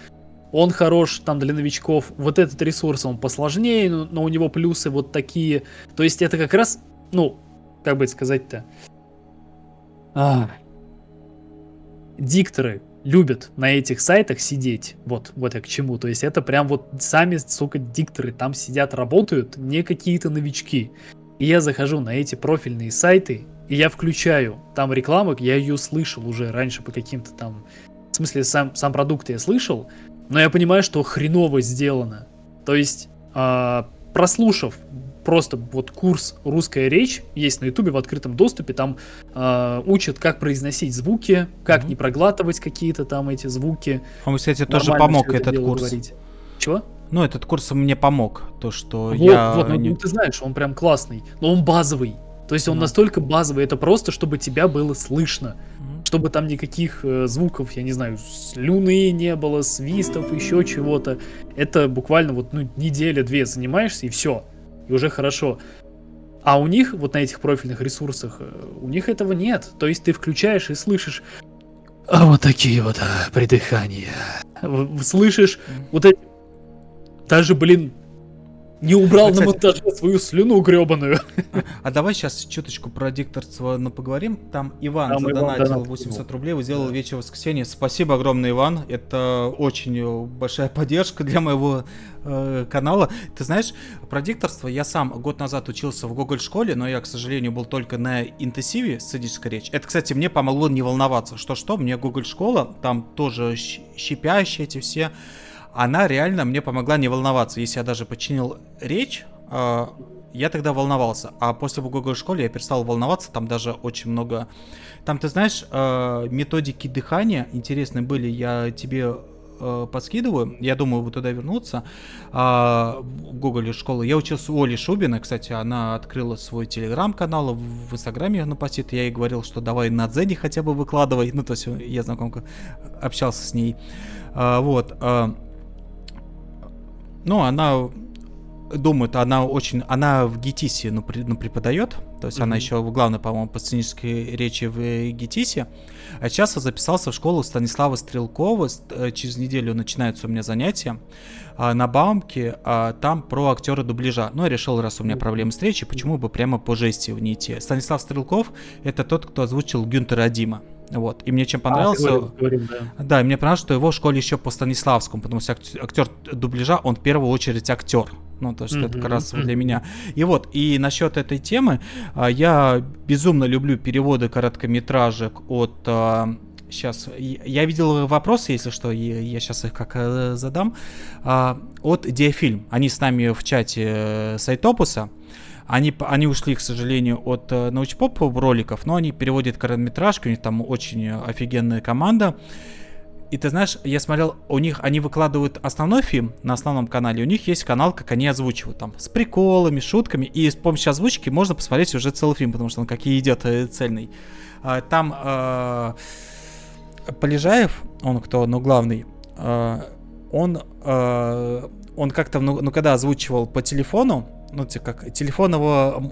он хорош там для новичков, вот этот ресурс, он посложнее, но, у него плюсы вот такие. То есть это как раз, ну, как бы сказать-то, а, дикторы любят на этих сайтах сидеть. Вот, вот я к чему. То есть это прям вот сами, сука, дикторы там сидят, работают, не какие-то новички. И я захожу на эти профильные сайты, и я включаю там рекламу, я ее слышал уже раньше по каким-то там... В смысле, сам, сам продукт я слышал, но я понимаю, что хреново сделано. То есть, э, прослушав просто вот курс «Русская речь» есть на ютубе в открытом доступе, там э, учат, как произносить звуки, как mm-hmm. не проглатывать какие-то там эти звуки. Он, кстати, тоже помог этот курс. Говорить. Чего? Ну, этот курс мне помог, то, что вот, я... Вот, ну, не... ты знаешь, он прям классный, но он базовый. То есть он mm-hmm. настолько базовый, это просто, чтобы тебя было слышно. Mm-hmm чтобы там никаких э, звуков, я не знаю, слюны не было, свистов, еще чего-то. Это буквально вот ну, неделя-две занимаешься и все, и уже хорошо. А у них, вот на этих профильных ресурсах, э, у них этого нет. То есть ты включаешь и слышишь а вот такие вот а, придыхания. Слышишь вот эти... Даже, блин, не убрал Кстати, на монтаже свою слюну гребаную. А, а давай сейчас чуточку про дикторство ну, поговорим. Там Иван Там задонатил Иван 800 рублей, вы сделал да. вечер воскресенье. Спасибо огромное, Иван. Это очень большая поддержка для моего э, канала. Ты знаешь, про дикторство я сам год назад учился в Google школе, но я, к сожалению, был только на интенсиве сценической речь. Это, кстати, мне помогло не волноваться. Что-что, мне Google школа, там тоже щипящие эти все она реально мне помогла не волноваться. Если я даже починил речь, э, я тогда волновался. А после Google школе я перестал волноваться. Там даже очень много... Там, ты знаешь, э, методики дыхания интересные были. Я тебе э, подскидываю. Я думаю, вы туда вернуться. В Google школы. Я учился у Оли Шубина. Кстати, она открыла свой телеграм-канал. В Инстаграме она постит. Я ей говорил, что давай на Дзене хотя бы выкладывай. Ну, то есть я знакомка общался с ней. Вот. Ну, она думает, она очень, она в ГИТИСе ну, при, ну, преподает, то есть mm-hmm. она еще главная, по-моему, по сценической речи в ГИТИСе. А сейчас я записался в школу Станислава Стрелкова, э, через неделю начинаются у меня занятия а, на Баумке, а, там про актера дубляжа. Ну, я решил, раз у меня проблемы с речью, почему бы прямо по жести в не идти. Станислав Стрелков — это тот, кто озвучил Гюнтера Дима. Вот. И мне чем понравился... А, говорим, говорим, да. да, и мне понравилось, что его в школе еще по Станиславскому, потому что актер дубляжа, он в первую очередь актер. Ну, то есть mm-hmm. это как раз для меня. И вот, и насчет этой темы, а, я безумно люблю переводы короткометражек от сейчас я видел вопросы, если что, я сейчас их как э, задам. А, от Диафильм. Они с нами в чате э, Сайтопуса. Они, они ушли, к сожалению, от э, научпоп роликов, но они переводят короткометражки, у них там очень офигенная команда. И ты знаешь, я смотрел, у них, они выкладывают основной фильм на основном канале, у них есть канал, как они озвучивают, там, с приколами, шутками, и с помощью озвучки можно посмотреть уже целый фильм, потому что он как и идет э, цельный. А, там э, Полежаев, он кто, ну, главный, э, он, э, он как-то, ну, ну, когда озвучивал по телефону, ну, типа, как телефонного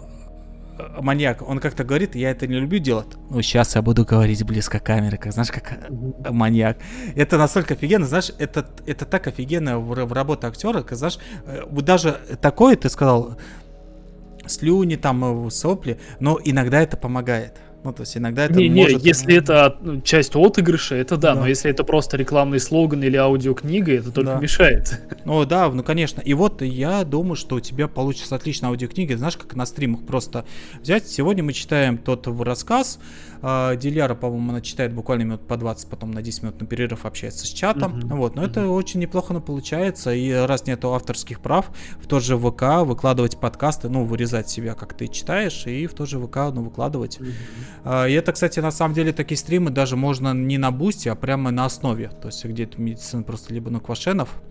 э, маньяк, он как-то говорит, я это не люблю делать. Ну, сейчас я буду говорить близко камеры, как, знаешь, как mm-hmm. маньяк. Это настолько офигенно, знаешь, это, это так офигенно в, в работе актера, как, знаешь, э, даже такое ты сказал, слюни, там, сопли, но иногда это помогает. Ну, то есть иногда это не, может... Не, если это ну, часть отыгрыша, это да, да, но если это просто рекламный слоган или аудиокнига, это только да. мешает. Ну да, ну конечно. И вот я думаю, что у тебя получится отличная аудиокнига. Знаешь, как на стримах просто взять. Сегодня мы читаем тот рассказ, Uh, Диляра, по-моему, она читает буквально минут по 20, потом на 10 минут на перерыв общается с чатом. Mm-hmm. Вот, но mm-hmm. это очень неплохо но получается. И раз нету авторских прав, в тот же ВК выкладывать подкасты, ну, вырезать себя, как ты читаешь, и в тот же ВК, ну, выкладывать. Mm-hmm. Uh, и это, кстати, на самом деле такие стримы даже можно не на бусте, а прямо на основе. То есть где-то медицина просто либо на Квашенов.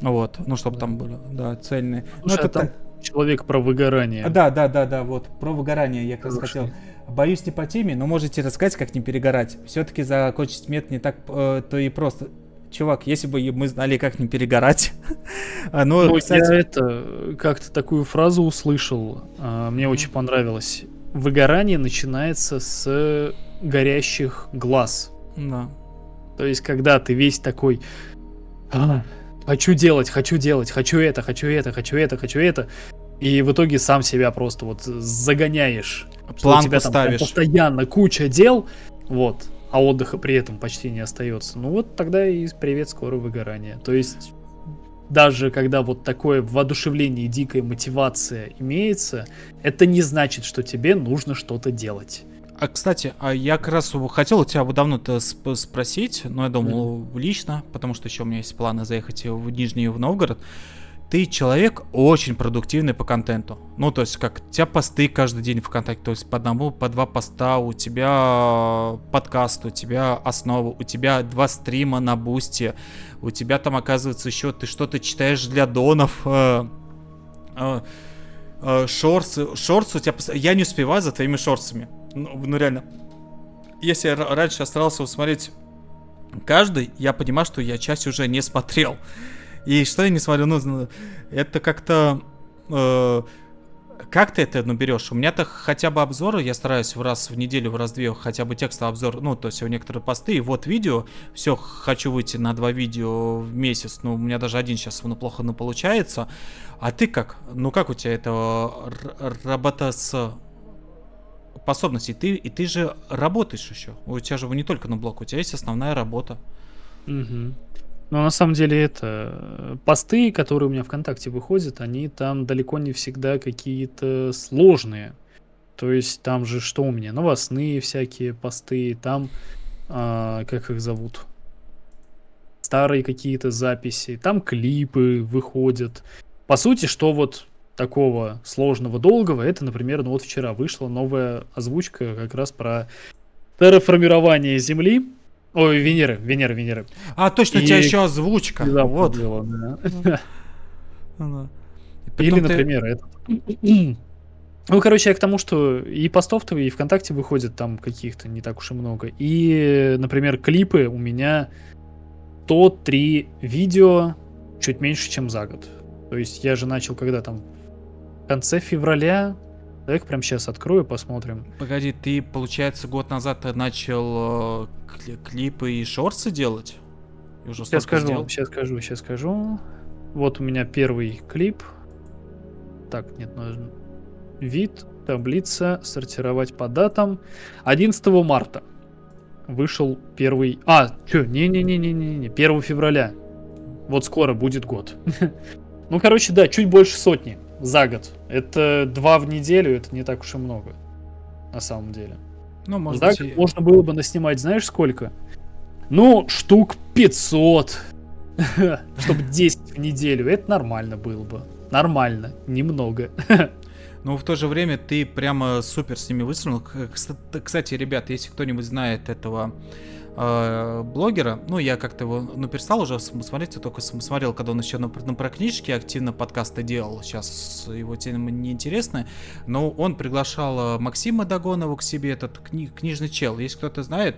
Вот, ну, чтобы да. там были, да, цельные. Слушай, ну, это а там человек про выгорание. Да, да, да, да, вот, про выгорание я как раз хотел Боюсь не по теме, но можете рассказать, как не перегорать. Все-таки закончить мед не так э, то и просто. Чувак, если бы мы знали, как не перегорать. Но, ну, кстати... я это как-то такую фразу услышал. А, мне очень понравилось. Выгорание начинается с горящих глаз. Да. То есть, когда ты весь такой... А, хочу делать, хочу делать, хочу это, хочу это, хочу это, хочу это. И в итоге сам себя просто вот загоняешь. Планку у тебя там ставишь. постоянно куча дел, вот, а отдыха при этом почти не остается. Ну вот тогда и привет скорого выгорания. То есть даже когда вот такое воодушевление и дикая мотивация имеется, это не значит, что тебе нужно что-то делать. А, кстати, а я как раз хотел у тебя давно-то сп- спросить, но я думал mm. лично, потому что еще у меня есть планы заехать в Нижний в Новгород ты человек очень продуктивный по контенту. Ну, то есть, как у тебя посты каждый день ВКонтакте, то есть по одному, по два поста, у тебя подкаст, у тебя основа, у тебя два стрима на бусте, у тебя там, оказывается, еще ты что-то читаешь для донов, э, э, э, шорсы, шорсы у тебя... Я не успеваю за твоими шорсами. Ну, ну реально. Если я раньше старался усмотреть каждый, я понимаю, что я часть уже не смотрел. И что я не смотрю, ну, это как-то... Э, как ты это ну, берешь? У меня-то хотя бы обзоры, я стараюсь в раз в неделю, в раз-две хотя бы текстовый обзор, ну, то есть у некоторые посты, и вот видео, все, хочу выйти на два видео в месяц, ну, у меня даже один сейчас ну, плохо ну, получается. А ты как? Ну, как у тебя это работа с способностей? Ты, и ты же работаешь еще. У тебя же не только на блок, у тебя есть основная работа. Угу. Но на самом деле это посты, которые у меня ВКонтакте выходят, они там далеко не всегда какие-то сложные. То есть там же что у меня? Новостные всякие посты, там, а, как их зовут? Старые какие-то записи, там клипы выходят. По сути, что вот такого сложного, долгого, это, например, ну вот вчера вышла новая озвучка как раз про терраформирование Земли. Ой, Венеры, Венеры, Венеры. А, точно, и... у тебя еще озвучка. Да, вот. Да. Или, например, это... Ну, короче, я к тому, что и постов-то, и ВКонтакте выходит там каких-то не так уж и много. И, например, клипы у меня 103 видео чуть меньше, чем за год. То есть я же начал когда там в конце февраля Давай-ка прямо сейчас открою, посмотрим. Погоди, ты, получается, год назад начал э, клипы и шорты делать? И уже сейчас скажу, сделал? сейчас скажу, сейчас скажу. Вот у меня первый клип. Так, нет, нужно. Вид, таблица, сортировать по датам. 11 марта вышел первый... А, что? Не-не-не-не-не, 1 февраля. Вот скоро будет год. ну, короче, да, чуть больше сотни за год. Это два в неделю, это не так уж и много. На самом деле. Ну, может за быть, и... можно было бы наснимать, знаешь, сколько? Ну, штук 500. Чтобы 10 в неделю. Это нормально было бы. Нормально. Немного. Но в то же время ты прямо супер с ними выстрелил. Кстати, ребят, если кто-нибудь знает этого э, блогера. Ну, я как-то его, ну, перестал уже смотреть, я только смотрел, когда он еще на, на про книжки активно подкасты делал. Сейчас его тема неинтересная. Но он приглашал э, Максима Дагонова к себе, этот кни, книжный чел. Если кто-то знает,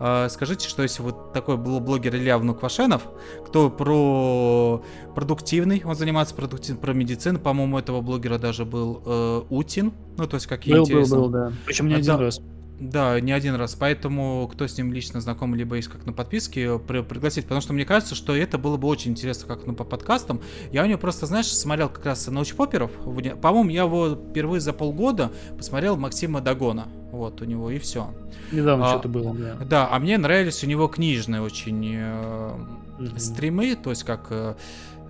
э, скажите, что если вот такой был блогер Илья Внуквашенов, кто про продуктивный, он занимается продуктивным, про медицину, по-моему, этого блогера даже был э, Утин, ну, то есть как был, интересно. Был, был, да. Причем не один раз. Да, не один раз. Поэтому, кто с ним лично знаком, либо есть как на подписке, при, пригласить. Потому что мне кажется, что это было бы очень интересно, как ну, по подкастам. Я у него просто, знаешь, смотрел как раз научпоперов. По-моему, я его впервые за полгода посмотрел Максима Дагона. Вот у него и все. Недавно а, что-то было, да. Да, а мне нравились у него книжные очень э, mm-hmm. стримы, то есть как э,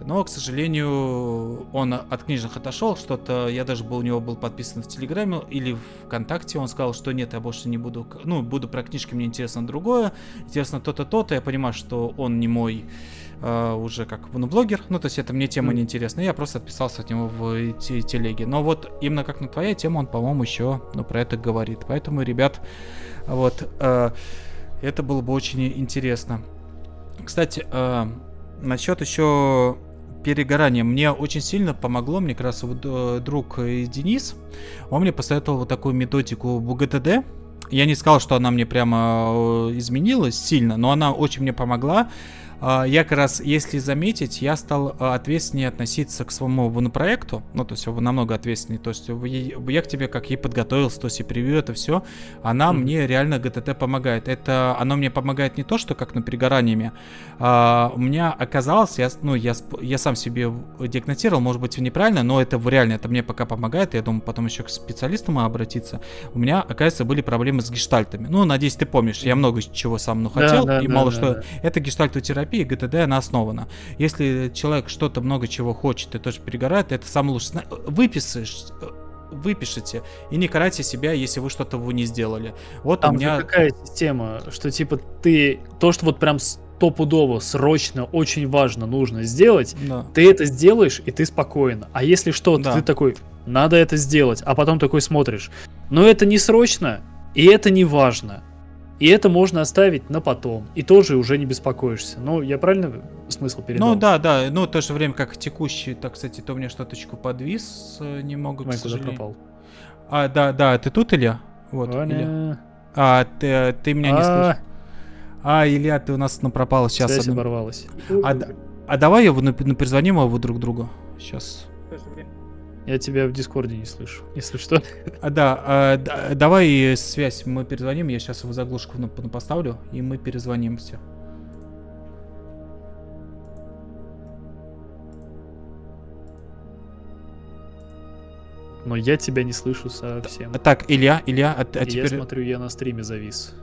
но, к сожалению, он от книжных отошел, что-то, я даже был, у него был подписан в Телеграме или ВКонтакте, он сказал, что нет, я больше не буду, ну, буду про книжки, мне интересно другое, интересно то-то, то-то, я понимаю, что он не мой Uh, уже как ну, блогер, ну то есть это мне тема mm. неинтересна, я просто отписался от него в телеге. Но вот именно как на твоя тема он, по-моему, еще ну, про это говорит. Поэтому, ребят, вот uh, это было бы очень интересно. Кстати, uh, насчет еще перегорание. Мне очень сильно помогло, мне как раз вот, э, друг Денис, он мне посоветовал вот такую методику БГТД. Я не сказал, что она мне прямо э, изменилась сильно, но она очень мне помогла. А, я как раз, если заметить, я стал а, ответственнее относиться к своему проекту, ну, то есть намного ответственнее, то есть я к тебе как и подготовился, то есть и превью это все, она mm-hmm. мне реально ГТТ помогает. Это, оно мне помогает не то, что как на перегораниями, а, у меня оказалось, я, ну, я, я сам себе диагностировал, может быть, неправильно, но это реально, это мне пока помогает, я думаю, потом еще к специалистам обратиться. У меня, оказывается, были проблемы с гештальтами. Ну, надеюсь, ты помнишь, я много чего сам ну, хотел, да, да, и да, мало да, что. Да. Это гештальтотерапия, терапии ГТД она основана. Если человек что-то много чего хочет и тоже перегорает, это самое лучшее. Выписываешь, выпишите и не карайте себя, если вы что-то вы не сделали. Вот Там у меня какая система, что типа ты то, что вот прям стопудово, срочно, очень важно, нужно сделать, да. ты это сделаешь, и ты спокоен. А если что-то, да. ты такой, надо это сделать, а потом такой смотришь, но это не срочно, и это не важно. И это можно оставить на потом. И тоже уже не беспокоишься. Ну, я правильно смысл передал? Ну да, да. Ну, в то же время, как текущий, так, кстати, то меня что-то подвис э, немного, Май, куда пропал? А, да, да, ты тут, Илья? Вот, Ваня. Илья. А, ты, ты меня не а. слышишь? А, Илья, ты у нас ну, пропал сейчас. Связь одну... оборвалась. А, а давай я ну, перезвоним его друг другу. Сейчас. Я тебя в Дискорде не слышу, если что. А, да, а, да, давай связь, мы перезвоним, я сейчас его заглушку на, поставлю, и мы перезвонимся. Но я тебя не слышу совсем. Так, Илья, Илья, а, а теперь... Я смотрю, я на стриме завис.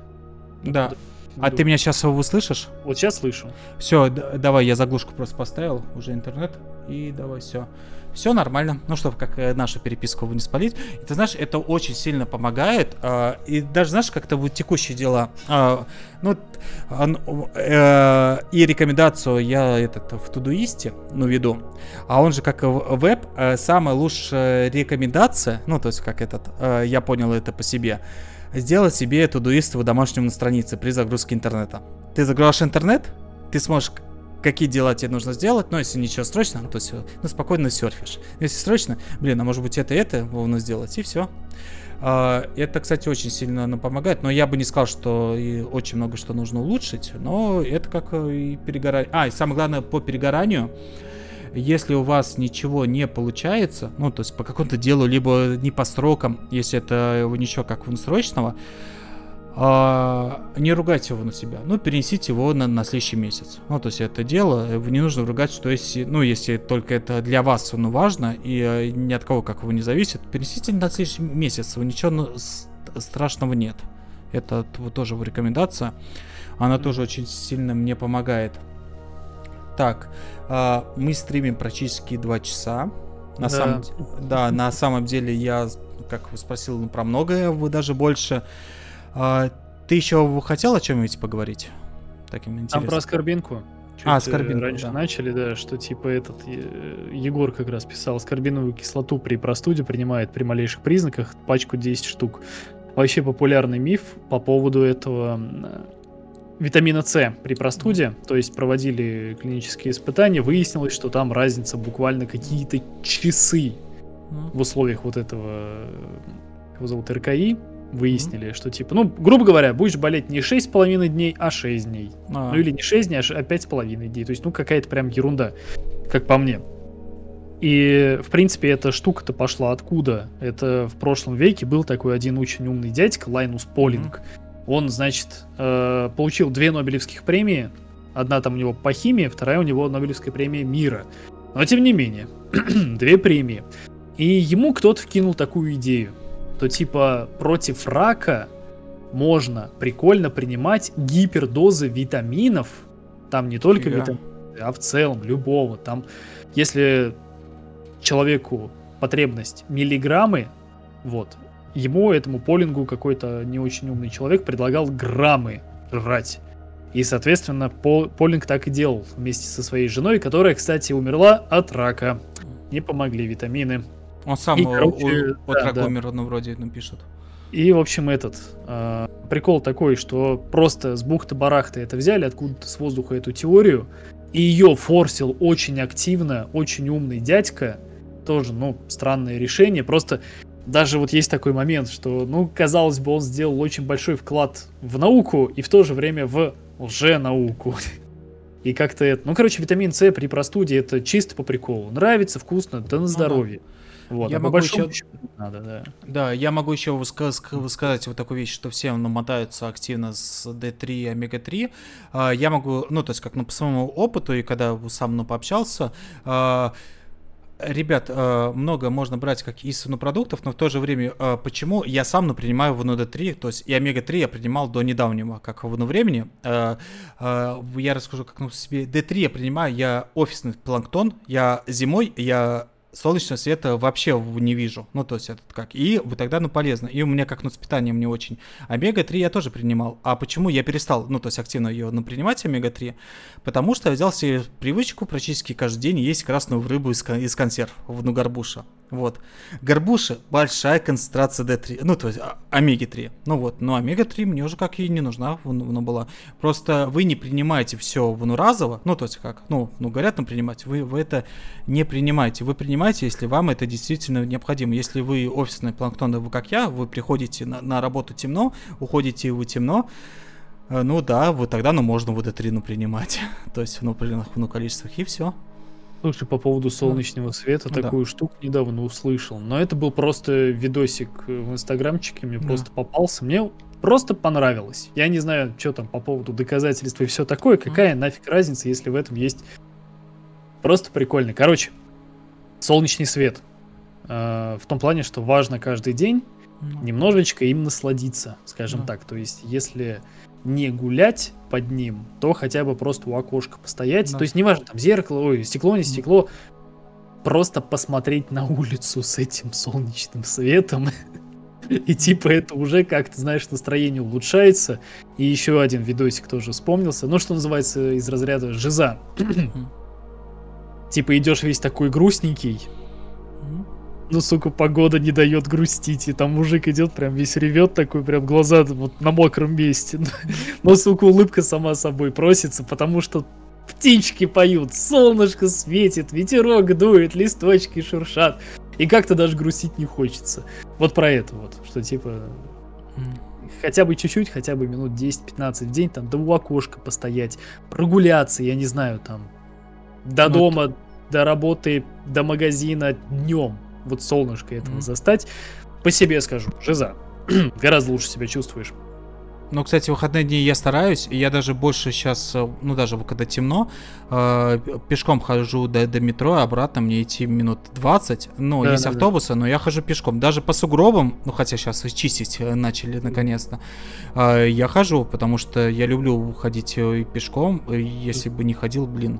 Да. А ты меня сейчас его услышишь? Вот сейчас слышу. Все, давай, я заглушку просто поставил, уже интернет, и давай, все. Все нормально. Ну, чтобы как э, нашу переписку не спалить. И ты знаешь, это очень сильно помогает. Э, и даже, знаешь, как-то вот текущие дела. Э, ну, э, и рекомендацию я этот в Тудуисте, ну, веду. А он же как веб, э, самая лучшая рекомендация, ну, то есть как этот, я понял это по себе, сделать себе Тудуист в домашнем на странице при загрузке интернета. Ты загружаешь интернет, ты сможешь какие дела тебе нужно сделать, но если ничего срочно, то есть, ну, спокойно серфишь. Если срочно, блин, а может быть это это нужно сделать, и все. А, это, кстати, очень сильно нам помогает, но я бы не сказал, что и очень много что нужно улучшить, но это как и перегорание. А, и самое главное, по перегоранию, если у вас ничего не получается, ну, то есть по какому-то делу, либо не по срокам, если это ничего как срочного, а, не ругайте его на себя, ну, перенесите его на, на следующий месяц. Ну, то есть это дело, не нужно ругать, что если, ну, если только это для вас ну, важно и э, ни от кого как его не зависит, перенесите на следующий месяц, ничего страшного нет. Это тоже рекомендация, она тоже очень сильно мне помогает. Так, э, мы стримим практически два часа. На да. самом, да, на самом деле я, как вы спросил, ну, про многое, вы даже больше. А, ты еще хотел о чем-нибудь поговорить? Таким интересным. Там про Скорбинку. Чуть а, Скорбинку, Раньше да. начали, да, что типа этот Егор как раз писал, скорбиновую кислоту при простуде принимает при малейших признаках, пачку 10 штук. Вообще популярный миф по поводу этого витамина С при простуде, то есть проводили клинические испытания, выяснилось, что там разница буквально какие-то часы в условиях вот этого, его зовут РКИ, выяснили, что типа, ну, грубо говоря, будешь болеть не 6,5 дней, а 6 дней. А. Ну или не 6 дней, а 5,5 дней. То есть, ну, какая-то прям ерунда, как по мне. И, в принципе, эта штука-то пошла откуда? Это в прошлом веке был такой один очень умный дядька, Лайнус Полинг. Он, значит, э, получил две Нобелевских премии. Одна там у него по химии, вторая у него Нобелевская премия мира. Но, тем не менее, две премии. И ему кто-то вкинул такую идею то типа против рака можно прикольно принимать гипердозы витаминов, там не только yeah. витамины, а в целом любого. Там, если человеку потребность миллиграммы, вот, ему, этому Полингу, какой-то не очень умный человек предлагал граммы жрать. И, соответственно, Пол, Полинг так и делал вместе со своей женой, которая, кстати, умерла от рака. Не помогли витамины. Он сам и, короче, от да, да. ну, вроде напишет. И, в общем, этот э, прикол такой, что просто с бухты-барахты это взяли, откуда-то с воздуха эту теорию, и ее форсил очень активно, очень умный дядька, тоже, ну, странное решение, просто даже вот есть такой момент, что, ну, казалось бы, он сделал очень большой вклад в науку и в то же время в лже-науку. И как-то это... Ну, короче, витамин С при простуде это чисто по приколу. Нравится, вкусно, да на здоровье. Ну, да. Вот, я а могу еще... надо, да. Да, я могу еще высказать вот такую вещь, что все намотаются активно с D3 и омега-3. А, я могу, ну, то есть как ну, по своему опыту, и когда сам ну, пообщался, а, Ребят, а, много можно брать как из продуктов, но в то же время, почему я сам ну, принимаю в D3, то есть и омега-3 я принимал до недавнего, как в времени. Я расскажу, как ну, себе D3 я принимаю, я офисный планктон, я зимой, я солнечного света вообще не вижу. Ну, то есть, это как. И тогда, ну, полезно. И у меня как, ну, с питанием не очень. Омега-3 я тоже принимал. А почему я перестал, ну, то есть, активно ее, ну, принимать, омега-3? Потому что я взял себе привычку практически каждый день есть красную рыбу из, из консерв, ну, горбуша. Вот. Горбуша большая концентрация D3, ну, то есть а, омеги-3. Ну вот, но омега-3 мне уже как и не нужна ну, была. Просто вы не принимаете все ну, разово, ну, то есть как, ну, ну говорят нам принимать, вы, вы это не принимаете. Вы принимаете, если вам это действительно необходимо. Если вы офисный планктон, вы как я, вы приходите на, на работу темно, уходите вы темно, э, ну да, вот тогда, ну, можно вот D3, ну, принимать. то есть, ну, определенных ну, количествах, и все. Слушай, по поводу солнечного света, Ну такую штуку недавно услышал. Но это был просто видосик в инстаграмчике, мне Да. просто попался. Мне просто понравилось. Я не знаю, что там по поводу доказательств и все такое. Какая нафиг разница, если в этом есть просто прикольно. Короче, солнечный свет. Э, В том плане, что важно каждый день Ну, немножечко им насладиться, скажем Да. так. То есть, если не гулять под ним, то хотя бы просто у окошка постоять. Да. То есть, неважно, там зеркало, ой, стекло, не стекло, просто посмотреть на улицу с этим солнечным светом. И типа это уже как-то, знаешь, настроение улучшается. И еще один видосик тоже вспомнился. Ну, что называется из разряда жиза. Типа идешь весь такой грустненький. Ну, сука, погода не дает грустить. И там мужик идет, прям весь ревет, такой, прям глаза вот на мокром месте. Но, сука, улыбка сама собой просится, потому что птички поют, солнышко светит, ветерок дует, листочки шуршат. И как-то даже грустить не хочется. Вот про это вот, что типа хотя бы чуть-чуть, хотя бы минут 10-15 в день, там, до у окошка постоять, прогуляться, я не знаю, там, до Ну, дома, до работы, до магазина днем. Вот солнышко этого Мгм. застать. По себе скажу, жиза. Гораздо лучше себя чувствуешь. Ну, кстати, выходные дни я стараюсь, и я даже больше сейчас, ну, даже когда темно, э, пешком хожу до, до метро, а обратно мне идти минут 20. Ну, Да, есть да, да. автобусы, но я хожу пешком. Даже по сугробам, ну, хотя сейчас чистить э, начали наконец-то, э, я хожу, потому что я люблю ходить э, пешком, и если бы не ходил, блин.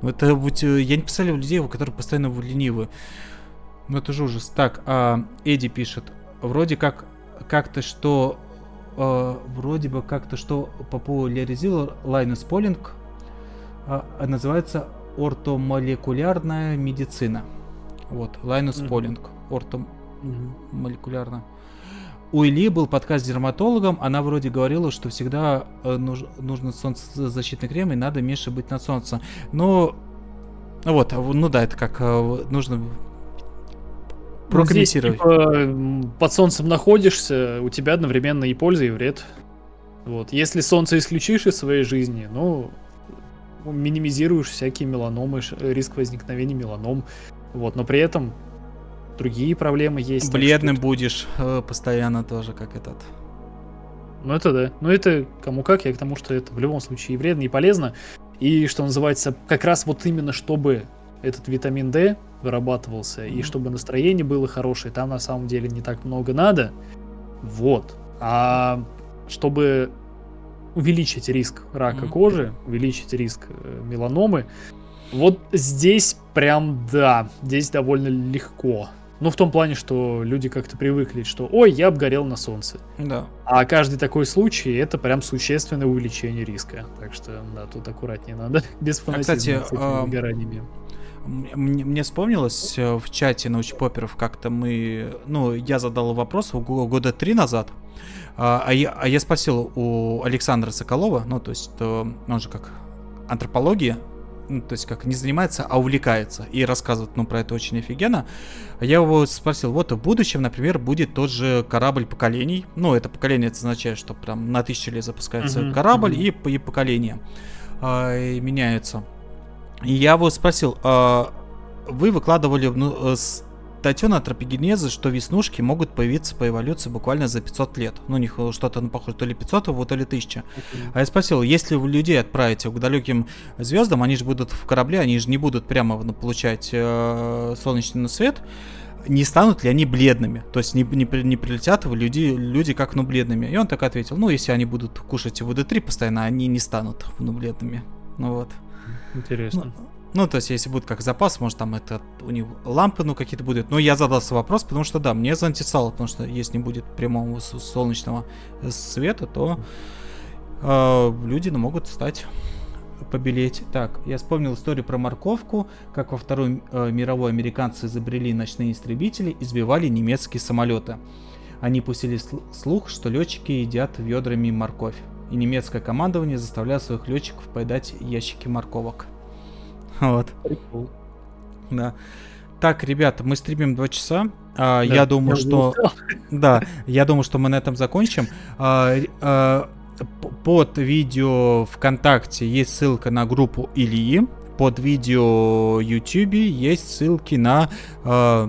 Ну, это вот, э, я не представляю людей, которые постоянно ленивы. Ну, это же ужас. Так, а, Эдди пишет, вроде как как-то что э, вроде бы как-то что популяризировал Лайнус Полинг, а, а называется ортомолекулярная медицина. Вот, Лайнус Мгм. Полинг, ортомолекулярно. У Ильи был подкаст с дерматологом, она вроде говорила, что всегда э, нуж- нужно солнцезащитный крем и надо меньше быть на солнце. Но, вот, а ну да, это как э, нужно Ну, здесь, прокомментировать. типа, под солнцем находишься, у тебя одновременно и польза, и вред. Вот. Если солнце исключишь из своей жизни, ну, минимизируешь всякие меланомы, риск возникновения меланом. Вот. Но при этом другие проблемы есть. Бледным будешь э, постоянно тоже, как этот. Ну это да. Ну это кому как, я к тому, что это в любом случае и вредно, и полезно. И что называется, как раз вот именно чтобы этот витамин D вырабатывался, и Мгм. чтобы настроение было хорошее, там на самом деле не так много надо. Вот. А чтобы увеличить риск рака Мгм. кожи, увеличить риск э, меланомы, вот здесь прям да, здесь довольно легко. Ну, в том плане, что люди как-то привыкли, что «Ой, я обгорел на солнце». Да. А каждый такой случай это прям существенное увеличение риска. Так что, да, тут аккуратнее надо. Без фанатизма А, кстати, с этими а, выгораниями. Мне, мне вспомнилось э, в чате научпоперов как-то мы, ну, я задал вопрос го- года три назад, а, а я, а я спросил у Александра Соколова, ну, то есть э, он же как антропология, ну, то есть как не занимается, а увлекается и рассказывает, ну, про это очень офигенно. Я его спросил, вот в будущем, например, будет тот же корабль поколений, ну, это поколение, это означает, что прям на тысячу лет запускается Мгм, корабль мгм. и, и поколения а, и меняются. И я его спросил, а, вы выкладывали ну, э, статью на антропогенезы, что веснушки могут появиться по эволюции буквально за 500 лет. Ну, у них что-то ну, похоже, то ли 500, вот, то ли 1000. А я спросил, если вы людей отправите к далеким звездам, они же будут в корабле, они же не будут прямо ну, получать э, солнечный свет, не станут ли они бледными? То есть не, не, не прилетят в люди, люди как ну бледными. И он так ответил, ну если они будут кушать ВД3 постоянно, они не станут ну бледными. Ну вот. Интересно. Ну, ну, то есть, если будет как запас, может, там это у них лампы, ну, какие-то будут. Но я задался вопрос, потому что, да, мне заинтересовало, потому что если не будет прямого солнечного э, света, то э, люди ну, могут стать побелеть. Так, я вспомнил историю про морковку, как во Второй э, мировой американцы изобрели ночные истребители и сбивали немецкие самолеты. Они пустили сл- слух, что летчики едят ведрами морковь. И немецкое командование заставляло своих летчиков поедать ящики морковок. Вот, Прикол. да. Так, ребята, мы стримим 2 часа. А, Да, я думаю, уже что... Да, я думаю, что мы на этом закончим. А, а, Под видео ВКонтакте есть ссылка на группу Ильи. под видео YouTube есть ссылки на э,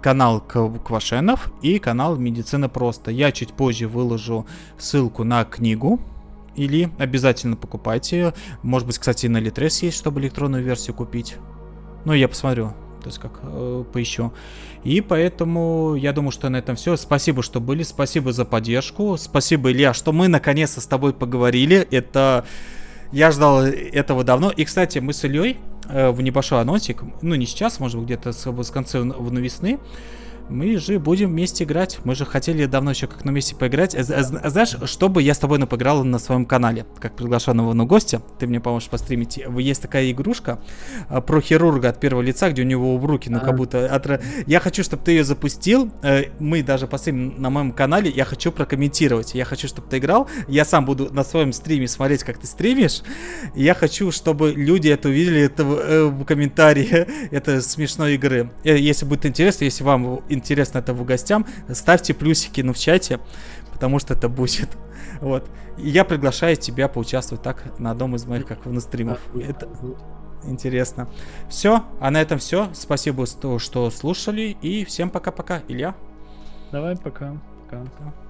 канал Квашенов и канал Медицина Просто. Я чуть позже выложу ссылку на книгу, или обязательно покупайте. Может быть, кстати, на Литрес есть, чтобы электронную версию купить. Ну, я посмотрю, то есть как э, поищу. И поэтому я думаю, что на этом все. Спасибо, что были, спасибо за поддержку, спасибо, Илья, что мы наконец-то с тобой поговорили. Это я ждал этого давно. И, кстати, мы с Ильей в небольшой анонсик, ну не сейчас, может быть, где-то с, с конца в весны, мы же будем вместе играть. Мы же хотели давно еще как на месте поиграть. А, а, знаешь, чтобы я с тобой поиграл на своем канале, как приглашенного на гостя, ты мне поможешь постримить. Есть такая игрушка а, про хирурга от первого лица, где у него в руки, ну, как будто... От... Я хочу, чтобы ты ее запустил. Э, мы даже постримим на моем канале. Я хочу прокомментировать. Я хочу, чтобы ты играл. Я сам буду на своем стриме смотреть, как ты стримишь. Я хочу, чтобы люди это увидели это в, э, комментарии. это смешной игры. Э, если будет интересно, если вам интересно это в гостям, ставьте плюсики ну, в чате, потому что это будет. Вот. И я приглашаю тебя поучаствовать так на одном из моих как на стримов. Это интересно. Все, а на этом все. Спасибо, что, что слушали. И всем пока-пока. Илья. Давай, пока. Пока. пока.